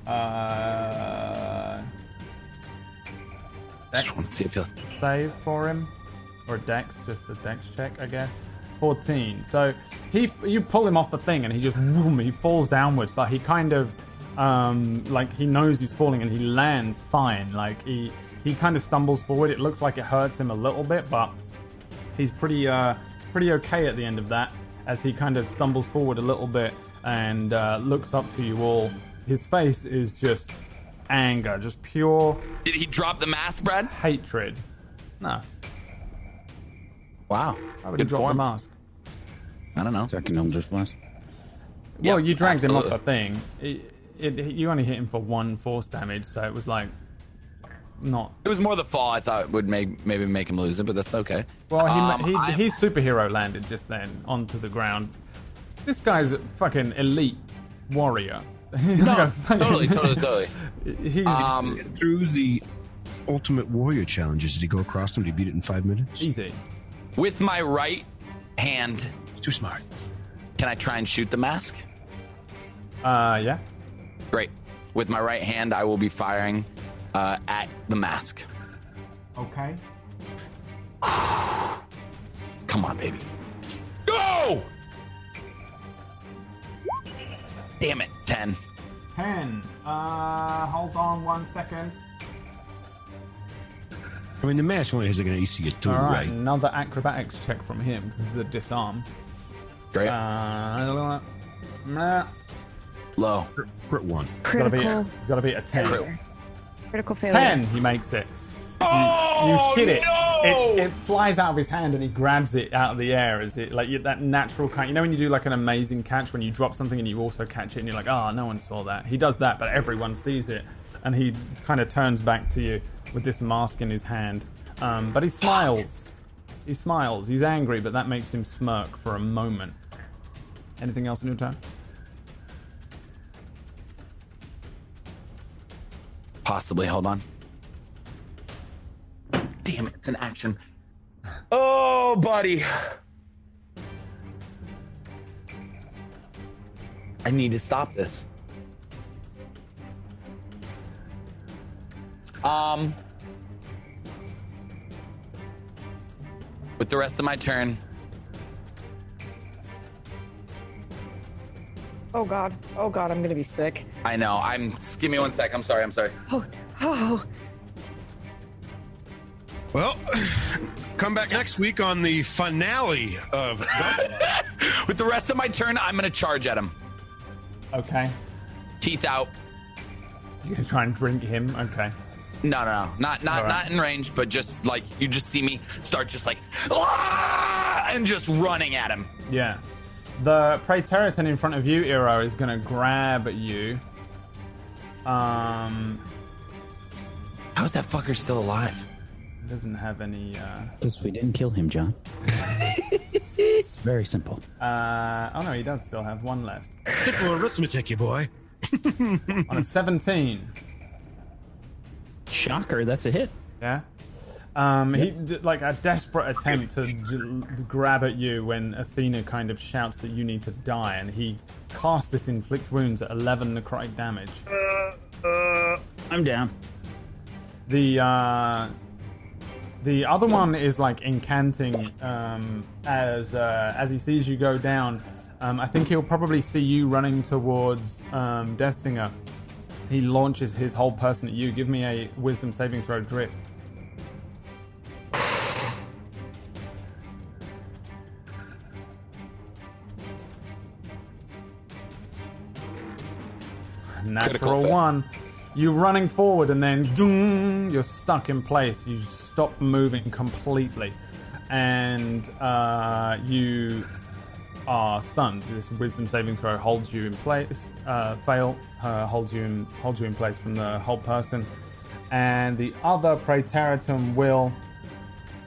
Uh, Just want to see if he'll. save for him, or dex, just a dex check, I guess. Fourteen. So he, you pull him off the thing, and he just, boom, he falls downwards. But he kind of, um, like he knows he's falling, and he lands fine. Like he, he kind of stumbles forward. It looks like it hurts him a little bit, but he's pretty, uh, pretty okay at the end of that, as he kind of stumbles forward a little bit and uh, looks up to you all his face is just anger, just pure Did he drop the mask, Brad? hatred. No, Wow. I would have Good dropped the mask. I don't know. Second Eldritch Blast. Yeah, well, you dragged him off the absolutely. thing. It, it, you only hit him for one force damage, so it was like not. It was more the fall I thought would make maybe make him lose it, but that's okay. Well, he, Um, he, I'm- his superhero landed just then onto the ground. This guy's a fucking elite warrior. He's No, like a fucking- totally, totally, totally. He's Um, Through the Ultimate Warrior challenges, did he go across them? Did he beat it in five minutes? easy. with my right hand, Too smart. can I try and shoot the mask? Uh, yeah. Great. With my right hand, I will be firing uh, at the mask. Okay. Come on, baby. Go! Damn it, 10. Ten. Uh, hold on one second. I mean, the mask only has like an AC of two, All right, right? another acrobatics check from him. This is a disarm. Great. Uh, nah, Low. Crit one. it's gotta be. Critical It's gotta be a ten. failure. Critical failure. Ten. He makes it. Oh, you hit it. no! it. It flies out of his hand and he grabs it out of the air. Is it like you, that natural kind. You know when you do like an amazing catch when you drop something and you also catch it and you're like, oh, no one saw that. He does that, but everyone sees it, and he kind of turns back to you with this mask in his hand. Um, but he smiles. He smiles. He's angry, but that makes him smirk for a moment. Anything else in your turn? Possibly. Hold on. Damn it, it's an action. Oh, buddy. I need to stop this. Um, with the rest of my turn, Oh god. Oh god, I'm gonna be sick. I know. I'm. Just give me one sec. I'm sorry. I'm sorry. Oh, oh. Well, come back next week on the finale of. With the rest of my turn, I'm gonna charge at him. Okay. Teeth out. You're gonna try and drink him. Okay. No, no, no, not not All right. not in range, but just like you just see me start just like "Ah!" and just running at him. Yeah. The Praetorian in front of you, Eero, is going to grab you. Um, How's that fucker still alive? he doesn't have any. Uh, Because we didn't kill him, John. Very simple. uh, oh no, he does still have one left. Simple arithmetic, you boy. On a 17. Shocker, that's a hit. Yeah. Um, he d- like a desperate attempt to j- grab at you when Athena kind of shouts that you need to die, and he casts this inflict wounds at 11 necrotic damage. I'm down. The uh, the other one is like incanting um, as uh, as he sees you go down. Um, I think he'll probably see you running towards um, Deathsinger. He launches his Hold Person at you. Give me a Wisdom saving throw drift. Natural one. You're running forward and then dung, you're stuck in place. You stop moving completely, and uh, you are stunned. This wisdom saving throw holds you in place. Uh, fail uh, holds you in holds you in place from the Hold Person, and the other Praetorian will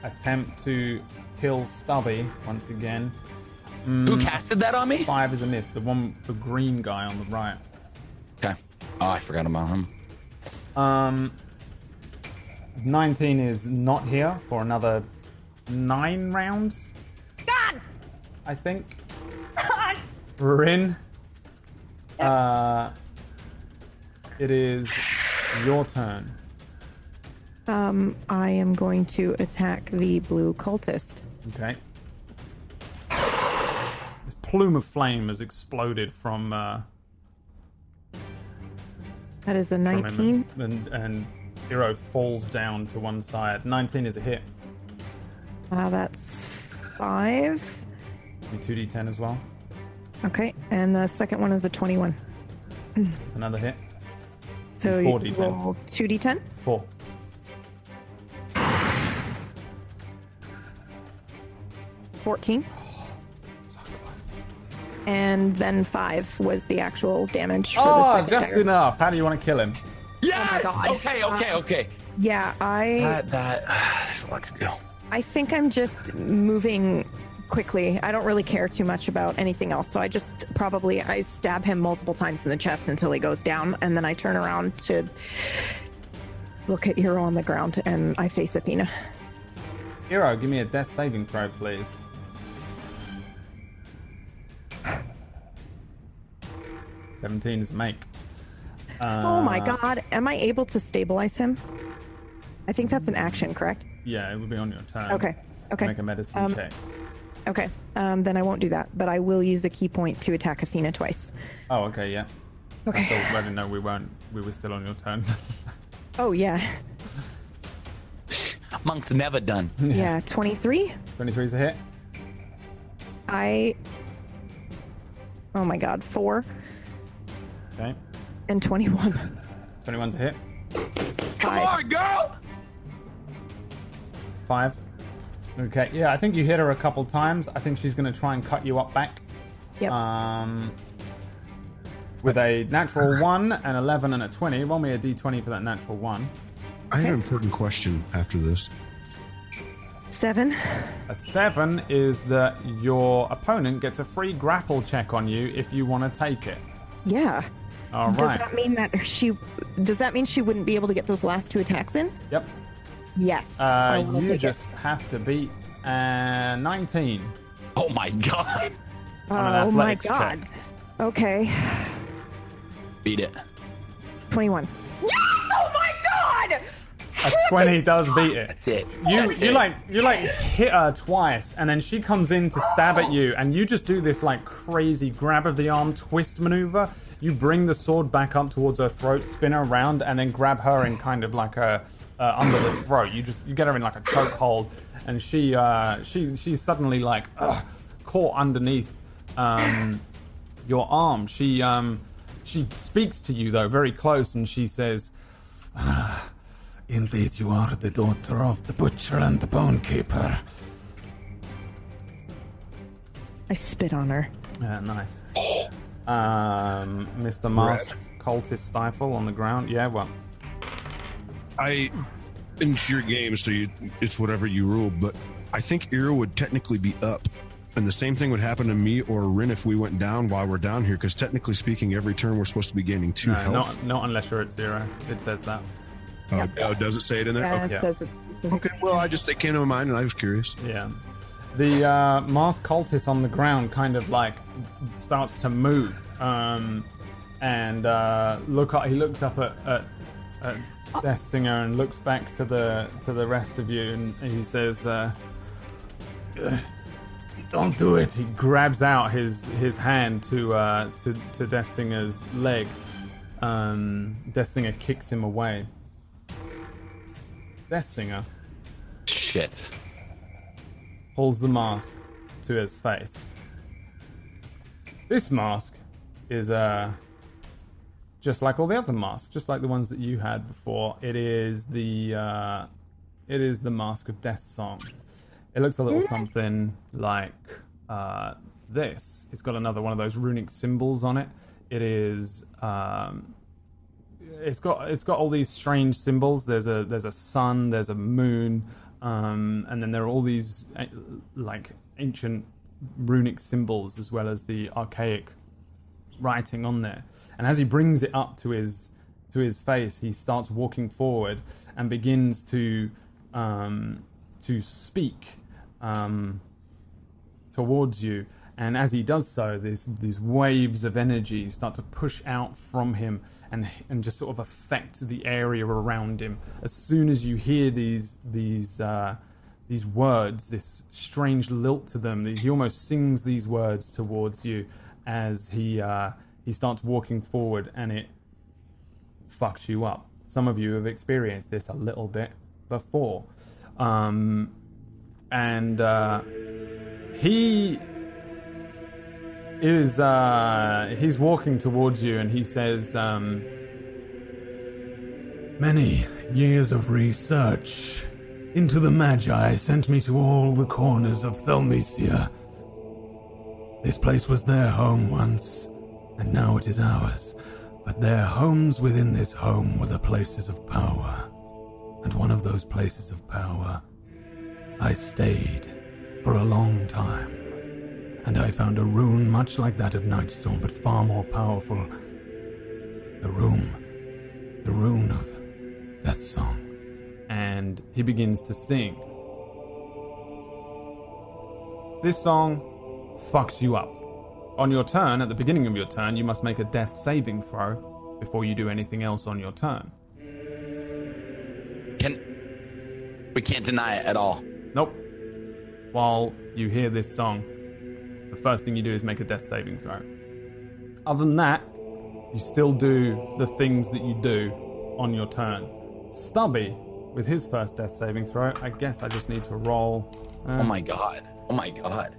attempt to kill Stubby once again. Who casted that on me? Five is a miss. The one, the green guy on the right. Okay. Oh, I forgot about him. Um, 19 is not here for another nine rounds. God! I think. God! Rin. Uh, it is your turn. Um, I am going to attack the blue cultist. Okay. This plume of flame has exploded from, uh, That is a 19. and and Eero falls down to one side. 19 is a hit. Uh, that's five. Give me 2d10 as well. Okay, and the second one is a 21. It's another hit. So you 4d10. roll 2d10. Four. Fourteen. So close. And then five was the actual damage for the Oh, second just tiger. enough. How do you want to kill him? Oh yes. God. Okay. Okay. Um, okay. Yeah, I That that. There's a lot to do. I think I'm just moving quickly. I don't really care too much about anything else. So I just probably I stab him multiple times in the chest until he goes down, and then I turn around to look at Eero on the ground, and I face Athena. Eero, give me a death saving throw, please. Seventeen is a make. oh my Uh, god, am I able to stabilize him? I think that's an action, correct? Yeah, it would be on your turn. Okay. Okay. Make a medicine Um, check. Okay. Um, then I won't do that, but I will use a ki point to attack Athena twice. Oh, okay, yeah. Okay. So, I didn't know we weren't. We were still on your turn. Oh yeah, Monk's never done. yeah. Twenty-three. Twenty-three is a hit. I. Oh my god, four Okay. and twenty-one. 21's a hit. Five. on, girl. Five. Okay, yeah, I think you hit her a couple times. I think she's going to try and cut you up back. Yep. Um, with a natural 1, an 11, and a 20. Roll me a d20 for that natural 1. I have an important question after this. Seven. A 7 is that your opponent gets a free grapple check on you if you want to take it. Yeah. All Does that mean that she? Does that mean she wouldn't be able to get those last two attacks in? Yep. Yes. Uh, you take just have to beat uh, 19 Oh my god. it. Oh my god. check. Okay. Beat it. Twenty-one. Yes! Oh my god! A 20 does beat it. That's it. You That's you it. like you like hit her twice, and then she comes in to stab at you, and you just do this like crazy grab of the arm twist maneuver. You bring the sword back up towards her throat, spin her around, and then grab her in kind of like a uh, under the throat. You just you get her in like a chokehold, and she uh, she she's suddenly like ugh, caught underneath um, your arm. She um, she speaks to you though very close, and she says. Indeed, you are the daughter of the butcher and the bone keeper. I spit on her. Yeah, nice. Um, Mr. Masked cultist stifle on the ground. Yeah, well, I, it's your game, so you, it's whatever you rule. But I think Ira would technically be up, and the same thing would happen to me or Rin if we went down while we're down here. Because technically speaking, every turn we're supposed to be gaining two no, health. not not unless you're at zero. It says that. Oh, oh, does it say it in there? Yeah, Okay. it says it's okay. Well, I just it came to my mind, and I was curious. Yeah. The uh, masked cultist on the ground kind of like starts to move, um, and uh, look. Up, he looks up at, at, at Death Singer and looks back to the to the rest of you, and he says, uh, "Don't do it." He grabs out his his hand to uh, to to Death Singer's leg. Um, Death Singer kicks him away. Death Singer Shit. pulls the mask to his face. This mask is uh just like all the other masks, just like the ones that you had before. It is the uh, it is the mask of Death Song. It looks a little something like uh, this. It's got another one of those runic symbols on it. It is um, it's got it's got all these strange symbols. There's a there's a sun, there's a moon, um, and then there are all these uh, like ancient runic symbols as well as the archaic writing on there. And as he brings it up to his to his face, he starts walking forward and begins to um, to speak um, towards you. And as he does so, these these waves of energy start to push out from him and and just sort of affect the area around him. As soon as you hear these these uh, these words, this strange lilt to them, he almost sings these words towards you as he uh, he starts walking forward, and it fucks you up. Some of you have experienced this a little bit before, um, and uh, he is uh, he's walking towards you and he says, um, Many years of research into the Magi sent me to all the corners of Thelmesia. This place was their home once, and now it is ours. But their homes within this home were the places of power. And one of those places of power, I stayed for a long time. And I found a rune much like that of Nightstorm, but far more powerful. The rune. The rune of that Song. and he begins to sing. This song fucks you up. On your turn, at the beginning of your turn, you must make a death saving throw before you do anything else on your turn. Can we can't deny it at all. Nope. While you hear this song, the first thing you do is make a death saving throw. Other than that, you still do the things that you do on your turn. Stubby, with his first death saving throw, I guess I just need to roll. uh, Oh my god. Oh my god.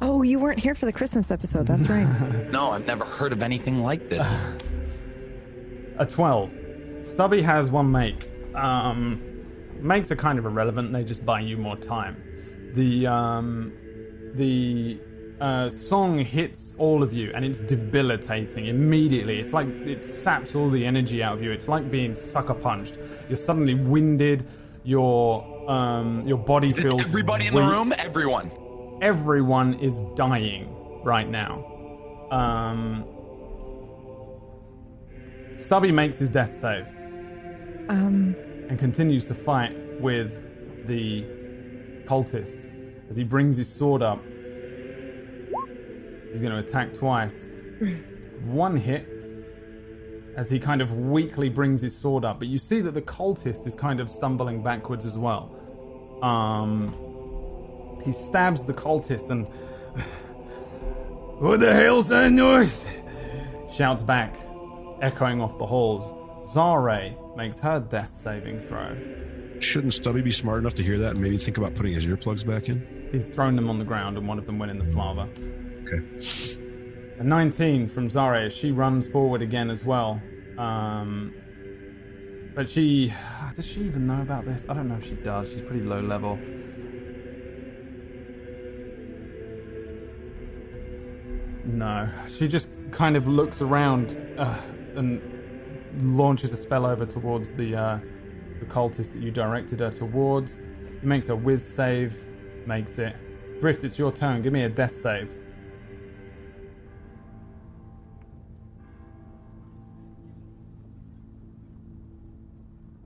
Oh, you weren't here for the Christmas episode. That's right. No, I've never heard of anything like this. a 12. Stubby has one make. Um, makes are kind of irrelevant, they just buy you more time. The, um, the uh, song hits all of you and it's debilitating immediately. It's like it saps all the energy out of you. It's like being sucker punched. You're suddenly winded, your, um, your body Is feels. everybody in the room? Everyone. Everyone is dying right now. Um, Stubby makes his death save Um, and continues to fight with the cultist as he brings his sword up. He's going to attack twice. One hit as he kind of weakly brings his sword up, but you see that the cultist is kind of stumbling backwards as well. Um, he stabs the cultist and What the hell's that noise? shouts back, echoing off the halls. Zare makes her death saving throw. Shouldn't Stubby be smart enough to hear that and maybe think about putting his earplugs back in? He's thrown them on the ground, and one of them went in the flava. Okay. A 19 from Zare. She runs forward again as well. Um, but she. Does she even know about this? I don't know if she does. She's pretty low level. No. She just kind of looks around uh, and launches a spell over towards the, uh, the cultist that you directed her towards. He makes a whiz save, makes it. Drift, it's your turn. Give me a death save.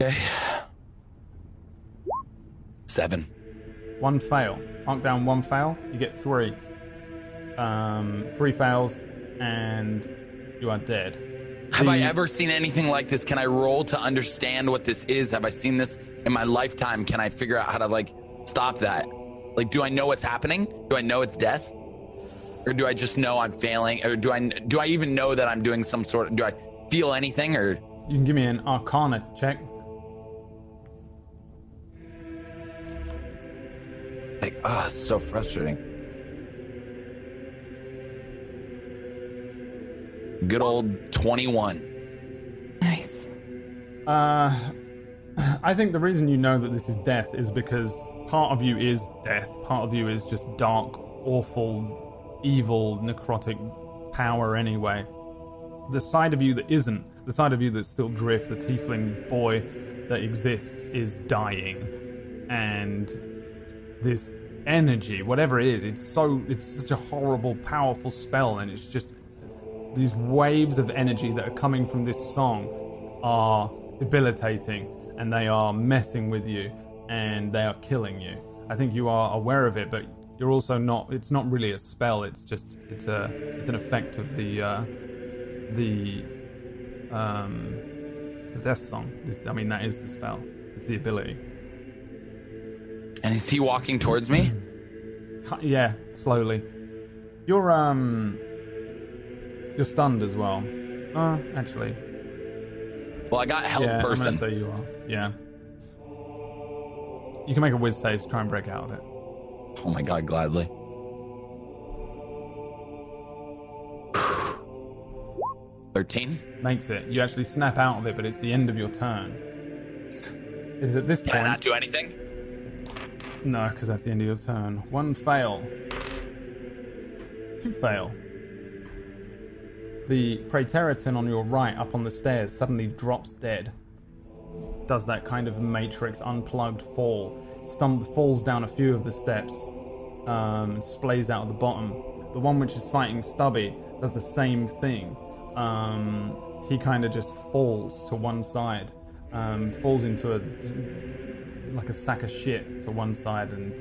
Okay. Seven. One fail. Mark down one fail. You get three. Um, three fails, and you are dead. Have I ever seen anything like this? Can I roll to understand what this is? Have I seen this in my lifetime? Can I figure out how to like stop that? Like, do I know what's happening? Do I know it's death? Or do I just know I'm failing? Or do I do I even know that I'm doing some sort of do I feel anything or You can give me an Arcana check. like ah it's so frustrating. Good old 21. nice. Uh, I think the reason you know that this is death is because part of you is death. Part of you is just dark, awful, evil, necrotic power. Anyway, the side of you that isn't, the side of you that's still drift, the tiefling boy that exists, is dying, and this energy, whatever it is, it's so it's such a horrible, powerful spell, and it's just these waves of energy that are coming from this song are debilitating and they are messing with you and they are killing you. I think you are aware of it, but you're also not. It's not really a spell. It's just it's a it's an effect of the uh, the um, the death song. This, I mean, that is the spell. It's the ability. And is he walking towards me? Yeah, slowly. You're um, you're stunned as well. Uh, actually, Well, I got help yeah, I'm person. gonna say you are. Yeah. You can make a whiz save to try and break out of it. Oh my god, gladly. 13. Makes it. You actually snap out of it, but it's the end of your turn. Is at this point? Can I not do anything? No, because that's the end of your turn. One fail. Two fail. The Praetorian on your right, up on the stairs, suddenly drops dead. Does that kind of Matrix unplugged fall. Stum- falls down a few of the steps. Um, splays out at the bottom. The one which is fighting Stubby does the same thing. Um, he kind of just falls to one side. Um, falls into a like a sack of shit to one side, and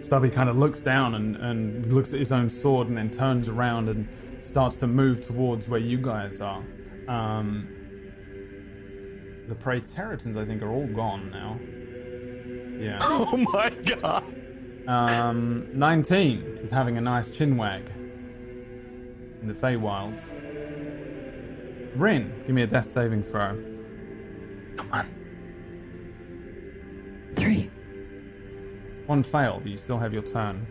Stubby kind of looks down and, and looks at his own sword, and then turns around and starts to move towards where you guys are. Um, the Praetorians, I think, are all gone now. Yeah. Oh my god. Um, 19 is having a nice chin wag in the Feywilds. Rin, give me a death saving throw. Come on. Three. One fail, but you still have your turn.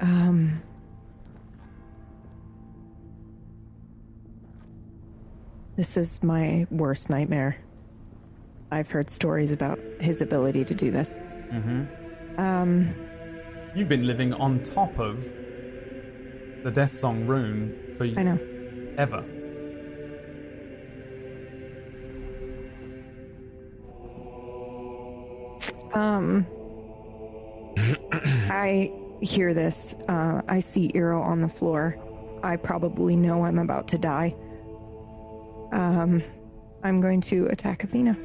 Um. This is my worst nightmare. I've heard stories about his ability to do this. Mm-hmm. Um, You've been living on top of the Death Song rune for I know. ever. Um, I hear this. Uh, I see Eero on the floor. I probably know I'm about to die. Um, I'm going to attack Athena.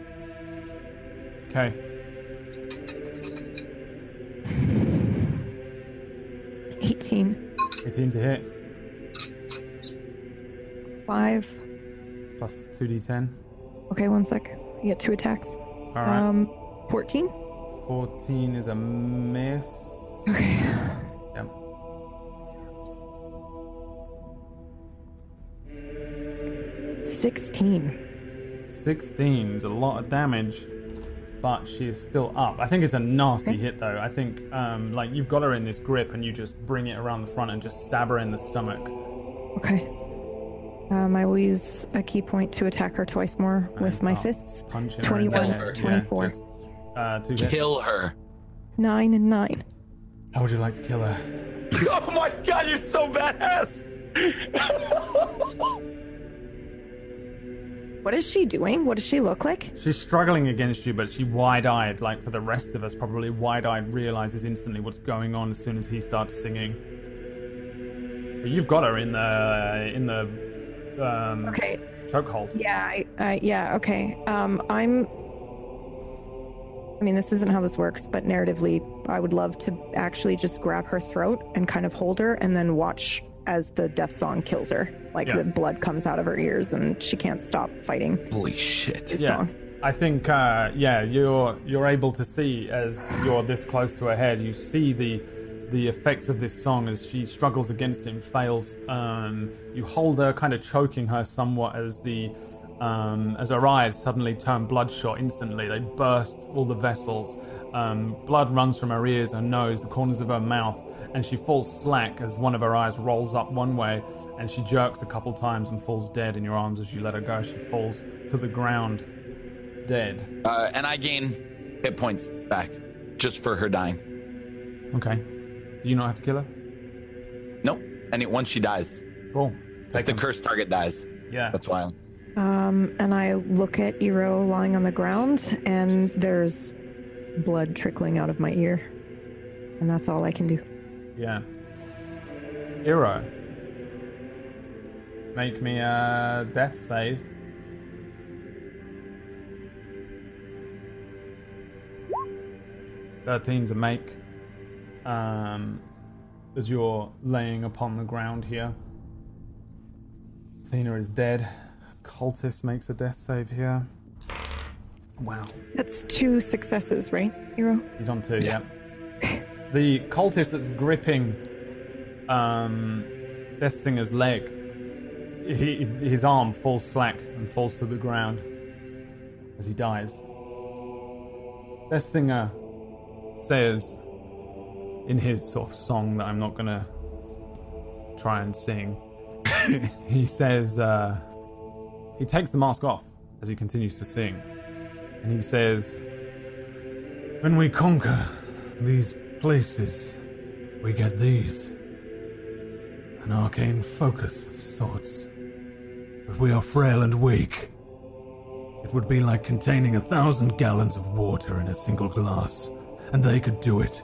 Okay. Eighteen. 18 to hit, Five. plus 2d10. Okay, one sec. I get two attacks. Alright. Um, 14? 14 is a miss. Okay. Yep. Sixteen. 16 is a lot of damage, but she is still up. I think it's a nasty hit, though. I think, um, like, you've got her in this grip and you just bring it around the front and just stab her in the stomach. Okay. Um, I will use a ki point to attack her twice more with my fists. Punching her in the 21, head. 24. Yeah, just, uh, two hits. Kill her. Nine and nine. How would you like to kill her? Oh my god, you're so badass. What is she doing? What does she look like? She's struggling against you, but she wide-eyed, like for the rest of us, probably wide-eyed, realizes instantly what's going on as soon as he starts singing. But you've got her in the in the um, Okay. chokehold. Yeah, I, I, yeah, okay. Um, I'm. I mean, this isn't how this works, but narratively, I would love to actually just grab her throat and kind of hold her and then watch as the death song kills her. Like Yeah. the blood comes out of her ears and she can't stop fighting Holy shit. his Yeah, song. I think uh, yeah, you're you're able to see as you're this close to her head. You see the the effects of this song as she struggles against him, fails. Um, you hold her, kind of choking her somewhat as the um, as her eyes suddenly turn bloodshot instantly. They burst all the vessels. Um, blood runs from her ears, her nose, the corners of her mouth, and she falls slack as one of her eyes rolls up one way, and she jerks a couple times and falls dead in your arms as you let her go. She falls to the ground, dead. Uh, and I gain hit points back just for her dying. Okay. Do you not have to kill her? Nope. And it, once she dies, Cool. Take the them. cursed target dies, Yeah. that's why. Um, and I look at Eero lying on the ground, and there's blood trickling out of my ear. And that's all I can do. Yeah. Eero. Make me a death save. Thirteen to make. Um, as you're laying upon the ground here. Athena is dead. Cultist makes a death save here. Wow. That's two successes, right, Eero? He's on two, Yeah. yeah. The cultist that's gripping um, Death Singer's leg, he, his arm falls slack and falls to the ground as he dies. Death Singer says in his sort of song that I'm not gonna try and sing, he says, uh, he takes the mask off as he continues to sing. And he says, When we conquer these places, we get these. An arcane focus of sorts. But we are frail and weak. It would be like containing a thousand gallons of water in a single glass, and they could do it.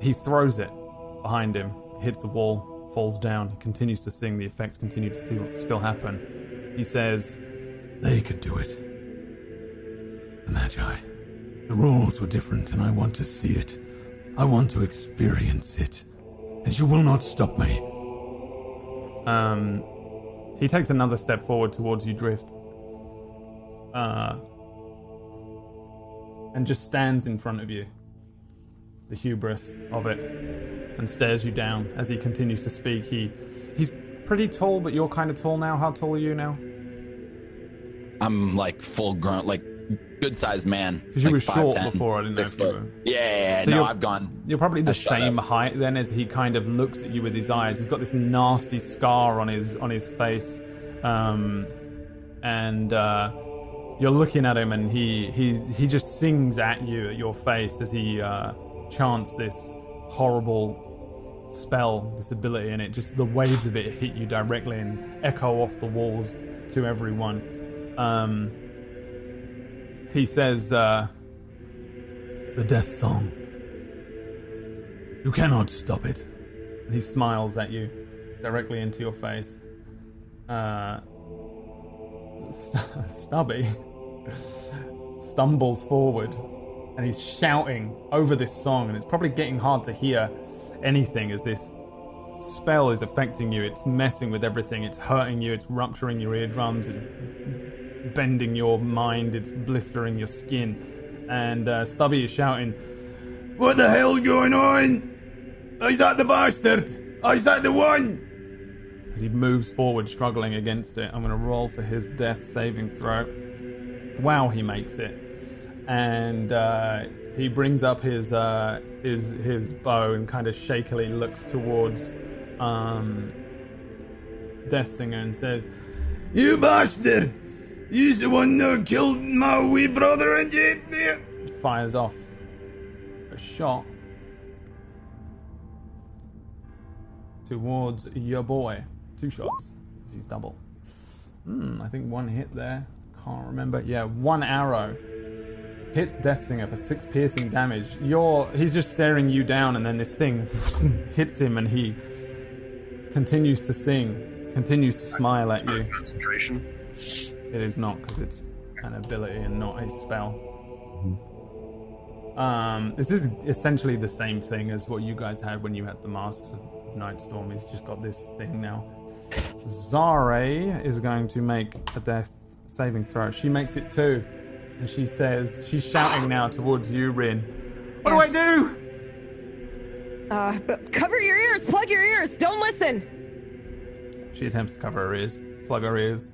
he throws it behind him, hits the wall, falls down. He continues to sing. The effects continue to still, still happen. He says, They could do it. The Magi. The rules were different, and I want to see it. I want to experience it. And you will not stop me. Um, he takes another step forward towards you, Drift. Uh, and just stands in front of you. The hubris of it, and stares you down as he continues to speak. He, he's pretty tall, but you're kind of tall now. How tall are you now? I'm like full grown, like good sized man. Because you like were short 5'10", before. I didn't know if you were. Yeah, yeah, yeah. So no, I've gone. You're probably the same up. height then as he kind of looks at you with his eyes. He's got this nasty scar on his on his face, um, and uh, you're looking at him, and he he he just sings at you at your face as he uh, chants this horrible spell, this ability, and it just the waves of it hit you directly and echo off the walls to everyone. Um, he says. Uh, The death song. You cannot stop it. And he smiles at you directly into your face. Uh, St- Stubby stumbles forward and he's shouting over this song, and it's probably getting hard to hear anything as this spell is affecting you. It's messing with everything, it's hurting you, it's rupturing your eardrums, it's bending your mind, it's blistering your skin. And uh, Stubby is shouting, What the hell going on? Is that the bastard? Is that the one? As he moves forward, struggling against it, I'm going to roll for his death saving throw. Wow, he makes it. And uh, he brings up his uh, his his bow and kind of shakily looks towards um, Death Singer and says, "You bastard! You's the one that killed my wee brother and you." Fires off a shot towards your boy. Two shots. He's double. Hmm, I think one hit there. Can't remember. Yeah, one arrow hits Death Singer for six piercing damage. You're he's just staring you down, and then this thing hits him, and he continues to sing, continues to smile at you. Concentration. It is not because it's an ability and not a spell. Um, this is essentially the same thing as what you guys had when you had the masks of Nightstorm. He's just got this thing now. Zare is going to make a death saving throw. She makes it too, and she says she's shouting now towards you, Rin. What do I do? Uh, but cover your ears, plug your ears, don't listen. She attempts to cover her ears, plug her ears.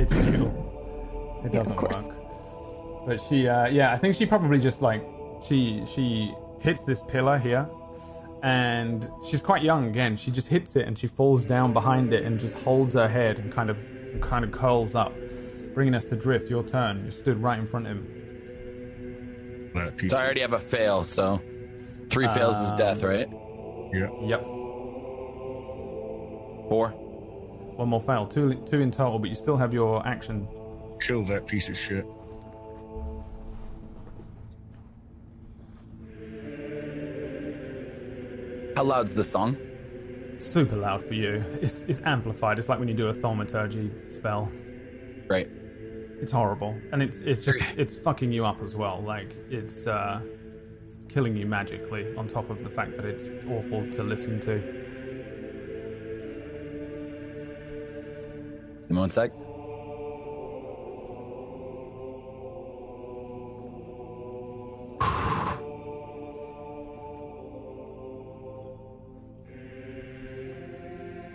It's futile. It doesn't course. work. But she, uh, yeah, I think she probably just like she she hits this pillar here, and she's quite young again. She just hits it and she falls down behind it and just holds her head and kind of kind of curls up, bringing us to drift. Your turn. You stood right in front of him. That piece. So I already have a fail, so three fails is death, uh, right? Yeah. Yep. Four. One more fail. Two two in total, but you still have your action. Kill that piece of shit. How loud's the song? Super loud for you. It's, it's amplified. It's like when you do a thaumaturgy spell. Right. It's horrible, and it's it's just it's fucking you up as well. Like it's uh, it's killing you magically. On top of the fact that it's awful to listen to. Give me one sec.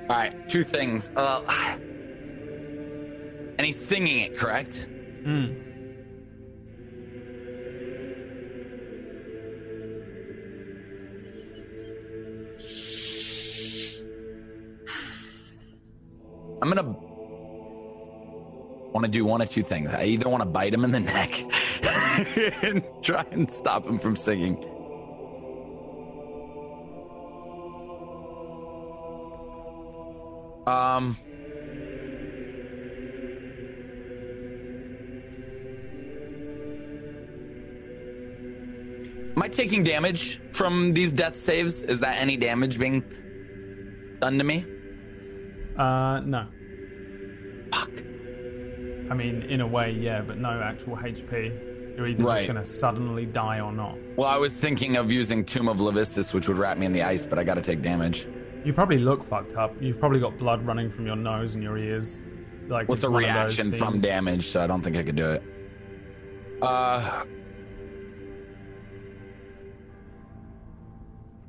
All right, two things. Uh, and he's singing it, correct? I'm gonna want to do one of two things. I either want to bite him in the neck and try and stop him from singing. Um. Am I taking damage from these death saves? Is that any damage being done to me? Uh, no. Fuck. I mean, in a way, yeah, but no actual HP. You're either Right. just gonna suddenly die or not. Well, I was thinking of using Tomb of Levistus, which would wrap me in the ice, but I gotta take damage. You probably look fucked up. You've probably got blood running from your nose and your ears. Like What's it's a one of those reaction from damage? So I don't think I could do it. Uh,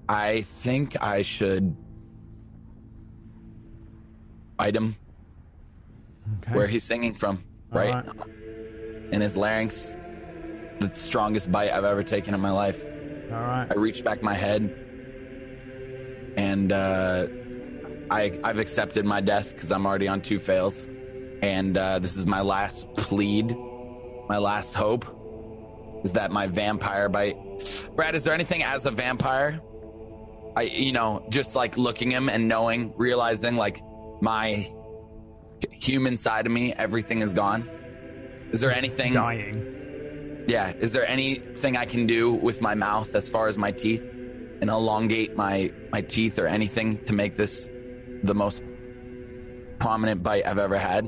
I think I should bite him Okay. where he's singing from, right? Alright. In his larynx. The strongest bite I've ever taken in my life. All right. I reach back my head, and uh, I I've accepted my death because I'm already on two fails, and uh, this is my last plead, my last hope, is that my vampire bite. Brad, is there anything as a vampire? I you know just like looking him and knowing, realizing like my human side of me, everything is gone. Is there anything? Dying. Yeah. Is there anything I can do with my mouth as far as my teeth and elongate my my teeth or anything to make this the most prominent bite I've ever had?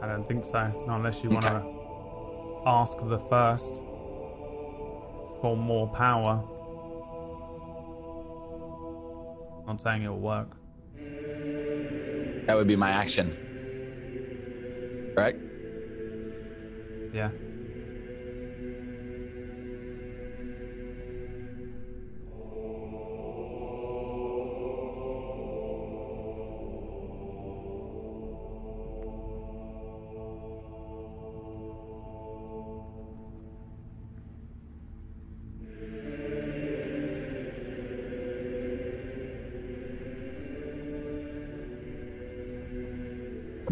I don't think so. Not unless you want to ask the first for more power. Not saying it'll work. That would be my action. Right? Yeah.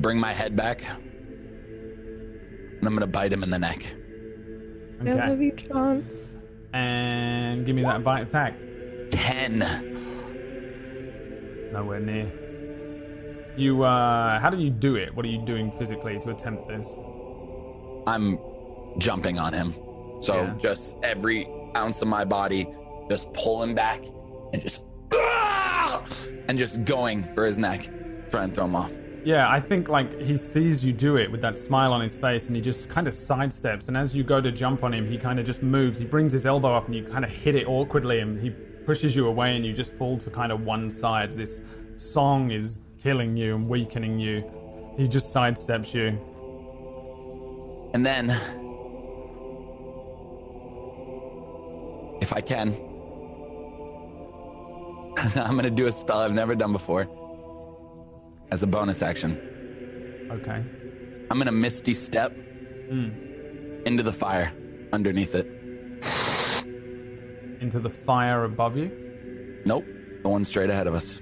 Bring my head back. And I'm gonna bite him in the neck. I love you, John. And give me that bite attack. Ten. Nowhere near. You, uh, how do you do it? What are you doing physically to attempt this? I'm jumping on him. So Yeah. just every ounce of my body, just pulling back and just "Ah!" and just going for his neck, trying to throw him off. Yeah, I think like he sees you do it with that smile on his face and he just kind of sidesteps. And as you go to jump on him, he kind of just moves. He brings his elbow up and you kind of hit it awkwardly and he pushes you away and you just fall to kind of one side. This song is killing you and weakening you. He just sidesteps you. And then, if I can, I'm gonna do a spell I've never done before as a bonus action. Okay. I'm gonna misty step hmm. into the fire underneath it. Into the fire above you. Nope, the one straight ahead of us.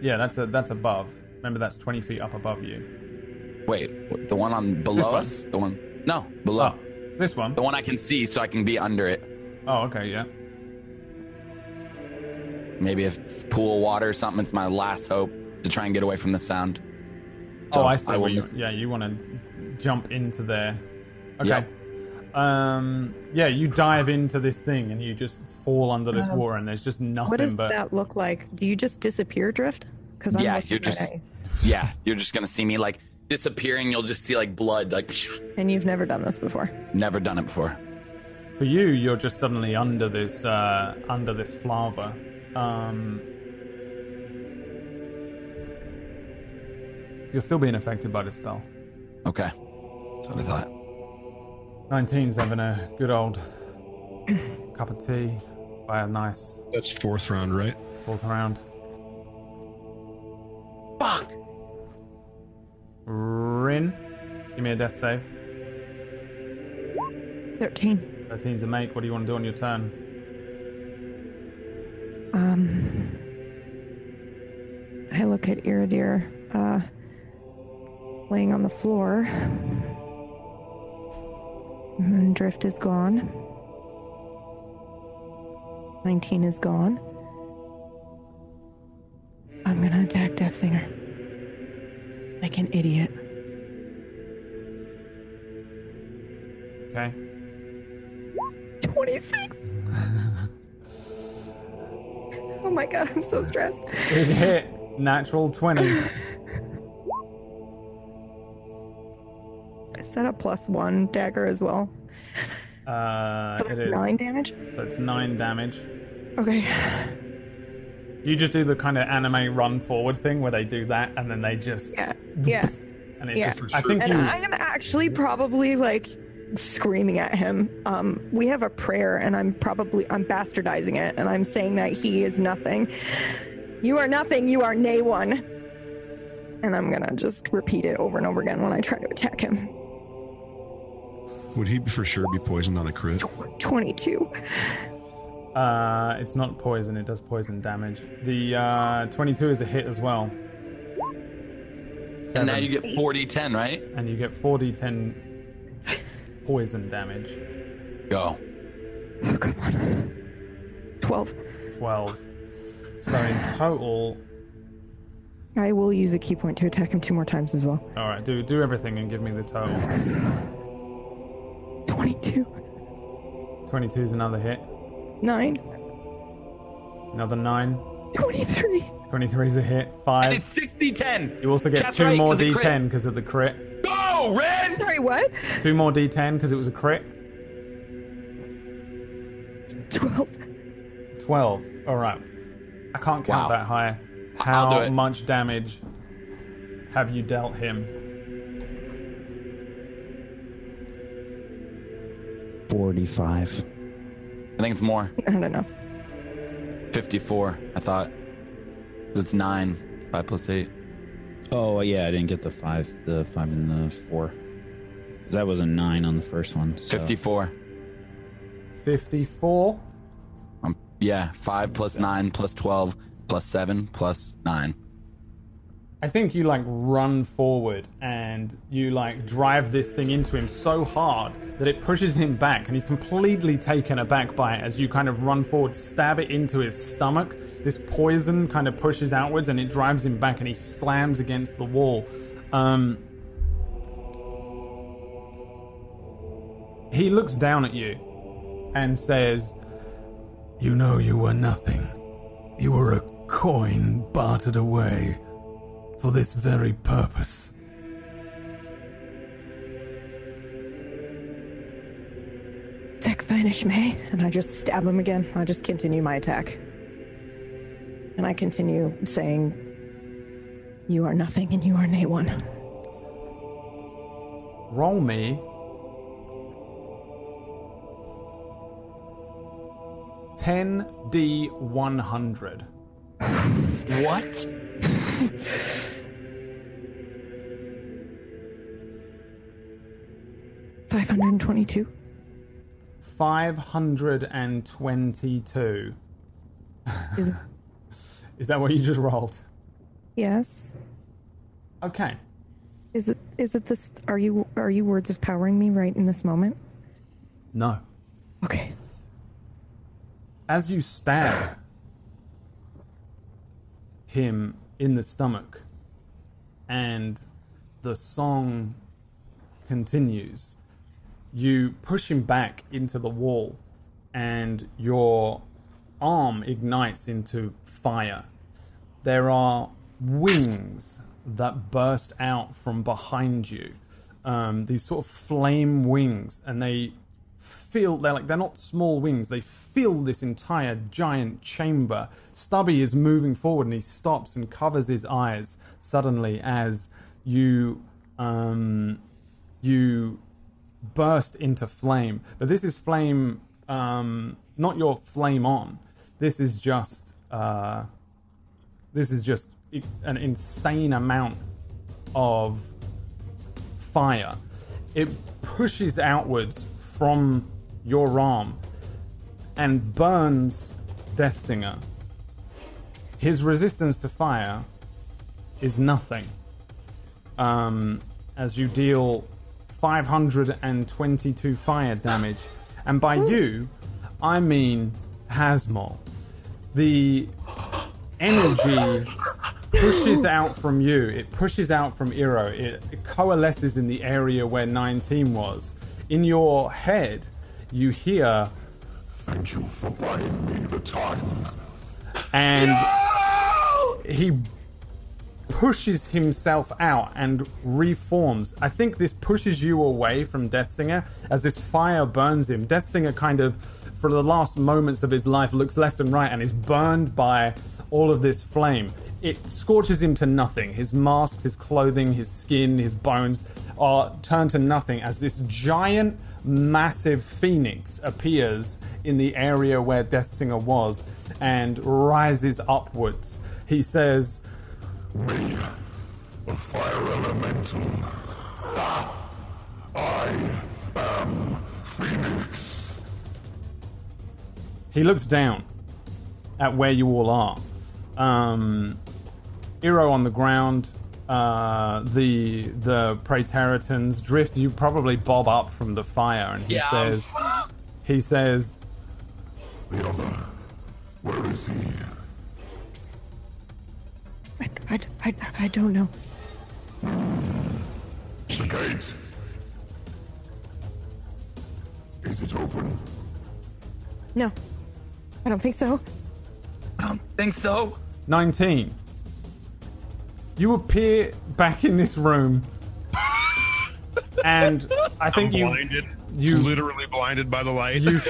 Yeah, that's a, that's above. Remember, that's 20 feet up above you. Wait, the one on below one? us? The one? No, below. Oh, this one. The one I can see, so I can be under it. Oh, okay, yeah. Maybe if it's pool water or something, it's my last hope to try and get away from the sound. oh, I see. will where you, yeah, you want to jump into there. Okay. Yep. Um. Yeah, you dive into this thing and you just fall under this water, and there's just nothing What does but. that look like? Do you just disappear drift? Because I'm Yeah, you're just- it, Yeah, you're just gonna see me like disappearing. You'll just see like blood. Like and you've never done this before. never done it before. For you, you're just suddenly under this uh, under this lava. Um, you're still being affected by the spell. Okay, that's what I thought. 19's having a good old cup of tea by a nice That's fourth round, right? fourth round. Fuck. Rin, give me a death save. 13. 13's a make. What do you want to do on your turn? Um, I look at Iridir. Uh, laying on the floor. And drift is gone. 19 is gone. I'm gonna attack Death Singer. Like an idiot. Okay. 26! oh my god, I'm so stressed. It hit natural 20. that a plus one dagger as well? Uh, it is. Nine damage? So it's 9 damage. Okay. You just do the kind of anime run forward thing where they do that and then they just. Yeah. Yeah. And it Yeah. just. I think and you. I am actually probably like screaming at him. Um, we have a prayer, and I'm probably I'm bastardizing it, and I'm saying that he is nothing. You are nothing. You are nay one. And I'm gonna just repeat it over and over again when I try to attack him. Would he for sure be poisoned on a crit? Twenty-two. Uh, it's not poison, it does poison damage. The uh, 22 is a hit as well. And now you get 40 10, right? And you get 4d10 poison damage. Go. Oh come on. Twelve. 12. So in total. I will use a ki point to attack him two more times as well. Alright, do, do everything and give me the total. Twenty-two. 22 is another hit. Nine. Another 9. Twenty-three. 23 is a hit. And 5. it's 60 10. You also get That's 2 right, more 'cause it crit. d10 because of the crit. Go, Red! Sorry, what? 2 more d10 because it was a crit. Twelve. 12. Alright. I can't count Wow. that high. I'll How do it. much damage have you dealt him? Forty-five. I think it's more. Not enough. 54, I thought. It's 9. 5 plus 8. Oh yeah, I didn't get the five, the five and the 4. That was a nine on the first one. So. 54. 54. Um, yeah, 5 plus 9 plus 12 plus 7 plus 9. I think you like run forward and you like drive this thing into him so hard that it pushes him back and he's completely taken aback by it as you kind of run forward, stab it into his stomach. This poison kind of pushes outwards and it drives him back and he slams against the wall. Um, he looks down at you and says, You know you were nothing. You were a coin bartered away for this very purpose. Tech vanish me, and I just stab him again. I just continue my attack. And I continue saying, You are nothing and you are nay one. Roll me. Ten D one hundred. What? Five hundred and twenty-two. Five hundred and twenty-two. Is Is that what you just rolled? yes. Okay. Is it is it this are you are you words of powering me right in this moment? No. Okay. As you stab him in the stomach, and the song continues, you push him back into the wall, and your arm ignites into fire. There are wings that burst out from behind you. Um, these sort of flame wings, and they feel they're like they're not small wings. They fill this entire giant chamber. Stubby is moving forward, and he stops and covers his eyes suddenly as you um, you burst into flame. But this is flame, um, not your flame on. This is just uh, this is just an insane amount of fire. It pushes outwards from your arm and burns Death Singer. His resistance to fire is nothing. Um, as you deal 522 fire damage. And by you, I mean Hasmol. The energy pushes out from you. It pushes out from Eero. It, it coalesces in the area where 19 was. In your head, you hear Thank you for buying me the time. and he pushes himself out and reforms. I think this pushes you away from Death Singer as this fire burns him. Death Singer kind of, for the last moments of his life, looks left and right and is burned by all of this flame. It scorches him to nothing. His masks, his clothing, his skin, his bones are turned to nothing as this giant, massive phoenix appears in the area where Death Singer was and rises upwards. He says, Me, a fire elemental. I am Phoenix. He looks down at where you all are. Um, Eero on the ground. Uh, the the Praetorians drift. You probably bob up from the fire, and he Yeah, says, he says, The other, where is he? I, I, I, I don't know. The gate. Is it open? No, I don't think so. I don't think so? 19. You appear back in this room, and I think I'm you blinded. you- literally blinded by the light. you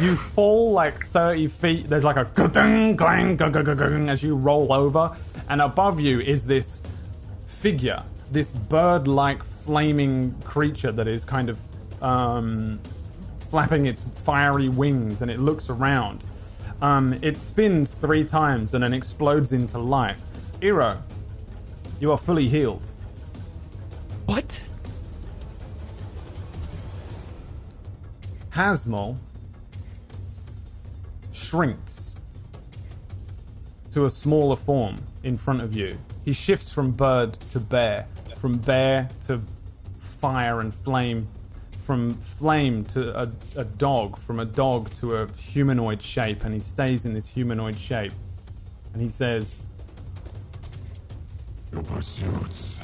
you fall like 30 feet. There's like a ga-dung, clang, ga- ga- ga- ga- as you roll over, and above you is this figure, this bird-like flaming creature that is kind of um, flapping its fiery wings, and it looks around. Um, it spins three times and then explodes into light. Eero, you are fully healed. What? Hasmol shrinks to a smaller form in front of you. He shifts from bird to bear, from bear to fire and flame, from flame to a, a dog, from a dog to a humanoid shape, and he stays in this humanoid shape. And he says, Your pursuits.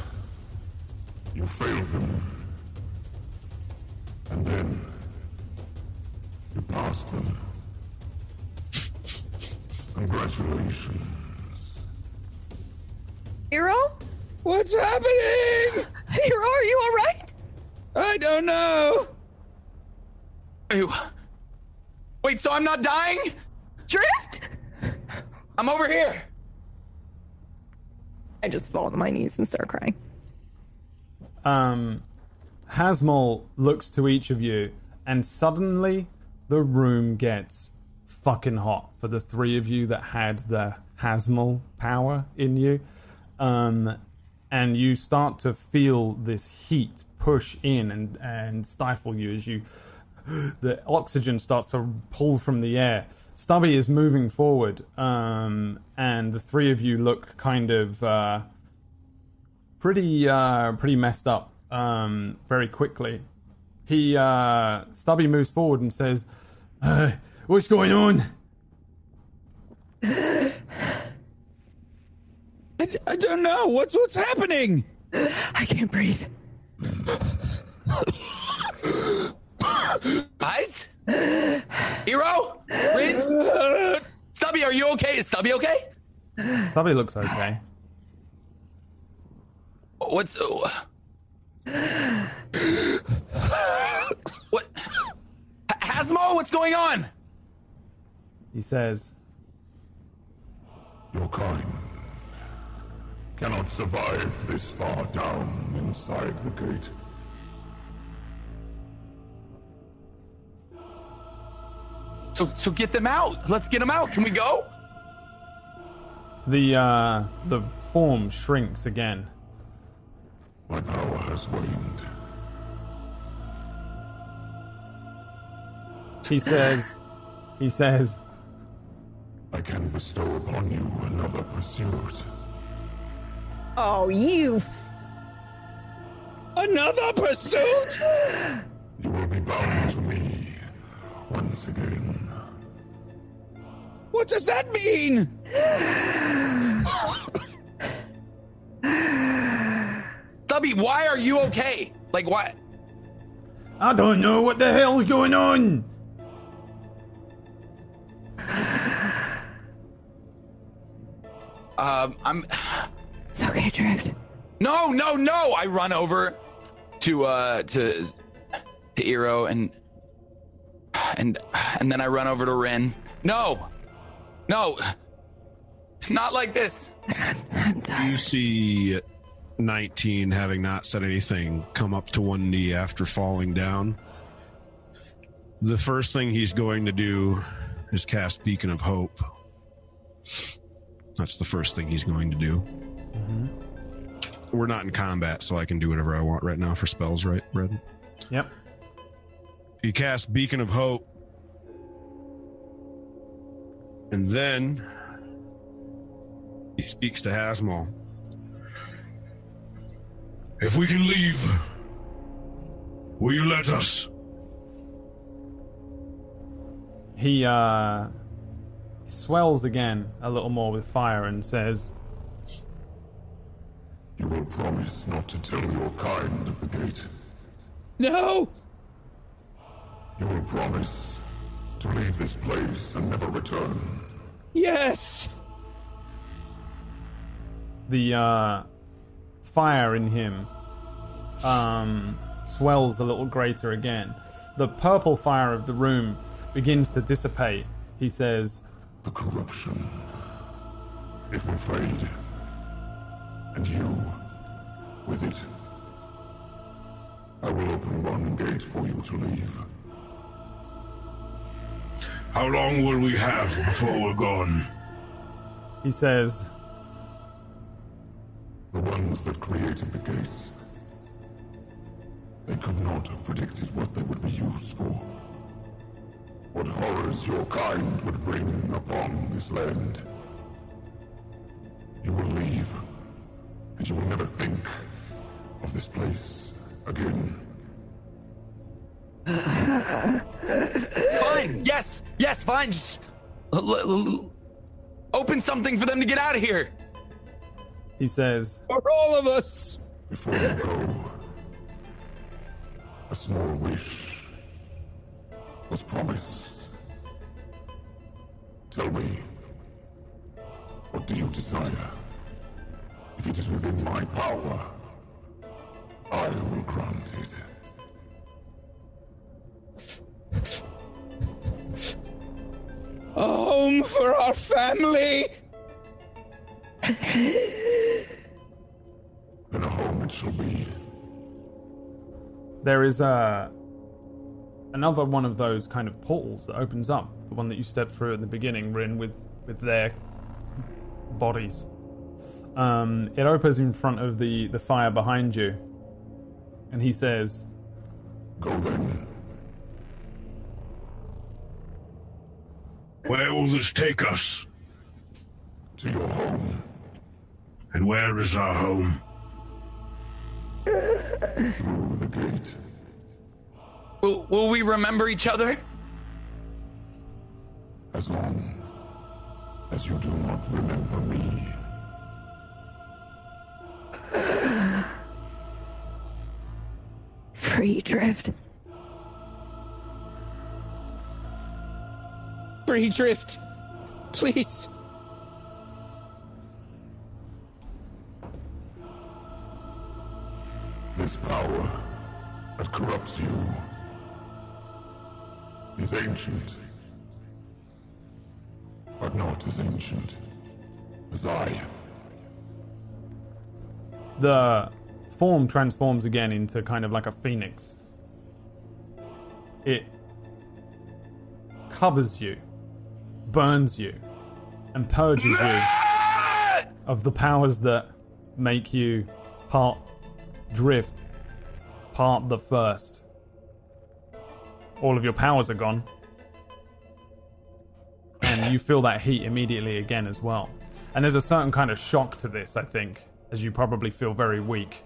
You failed them. And then you passed them. Congratulations. Eero? What's happening? Eero, are you all right? I don't know. Wait, wait, so I'm not dying? Drift? I'm over here. I just fall on my knees and start crying. um, Hasmol looks to each of you, and suddenly the room gets fucking hot for the three of you that had the Hasmol power in you. Um, and you start to feel this heat push in and, and stifle you as you the oxygen starts to pull from the air. Stubby is moving forward, um, and the three of you look kind of uh, pretty uh, pretty messed up um, very quickly. He uh, Stubby moves forward and says, uh, "What's going on?" I, I don't know. What's what's happening? I can't breathe. Guys? Eero? Rin? Stubby, are you okay? Is Stubby okay? Stubby looks okay. What's. uh, what? H- Hasmo, what's going on? He says, Your kind cannot survive this far down inside the gate. So, so get them out. Let's get them out. Can we go? the uh, the form shrinks again. My power has waned. He says, he says, I can bestow upon you another pursuit. Oh, you. Another pursuit? You will be bound to me once again. What does that mean? Stubby, why are you okay? Like, what? I don't know what the hell's going on. Um, I'm. It's okay, Drift. No, no, no! I run over to uh to to Eero and and and then I run over to Rin. No, no, not like this. You see 19 having not said anything come up to one knee after falling down. The first thing he's going to do is cast Beacon of Hope. That's the first thing he's going to do. We're not in combat, so I can do whatever I want right now for spells, right, Red? Yep. He casts Beacon of Hope. And then he speaks to Hasmal. If we can leave, will you let us? He uh, swells again a little more with fire and says, You will promise not to tell your kind of the gate. No! You will promise to leave this place and never return. Yes! the uh, fire in him um, swells a little greater again. The purple fire of the room begins to dissipate. He says, The corruption. It will fade. And you with it. I will open one gate for you to leave. How long will we have before we're gone? he says, The ones that created the gates. They could not have predicted what they would be used for. What horrors your kind would bring upon this land. You will leave, and you will never think of this place again. Fine. Yes. Yes. Fine. Just uh, l- l- l- open something for them to get out of here. he says, For all of us! Before you go, a small wish was promised. Tell me, what do you desire? If it is within my power, I will grant it. A home for our family! Then a home it shall be. there is uh, another one of those kind of portals that opens up. The one that you stepped through at the beginning, Rin, with, with their bodies. Um, it opens in front of the, the fire behind you. And he says, Go then. Where will this take us? To your home. And where is our home? Through the gate. Will, will we remember each other? As long as you do not remember me. Free Drift. Free Drift! Please! This power that corrupts you is ancient. But not as ancient as I. the form transforms again into kind of like a phoenix. It covers you, burns you, and purges you of the powers that make you part drift, part the first. All of your powers are gone. And you feel that heat immediately again as well. And there's a certain kind of shock to this, I think, as you probably feel very weak.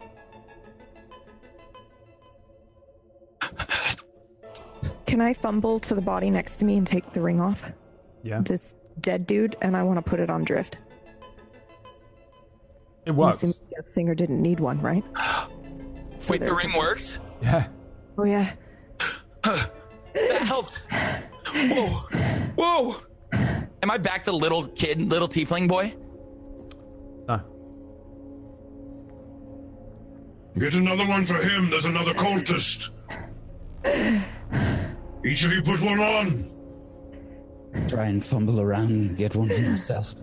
Can I fumble to the body next to me and take the ring off? Yeah. This dead dude, and I want to put it on drift. It works. I'm Death Singer didn't need one, right? So Wait, the ring works? Yeah. Oh, yeah. that helped. Whoa. Whoa. Am I back to little kid, little tiefling boy? Get another one for him. There's another cultist. Each of you put one on. Try and fumble around and get one for myself.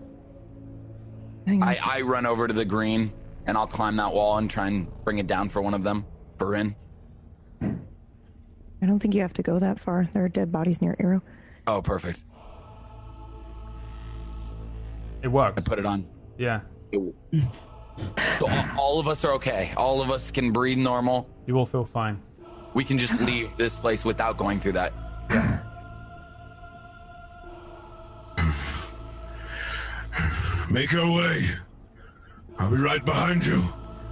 I, I run over to the green and I'll climb that wall and try and bring it down for one of them. For Rin. I don't think you have to go that far. There are dead bodies near Eero. Oh, perfect. It works. I put it on. yeah, So all, all of us are okay. All of us can breathe normal. you will feel fine. We can just leave this place without going through that. Make your way. I'll be right behind you.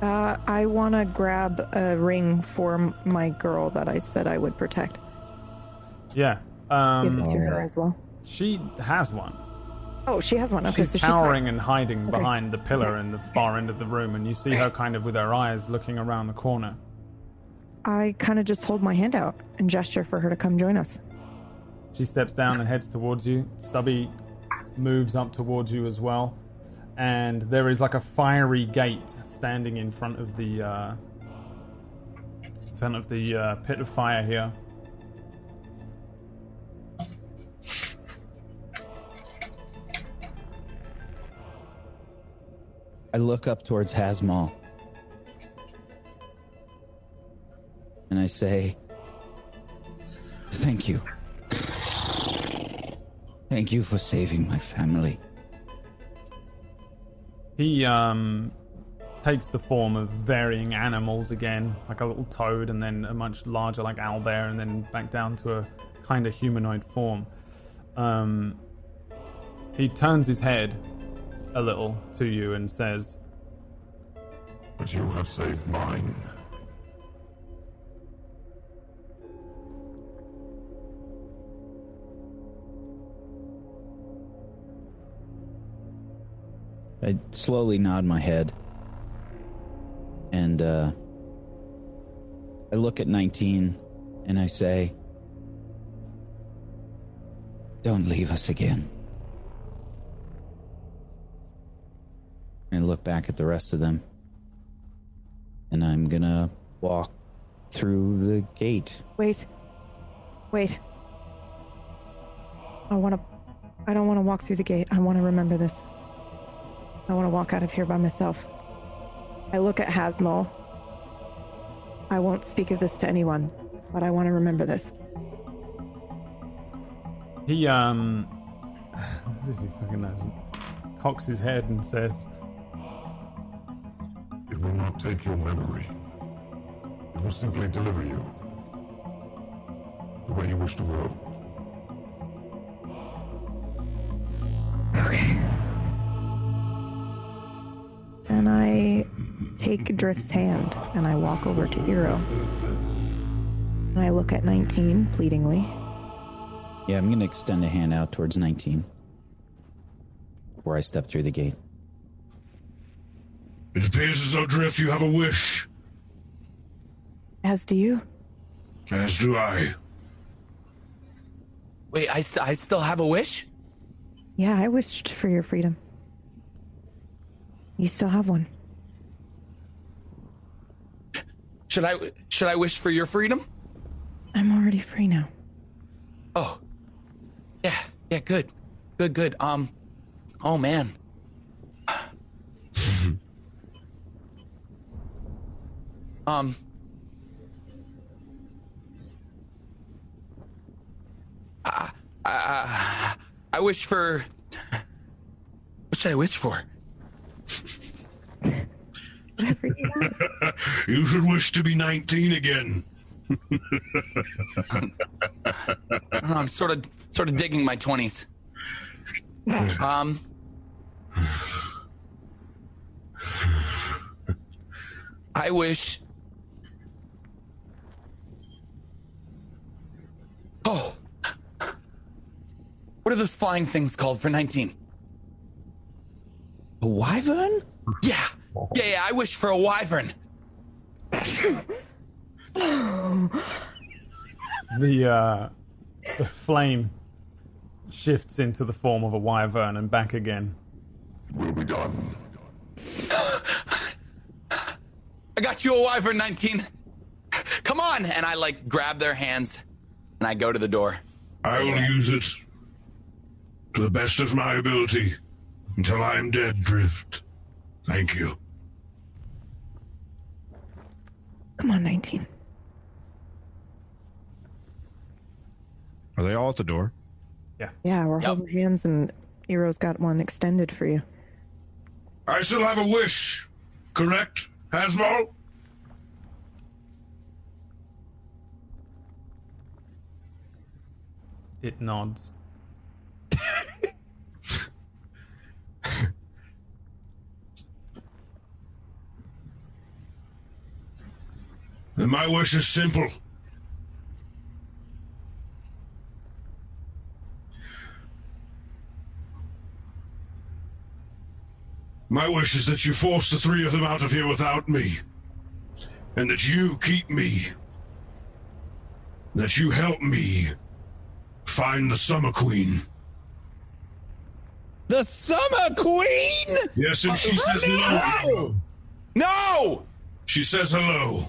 Uh, I want to grab a ring for m- my girl that I said I would protect. Yeah. Give Um, it to her as well. she has one. Oh, she has one. Okay, she's so she's cowering and hiding Okay. behind the pillar in the far end of the room, and you see her kind of with her eyes looking around the corner. I kind of just hold my hand out and gesture for her to come join us. She steps down and heads towards you. Stubby moves up towards you as well. And there is like a fiery gate standing in front of the uh, in front of the uh, pit of fire here. I look up towards Hasmal. And I say, Thank you. Thank you for saving my family. He um takes the form of varying animals again, like a little toad, and then a much larger like owlbear, and then back down to a kind of humanoid form. Um, he turns his head a little to you and says, But you have saved mine. I slowly nod my head. And uh, I look at 19 and I say, Don't leave us again. And look back at the rest of them. And I'm gonna walk through the gate. Wait. Wait. I want to. I don't want to walk through the gate. I want to remember this. I want to walk out of here by myself. I look at Hasmol. I won't speak of this to anyone, but I want to remember this. he um, as if he fucking knows, cocks his head and says, It will not take your memory. It will simply deliver you the way you wish to go. Okay. Then I take Drift's hand and I walk over to Eero. And I look at 19 pleadingly. Yeah, I'm gonna extend a hand out towards 19 before I step through the gate. It appears as though Drift, you have a wish, As do you. as do I. Wait, I, st- I still have a wish? Yeah, I wished for your freedom. You still have one. Should I should I wish for your freedom? I'm already free now. Oh. Yeah, yeah, good. Good, good. Um oh man. Um I, I, I wish for what should I wish for? Whatever you want. You should wish to be 19 again. um, know, I'm sort of sort of digging my twenties. Um. I wish. Oh. What are those flying things called for 19? A wyvern? Yeah. Yeah, yeah, I wish for a wyvern. The uh, the flame shifts into the form of a wyvern and back again. We'll be done. I got you a wyvern 19. Come on. And I like grab their hands and I go to the door. I will use it to the best of my ability until I am dead, Drift. Thank you. Come on, 19. Are they all at the door? Yeah, Yeah, we're Yep. holding hands, and Eero's got one extended for you. I still have a wish, correct, Hasmol? It nods. Then my wish is simple. My wish is that you force the three of them out of here without me. And that you keep me. That you help me find the Summer Queen. The Summer Queen? Yes, and she says hello. No! She says hello.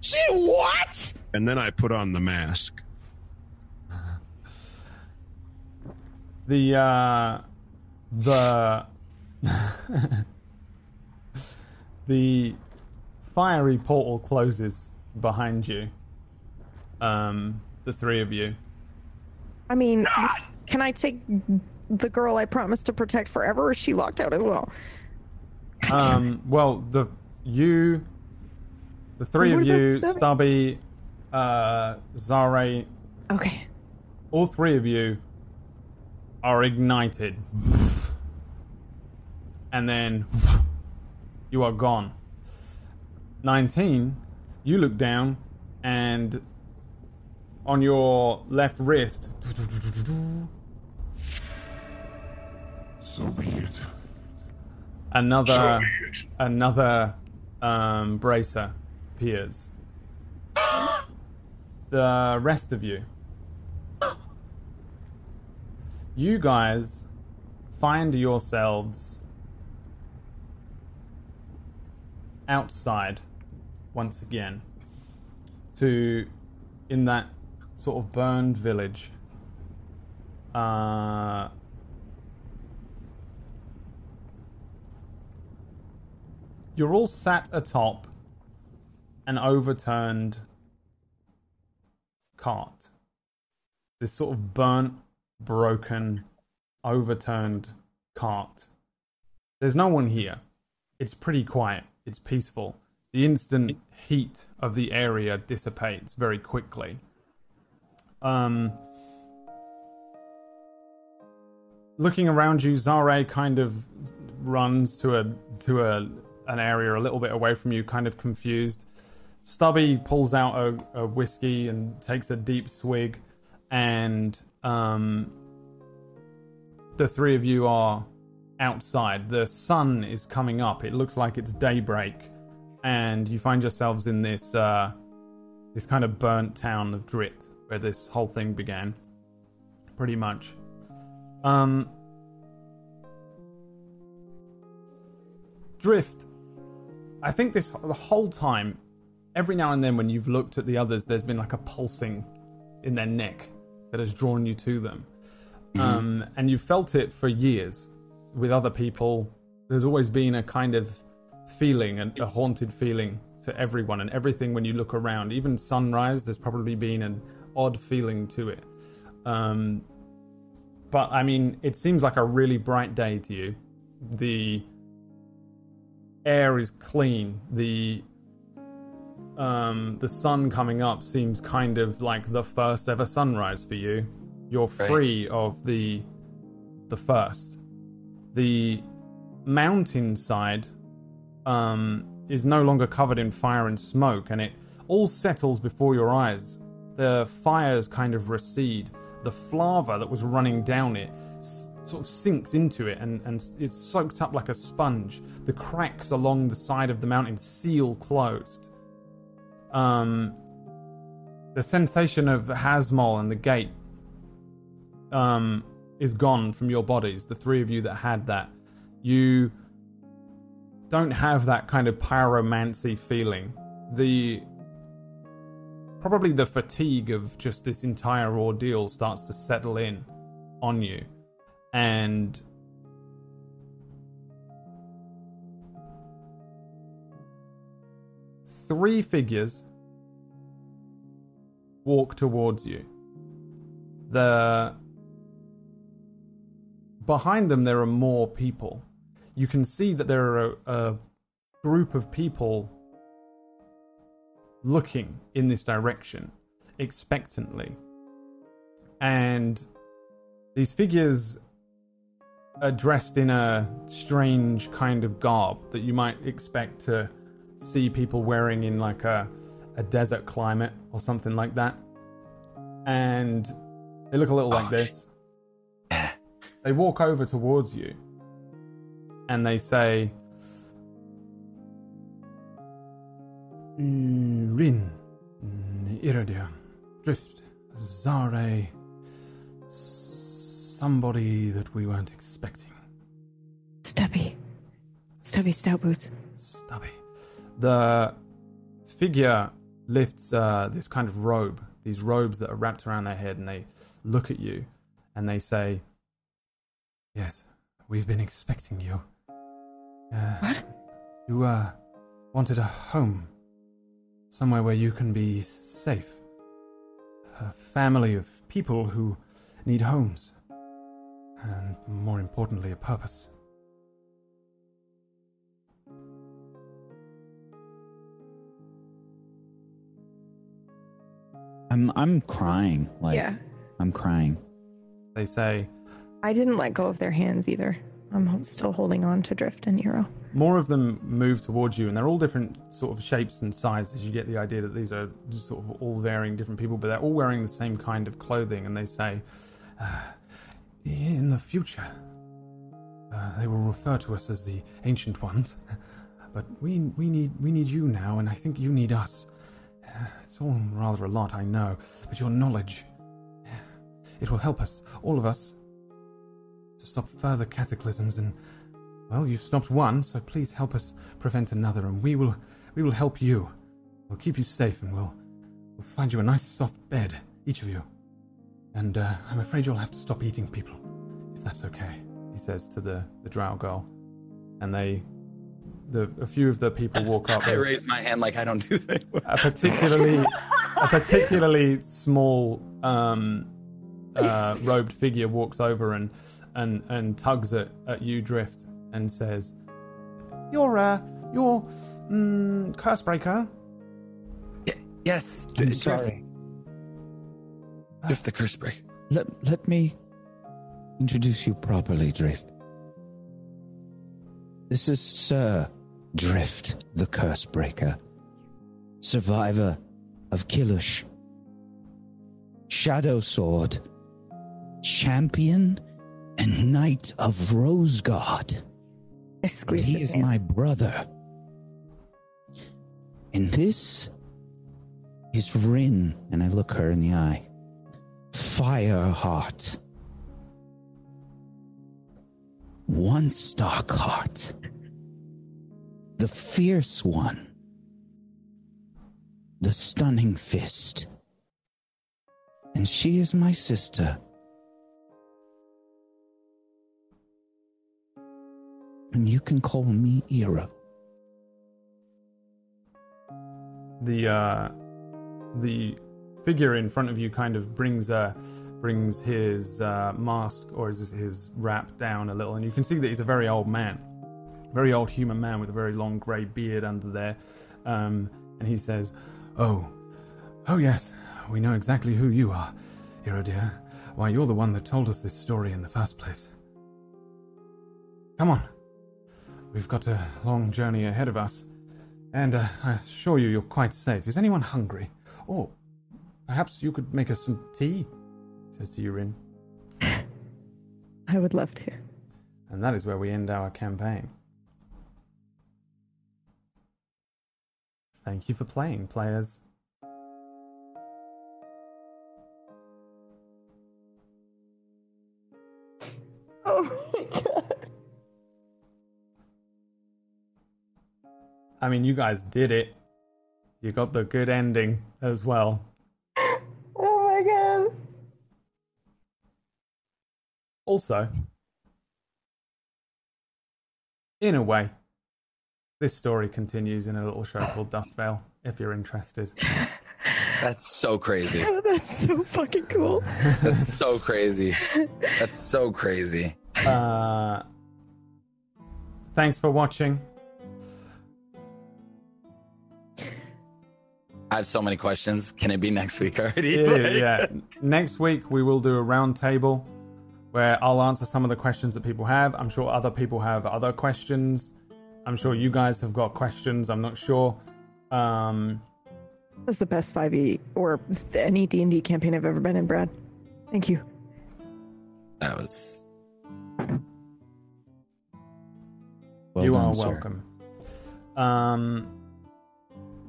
She what? And then I put on the mask. The uh, the the fiery portal closes behind you. Um, the three of you. I mean, can I take the girl I promised to protect forever, or is she locked out as well? Um, well, the you, the three of you, Stubby, uh, Zare, Okay. all three of you are ignited, and then you are gone. Nineteen, you look down, and on your left wrist, So be it. another So be it. another um, bracer appears. the rest of you, you guys find yourselves outside once again to in that sort of burned village. Uh, you're all sat atop an overturned cart. This sort of burnt, broken, overturned cart. There's no one here. It's pretty quiet. It's peaceful. The instant heat of the area dissipates very quickly. Um, looking around you, Zare kind of runs to a to a an area a little bit away from you, kind of confused. Stubby pulls out a, a whiskey and takes a deep swig, and um, the three of you are outside. The sun is coming up. It looks like it's daybreak, and you find yourselves in this uh, this kind of burnt town of Drit, where this whole thing began. Pretty much. Um, Drift. I think this the whole time, every now and then when you've looked at the others, there's been like a pulsing in their neck that has drawn you to them. Um, and you've felt it for years with other people. There's always been a kind of feeling, a, a haunted feeling to everyone and everything when you look around. Even sunrise, there's probably been an odd feeling to it. Um, but I mean, it seems like a really bright day to you. The air is clean. The um, the sun coming up seems kind of like the first ever sunrise for you. You're Right. free of the the first. The mountainside um, is no longer covered in fire and smoke, and it all settles before your eyes. The fires kind of recede. The flava that was running down it sort of sinks into it and, and it's soaked up like a sponge. The cracks along the side of the mountain seal closed. Um, the sensation of Hasmol and the gate um, is gone from your bodies. The three of you that had that, you don't have that kind of pyromancy feeling. The probably the fatigue of just this entire ordeal starts to settle in on you, and three figures walk towards you. The behind them there are more people. You can see that there are a, a group of people looking in this direction expectantly. And these figures are dressed in a strange kind of garb that you might expect to see people wearing in like a, a desert climate or something like that. And they look a little like this. They walk over towards you and they say, Rin, Iridia, Drift, Zare, somebody that we weren't expecting. Stubby. Stubby Stout Boots. Stubby. The figure lifts uh, this kind of robe, these robes that are wrapped around their head, and they look at you and they say, Yes, we've been expecting you. Uh, What? You uh, wanted a home, somewhere where you can be safe. A family of people who need homes, and more importantly, a purpose. I'm I'm crying. Like yeah. I'm crying. They say, I didn't let go of their hands either. I'm still holding on to Drift and Eero. more of them move towards you, and they're all different sort of shapes and sizes. You get the idea that these are sort of all varying different people, but they're all wearing the same kind of clothing. And they say, uh, "In the future, uh, they will refer to us as the ancient ones, but we we need we need you now, and I think you need us. Uh, it's all rather a lot, I know, but your knowledge, it will help us, all of us, to stop further cataclysms and." Well, you've stopped one, so please help us prevent another, and we will we will help you. We'll keep you safe, and we'll we'll find you a nice soft bed, each of you. And uh, I'm afraid you'll have to stop eating people, if that's okay. He says to the the drow girl, and they, the a few of the people walk up. I raise my hand like I don't do that. a particularly a particularly small um, uh, robed figure walks over and and and tugs at, at you drift and says you're uh you're mm, cursebreaker Yes, I'm Drift- sorry. Drift the curse break. Let let me introduce you properly, Drift. This is Sir Drift, the Curse Breaker, survivor of Killush, Shadow Sword, champion and knight of Rosegard. I And he is my brother. And this is Rin, and I look her in the eye. Fireheart. One stock heart. The fierce one. The stunning fist. And she is my sister. And you can call me Ira. the uh, the figure in front of you kind of brings uh, brings his uh, mask or his, his wrap down a little, and you can see that he's a very old man, very old human man with a very long grey beard under there, um, and he says, "Oh, oh yes, we know exactly who you are, Ira dear. Why, you're the one that told us this story in the first place. Come on, we've got a long journey ahead of us." And uh, I assure you, you're quite safe. Is anyone hungry? Or perhaps you could make us some tea, says to Yurin. I would love to. And that is where we end our campaign. Thank you for playing, players. Oh my god. I mean, you guys did it. You got the good ending as well. Oh my god. Also, in a way, this story continues in a little show called Dust Veil, if you're interested. That's so crazy. That's so fucking cool. That's so crazy. That's so crazy. Uh, thanks for watching. I have so many questions. Can it be next week already? Yeah, yeah. Next week we will do a round table where I'll answer some of the questions that people have. I'm sure other people have other questions. I'm sure you guys have got questions. I'm not sure. Um, That's the best 5e or any D&D campaign I've ever been in, Brad. Thank you. That was. Well you done, are sir. welcome. Um,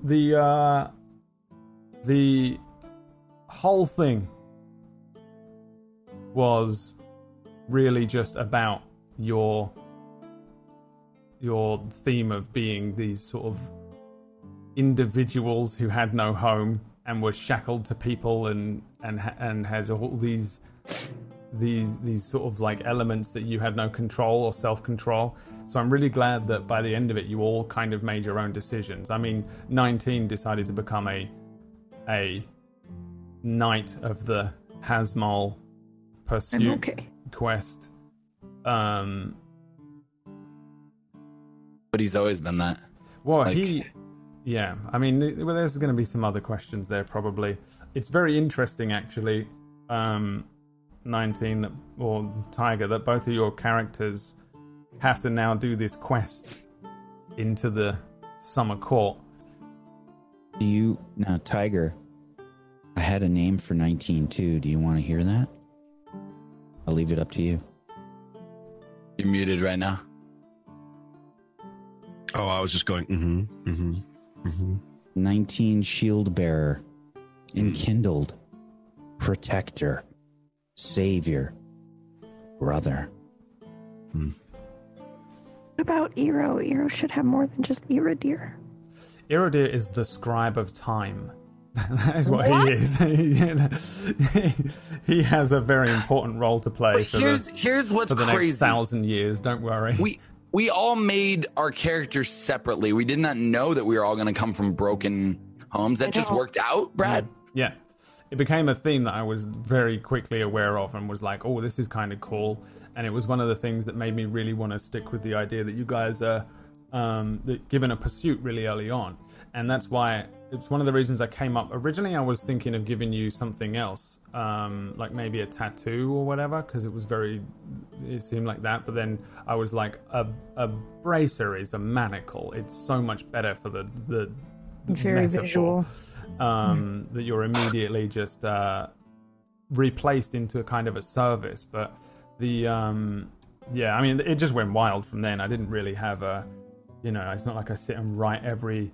the uh, the whole thing was really just about your your theme of being these sort of individuals who had no home and were shackled to people and and and had all these these these sort of like elements that you had no control or self control. So I'm really glad that by the end of it, you all kind of made your own decisions. I mean, 19 decided to become a a knight of the Hasmal pursuit okay. quest. Um, But he's always been that. well, Like- he, yeah. I mean, well, there's going to be some other questions there probably. It's very interesting, actually. Um, 19 that, or Tiger, that both of your characters have to now do this quest into the summer court. Do you now, Tiger? I had a name for 19 too. Do you want to hear that? I'll leave it up to you. You're muted right now. Oh, I was just going, mm-hmm, mm-hmm, mm-hmm. 19 shield bearer, enkindled, protector, savior, brother. Mm. What about Eero? Eero should have more than just Iradir. Iridir is the scribe of time. That is what, he is. You know, he has a very important role to play But for here's the, here's what's for the crazy. next thousand years. Don't worry. we we all made our characters separately. We did not know that we were all going to come from broken homes. That just worked out, Brad. Yeah. It became a theme that I was very quickly aware of and was like, oh, this is kind of cool. And it was one of the things that made me really want to stick with the idea that you guys are um, that given a pursuit really early on. And that's why it's one of the reasons I came up. Originally, I was thinking of giving you something else, um, like maybe a tattoo or whatever, because it was very, it seemed like that. But then I was like, a, a bracer is a manacle. It's so much better for the, the, the Very metaphor visual. um, that you're immediately just uh, replaced into kind of a service. But the um, yeah, I mean, it just went wild from then. I didn't really have a, you know, it's not like I sit and write every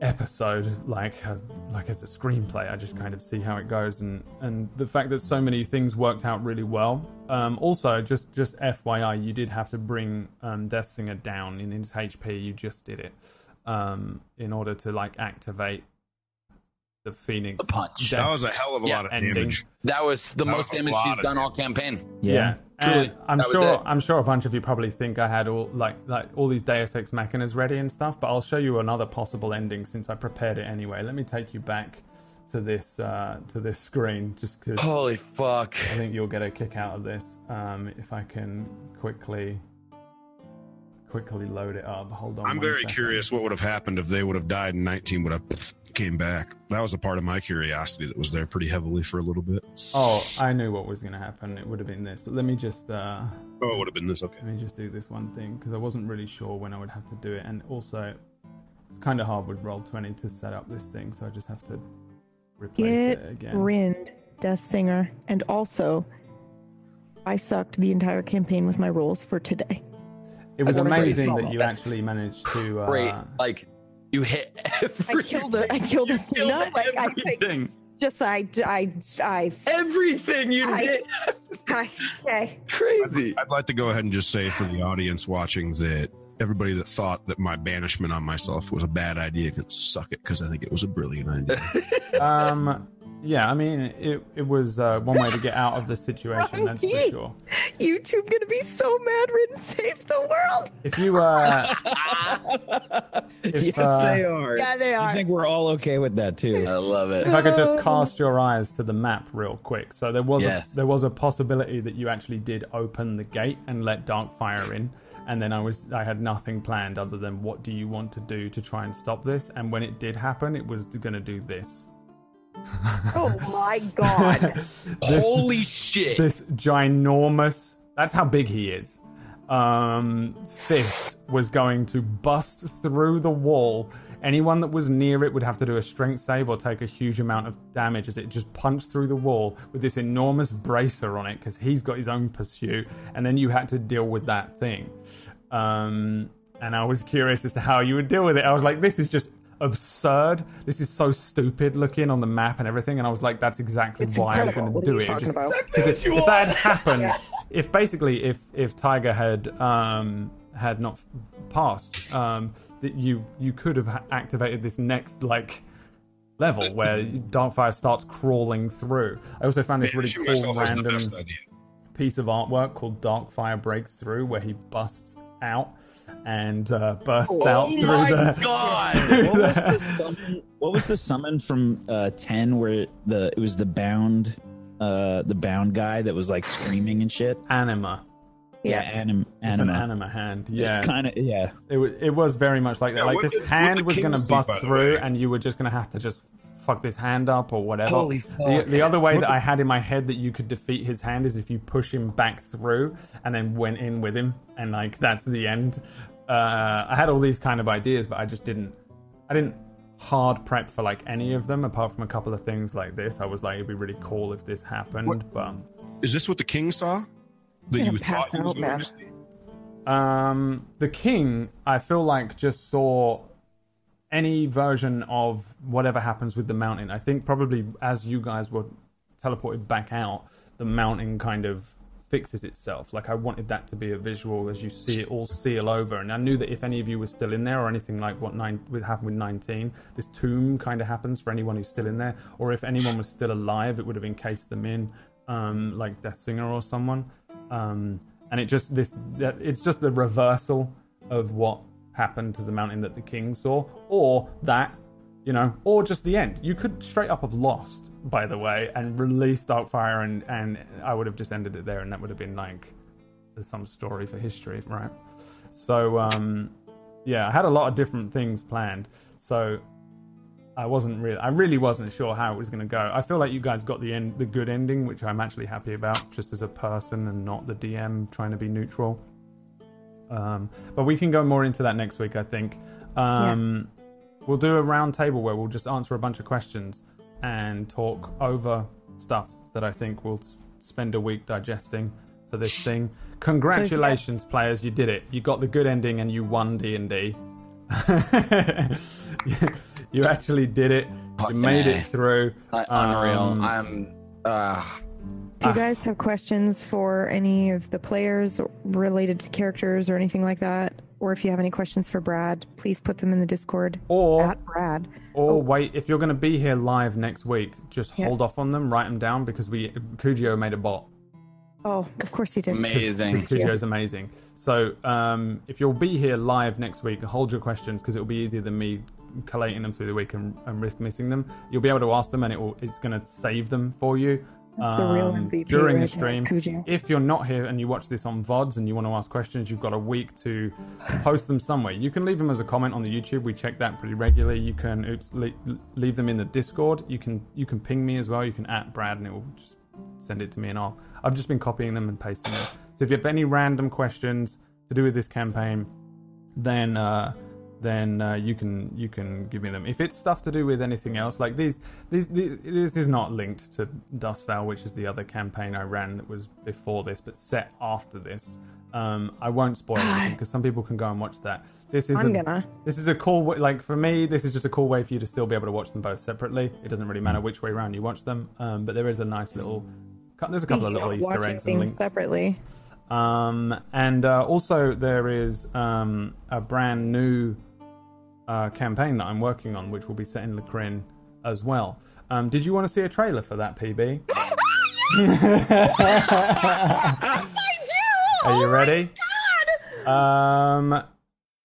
episode like a, like as a screenplay. I just kind of see how it goes, and and the fact that so many things worked out really well. Um, also, just just FYI, you did have to bring um, Death Singer down in his HP. You just did it um, in order to like activate the Phoenix The punch. death That was a hell of a Yeah, lot of ending. damage. That was the That most was damage lot she's of done all campaign. Yeah, Truly, And I'm sure. I'm sure a bunch of you probably think I had all like like all these Deus Ex Machinas ready and stuff. But I'll show you another possible ending since I prepared it anyway. Let me take you back to this uh, to this screen just because Holy fuck! I think you'll get a kick out of this. Um, if I can quickly quickly load it up. Hold on. I'm very second. curious what would have happened if they would have died and 19 would have came back. That was a part of my curiosity that was there pretty heavily for a little bit. Oh, I knew what was going to happen. It would have been this. But let me just. Uh, Oh, it would have been this. Okay. Let me just do this one thing because I wasn't really sure when I would have to do it, and also it's kind of hard with Roll20 to set up this thing, so I just have to replace Get it again. Rind, Death Singer, and also I sucked the entire campaign with my rolls for today. it was That's amazing that you actually managed to. Uh, Great. Like you hit everything. I killed it. I killed it. You No, killed like I think everything. just I I I, Everything you I- did. I okay. Crazy. I'd like to go ahead and just say for the audience watching that everybody that thought that my banishment on myself was a bad idea can suck it because I think it was a brilliant idea. um, yeah, I mean, it it was uh, one way to get out of the situation. That's for Right. sure. YouTube gonna be so mad Rin saved the world. If you uh, if, yes, uh, they are. Yeah, they are. I are. think we're all okay with that too. I love it. if I could just cast your eyes to the map real quick. So there was Yes. a, there was a possibility that you actually did open the gate and let Darkfire in, and then I was I had nothing planned other than what do you want to do to try and stop this. And when it did happen, it was going to do this. Oh my god. This- Holy shit. this ginormous that's how big he is. Um fist was going to bust through the wall. Anyone that was near it would have to do a strength save or take a huge amount of damage as it just punched through the wall with this enormous bracer on it because he's got his own pursuit. And then you had to deal with that thing. Um and i was curious as to how you would deal with it. I was like this is just absurd. This is so stupid looking on the map and everything and i was like that's exactly It's why i'm going to do it Just- about? because if, if that had happened, if basically if if Tiger had um had not passed, um that you you could have activated this next like level where Darkfire starts crawling through. I also found this really cool myself wasn't the random piece of artwork called Darkfire Breaks Through, where he busts out and uh, bursts out oh through my the. god. what was the summon? What was the summon from uh, ten where the it was the bound, uh, the bound guy that was like screaming and shit? Anima. Yeah, anim, It's an anima. anima hand. Yeah. It's kind of yeah. It, wa- it was very much like that. Yeah, like this did- hand was going to see, bust through, way? and you were just going to have to just fuck this hand up or whatever. Holy the, the other way that I had in my head that you could defeat his hand is if you push him back through and then went in with him, and like that's the end. Uh, I had all these kind of ideas, but I just didn't. I didn't hard prep for like any of them apart from a couple of things like this. I was like, it'd be really cool if this happened, but. Is this what the king saw? That you pass thought he was going to see? Um, the king, I feel like just saw any version of whatever happens with the mountain. I think probably as you guys were teleported back out, the mountain kind of fixes itself. Like I wanted that to be a visual as you see it all seal over, and I knew that if any of you were still in there or anything like what nine would happen with nineteen, this tomb kind of happens for anyone who's still in there, or if anyone was still alive, it would have encased them in, um, like Death Singer or someone. Um, and it just this it's just the reversal of what happened to the mountain that the king saw, or that you know, or just the end. You could straight up have lost, by the way, and released Darkfire, and and I would have just ended it there, and that would have been like some story for history, right? So um, yeah, I had a lot of different things planned, so I wasn't really, I really wasn't sure how it was going to go. I feel like you guys got the end, the good ending, which I'm actually happy about, just as a person and not the DM trying to be neutral. Um, but we can go more into that next week, I think. Um, We'll do a round table where we'll just answer a bunch of questions and talk over stuff that I think we'll s- spend a week digesting for this thing. Congratulations, players! You did it. You got the good ending and you won D and D. You actually did it. You made it through. Uh, Unreal. Um, I'm. Uh, If you guys have questions for any of the players related to characters or anything like that, or if you have any questions for Brad, please put them in the Discord Or at Brad. Or wait, if you're going to be here live next week, just Yeah. hold off on them, write them down because we Kujio made a bot. Oh, of course he did. amazing. Because Kujio's amazing. So um, if you'll be here live next week, hold your questions because it'll be easier than me collating them through the week and, and risk missing them. You'll be able to ask them, and it will, it's going to save them for you. That's the real um, MVP during the right there, stream. If you're not here and you watch this on VODs and you want to ask questions, you've got a week to post them somewhere. You can leave them as a comment on the YouTube. We check that pretty regularly. You can oops, le- leave them in the Discord. You can you can ping me as well. You can at Brad and it will just send it to me and I'll I've just been copying them and pasting them. So if you have any random questions to do with this campaign, then uh, then uh, you can you can give me them. If it's stuff to do with anything else, like these, these, these this is not linked to Dustveil, which is the other campaign I ran that was before this, but set after this. Um, I won't spoil anything because some people can go and watch that. This is I'm a, gonna. this is a cool way, like for me, this is just a cool way for you to still be able to watch them both separately. It doesn't really matter which way around you watch them, um, but there is a nice little. There's a couple of little Easter eggs and links. separately. Um, and uh, also, there is um, a brand new uh, campaign that I'm working on, which will be set in Lacrin as well. Um, did you want to see a trailer for that, PB? I do. Are you Oh ready? my God! Um,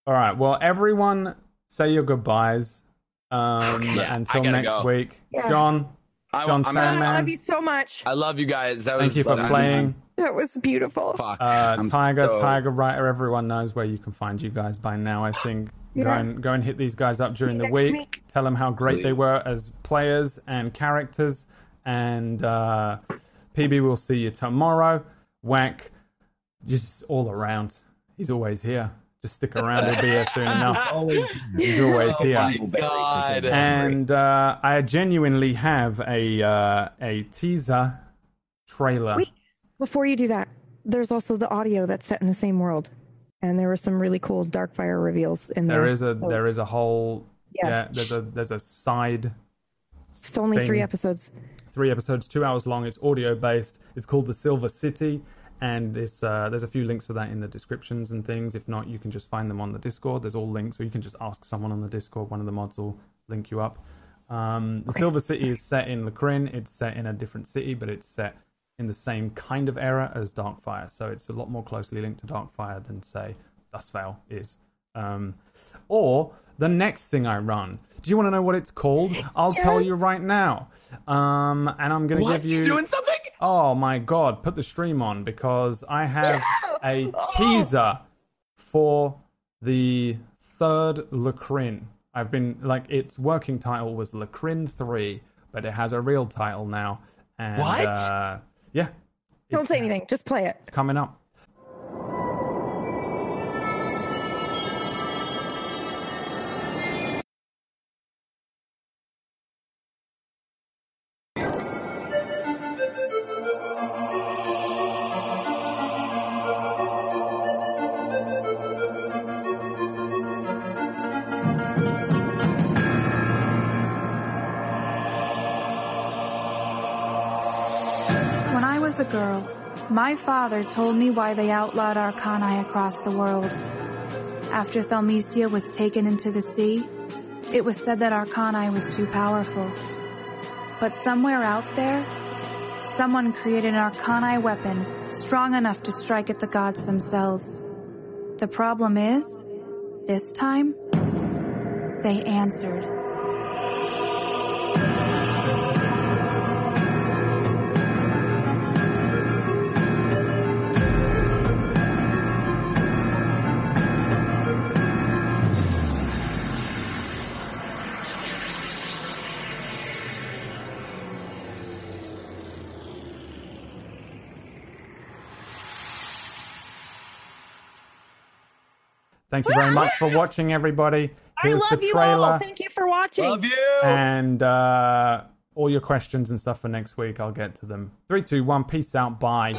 all right. Well, everyone, say your goodbyes um, Yeah, until next go. week. Yeah. John, I, John I'm, Sandman. I love you so much. I love you guys. That was thank you for I'm- playing. That was beautiful. Fuck. Uh, Tiger, so- Tiger Writer, everyone knows where you can find you guys by now. I think go and go and hit these guys up during the week. week. Tell them how great they were as players and characters. And uh, PB will see you tomorrow. Whack, just all around. He's always here. Just stick around. He'll be here soon enough. Always. He's always Oh here. my god. And uh, I genuinely have a uh, a teaser trailer. Wait, before you do that, there's also the audio that's set in the same world, and there were some really cool Darkfire reveals in there. There is a So there is a whole Yeah. yeah. There's a there's a side it's only three episodes. three episodes, two hours long. It's audio based. It's called the Silver City, and it's uh, there's a few links for that in the descriptions and things. If not, you can just find them on the Discord. There's all links, or you can just ask someone on the Discord. One of the mods will link you up. Um, the Silver City is set in Lacrin. It's set in a different city, but it's set in the same kind of era as Darkfire. So it's a lot more closely linked to Darkfire than say Dustveil is. Um, or the next thing I run. Do you want to know what it's called? I'll tell you right now. Um, and I'm going to give you. You doing something? Oh my god, put the stream on because I have a teaser for the third Lacrin. I've been like its working title was Lacrin 3, but it has a real title now. And What? uh yeah. Don't say anything. Just play it. It's coming up. My father told me why they outlawed Arcani across the world. After Thelmesia was taken into the sea, it was said that Arcani was too powerful. But somewhere out there, someone created an Arcani weapon strong enough to strike at the gods themselves. The problem is, this time, they answered. Thank you very much for watching, everybody. Here's I love the you trailer. all. Thank you for watching. Love you. and uh, all your questions and stuff for next week, I'll get to them. Three, two, one. Peace out. Bye.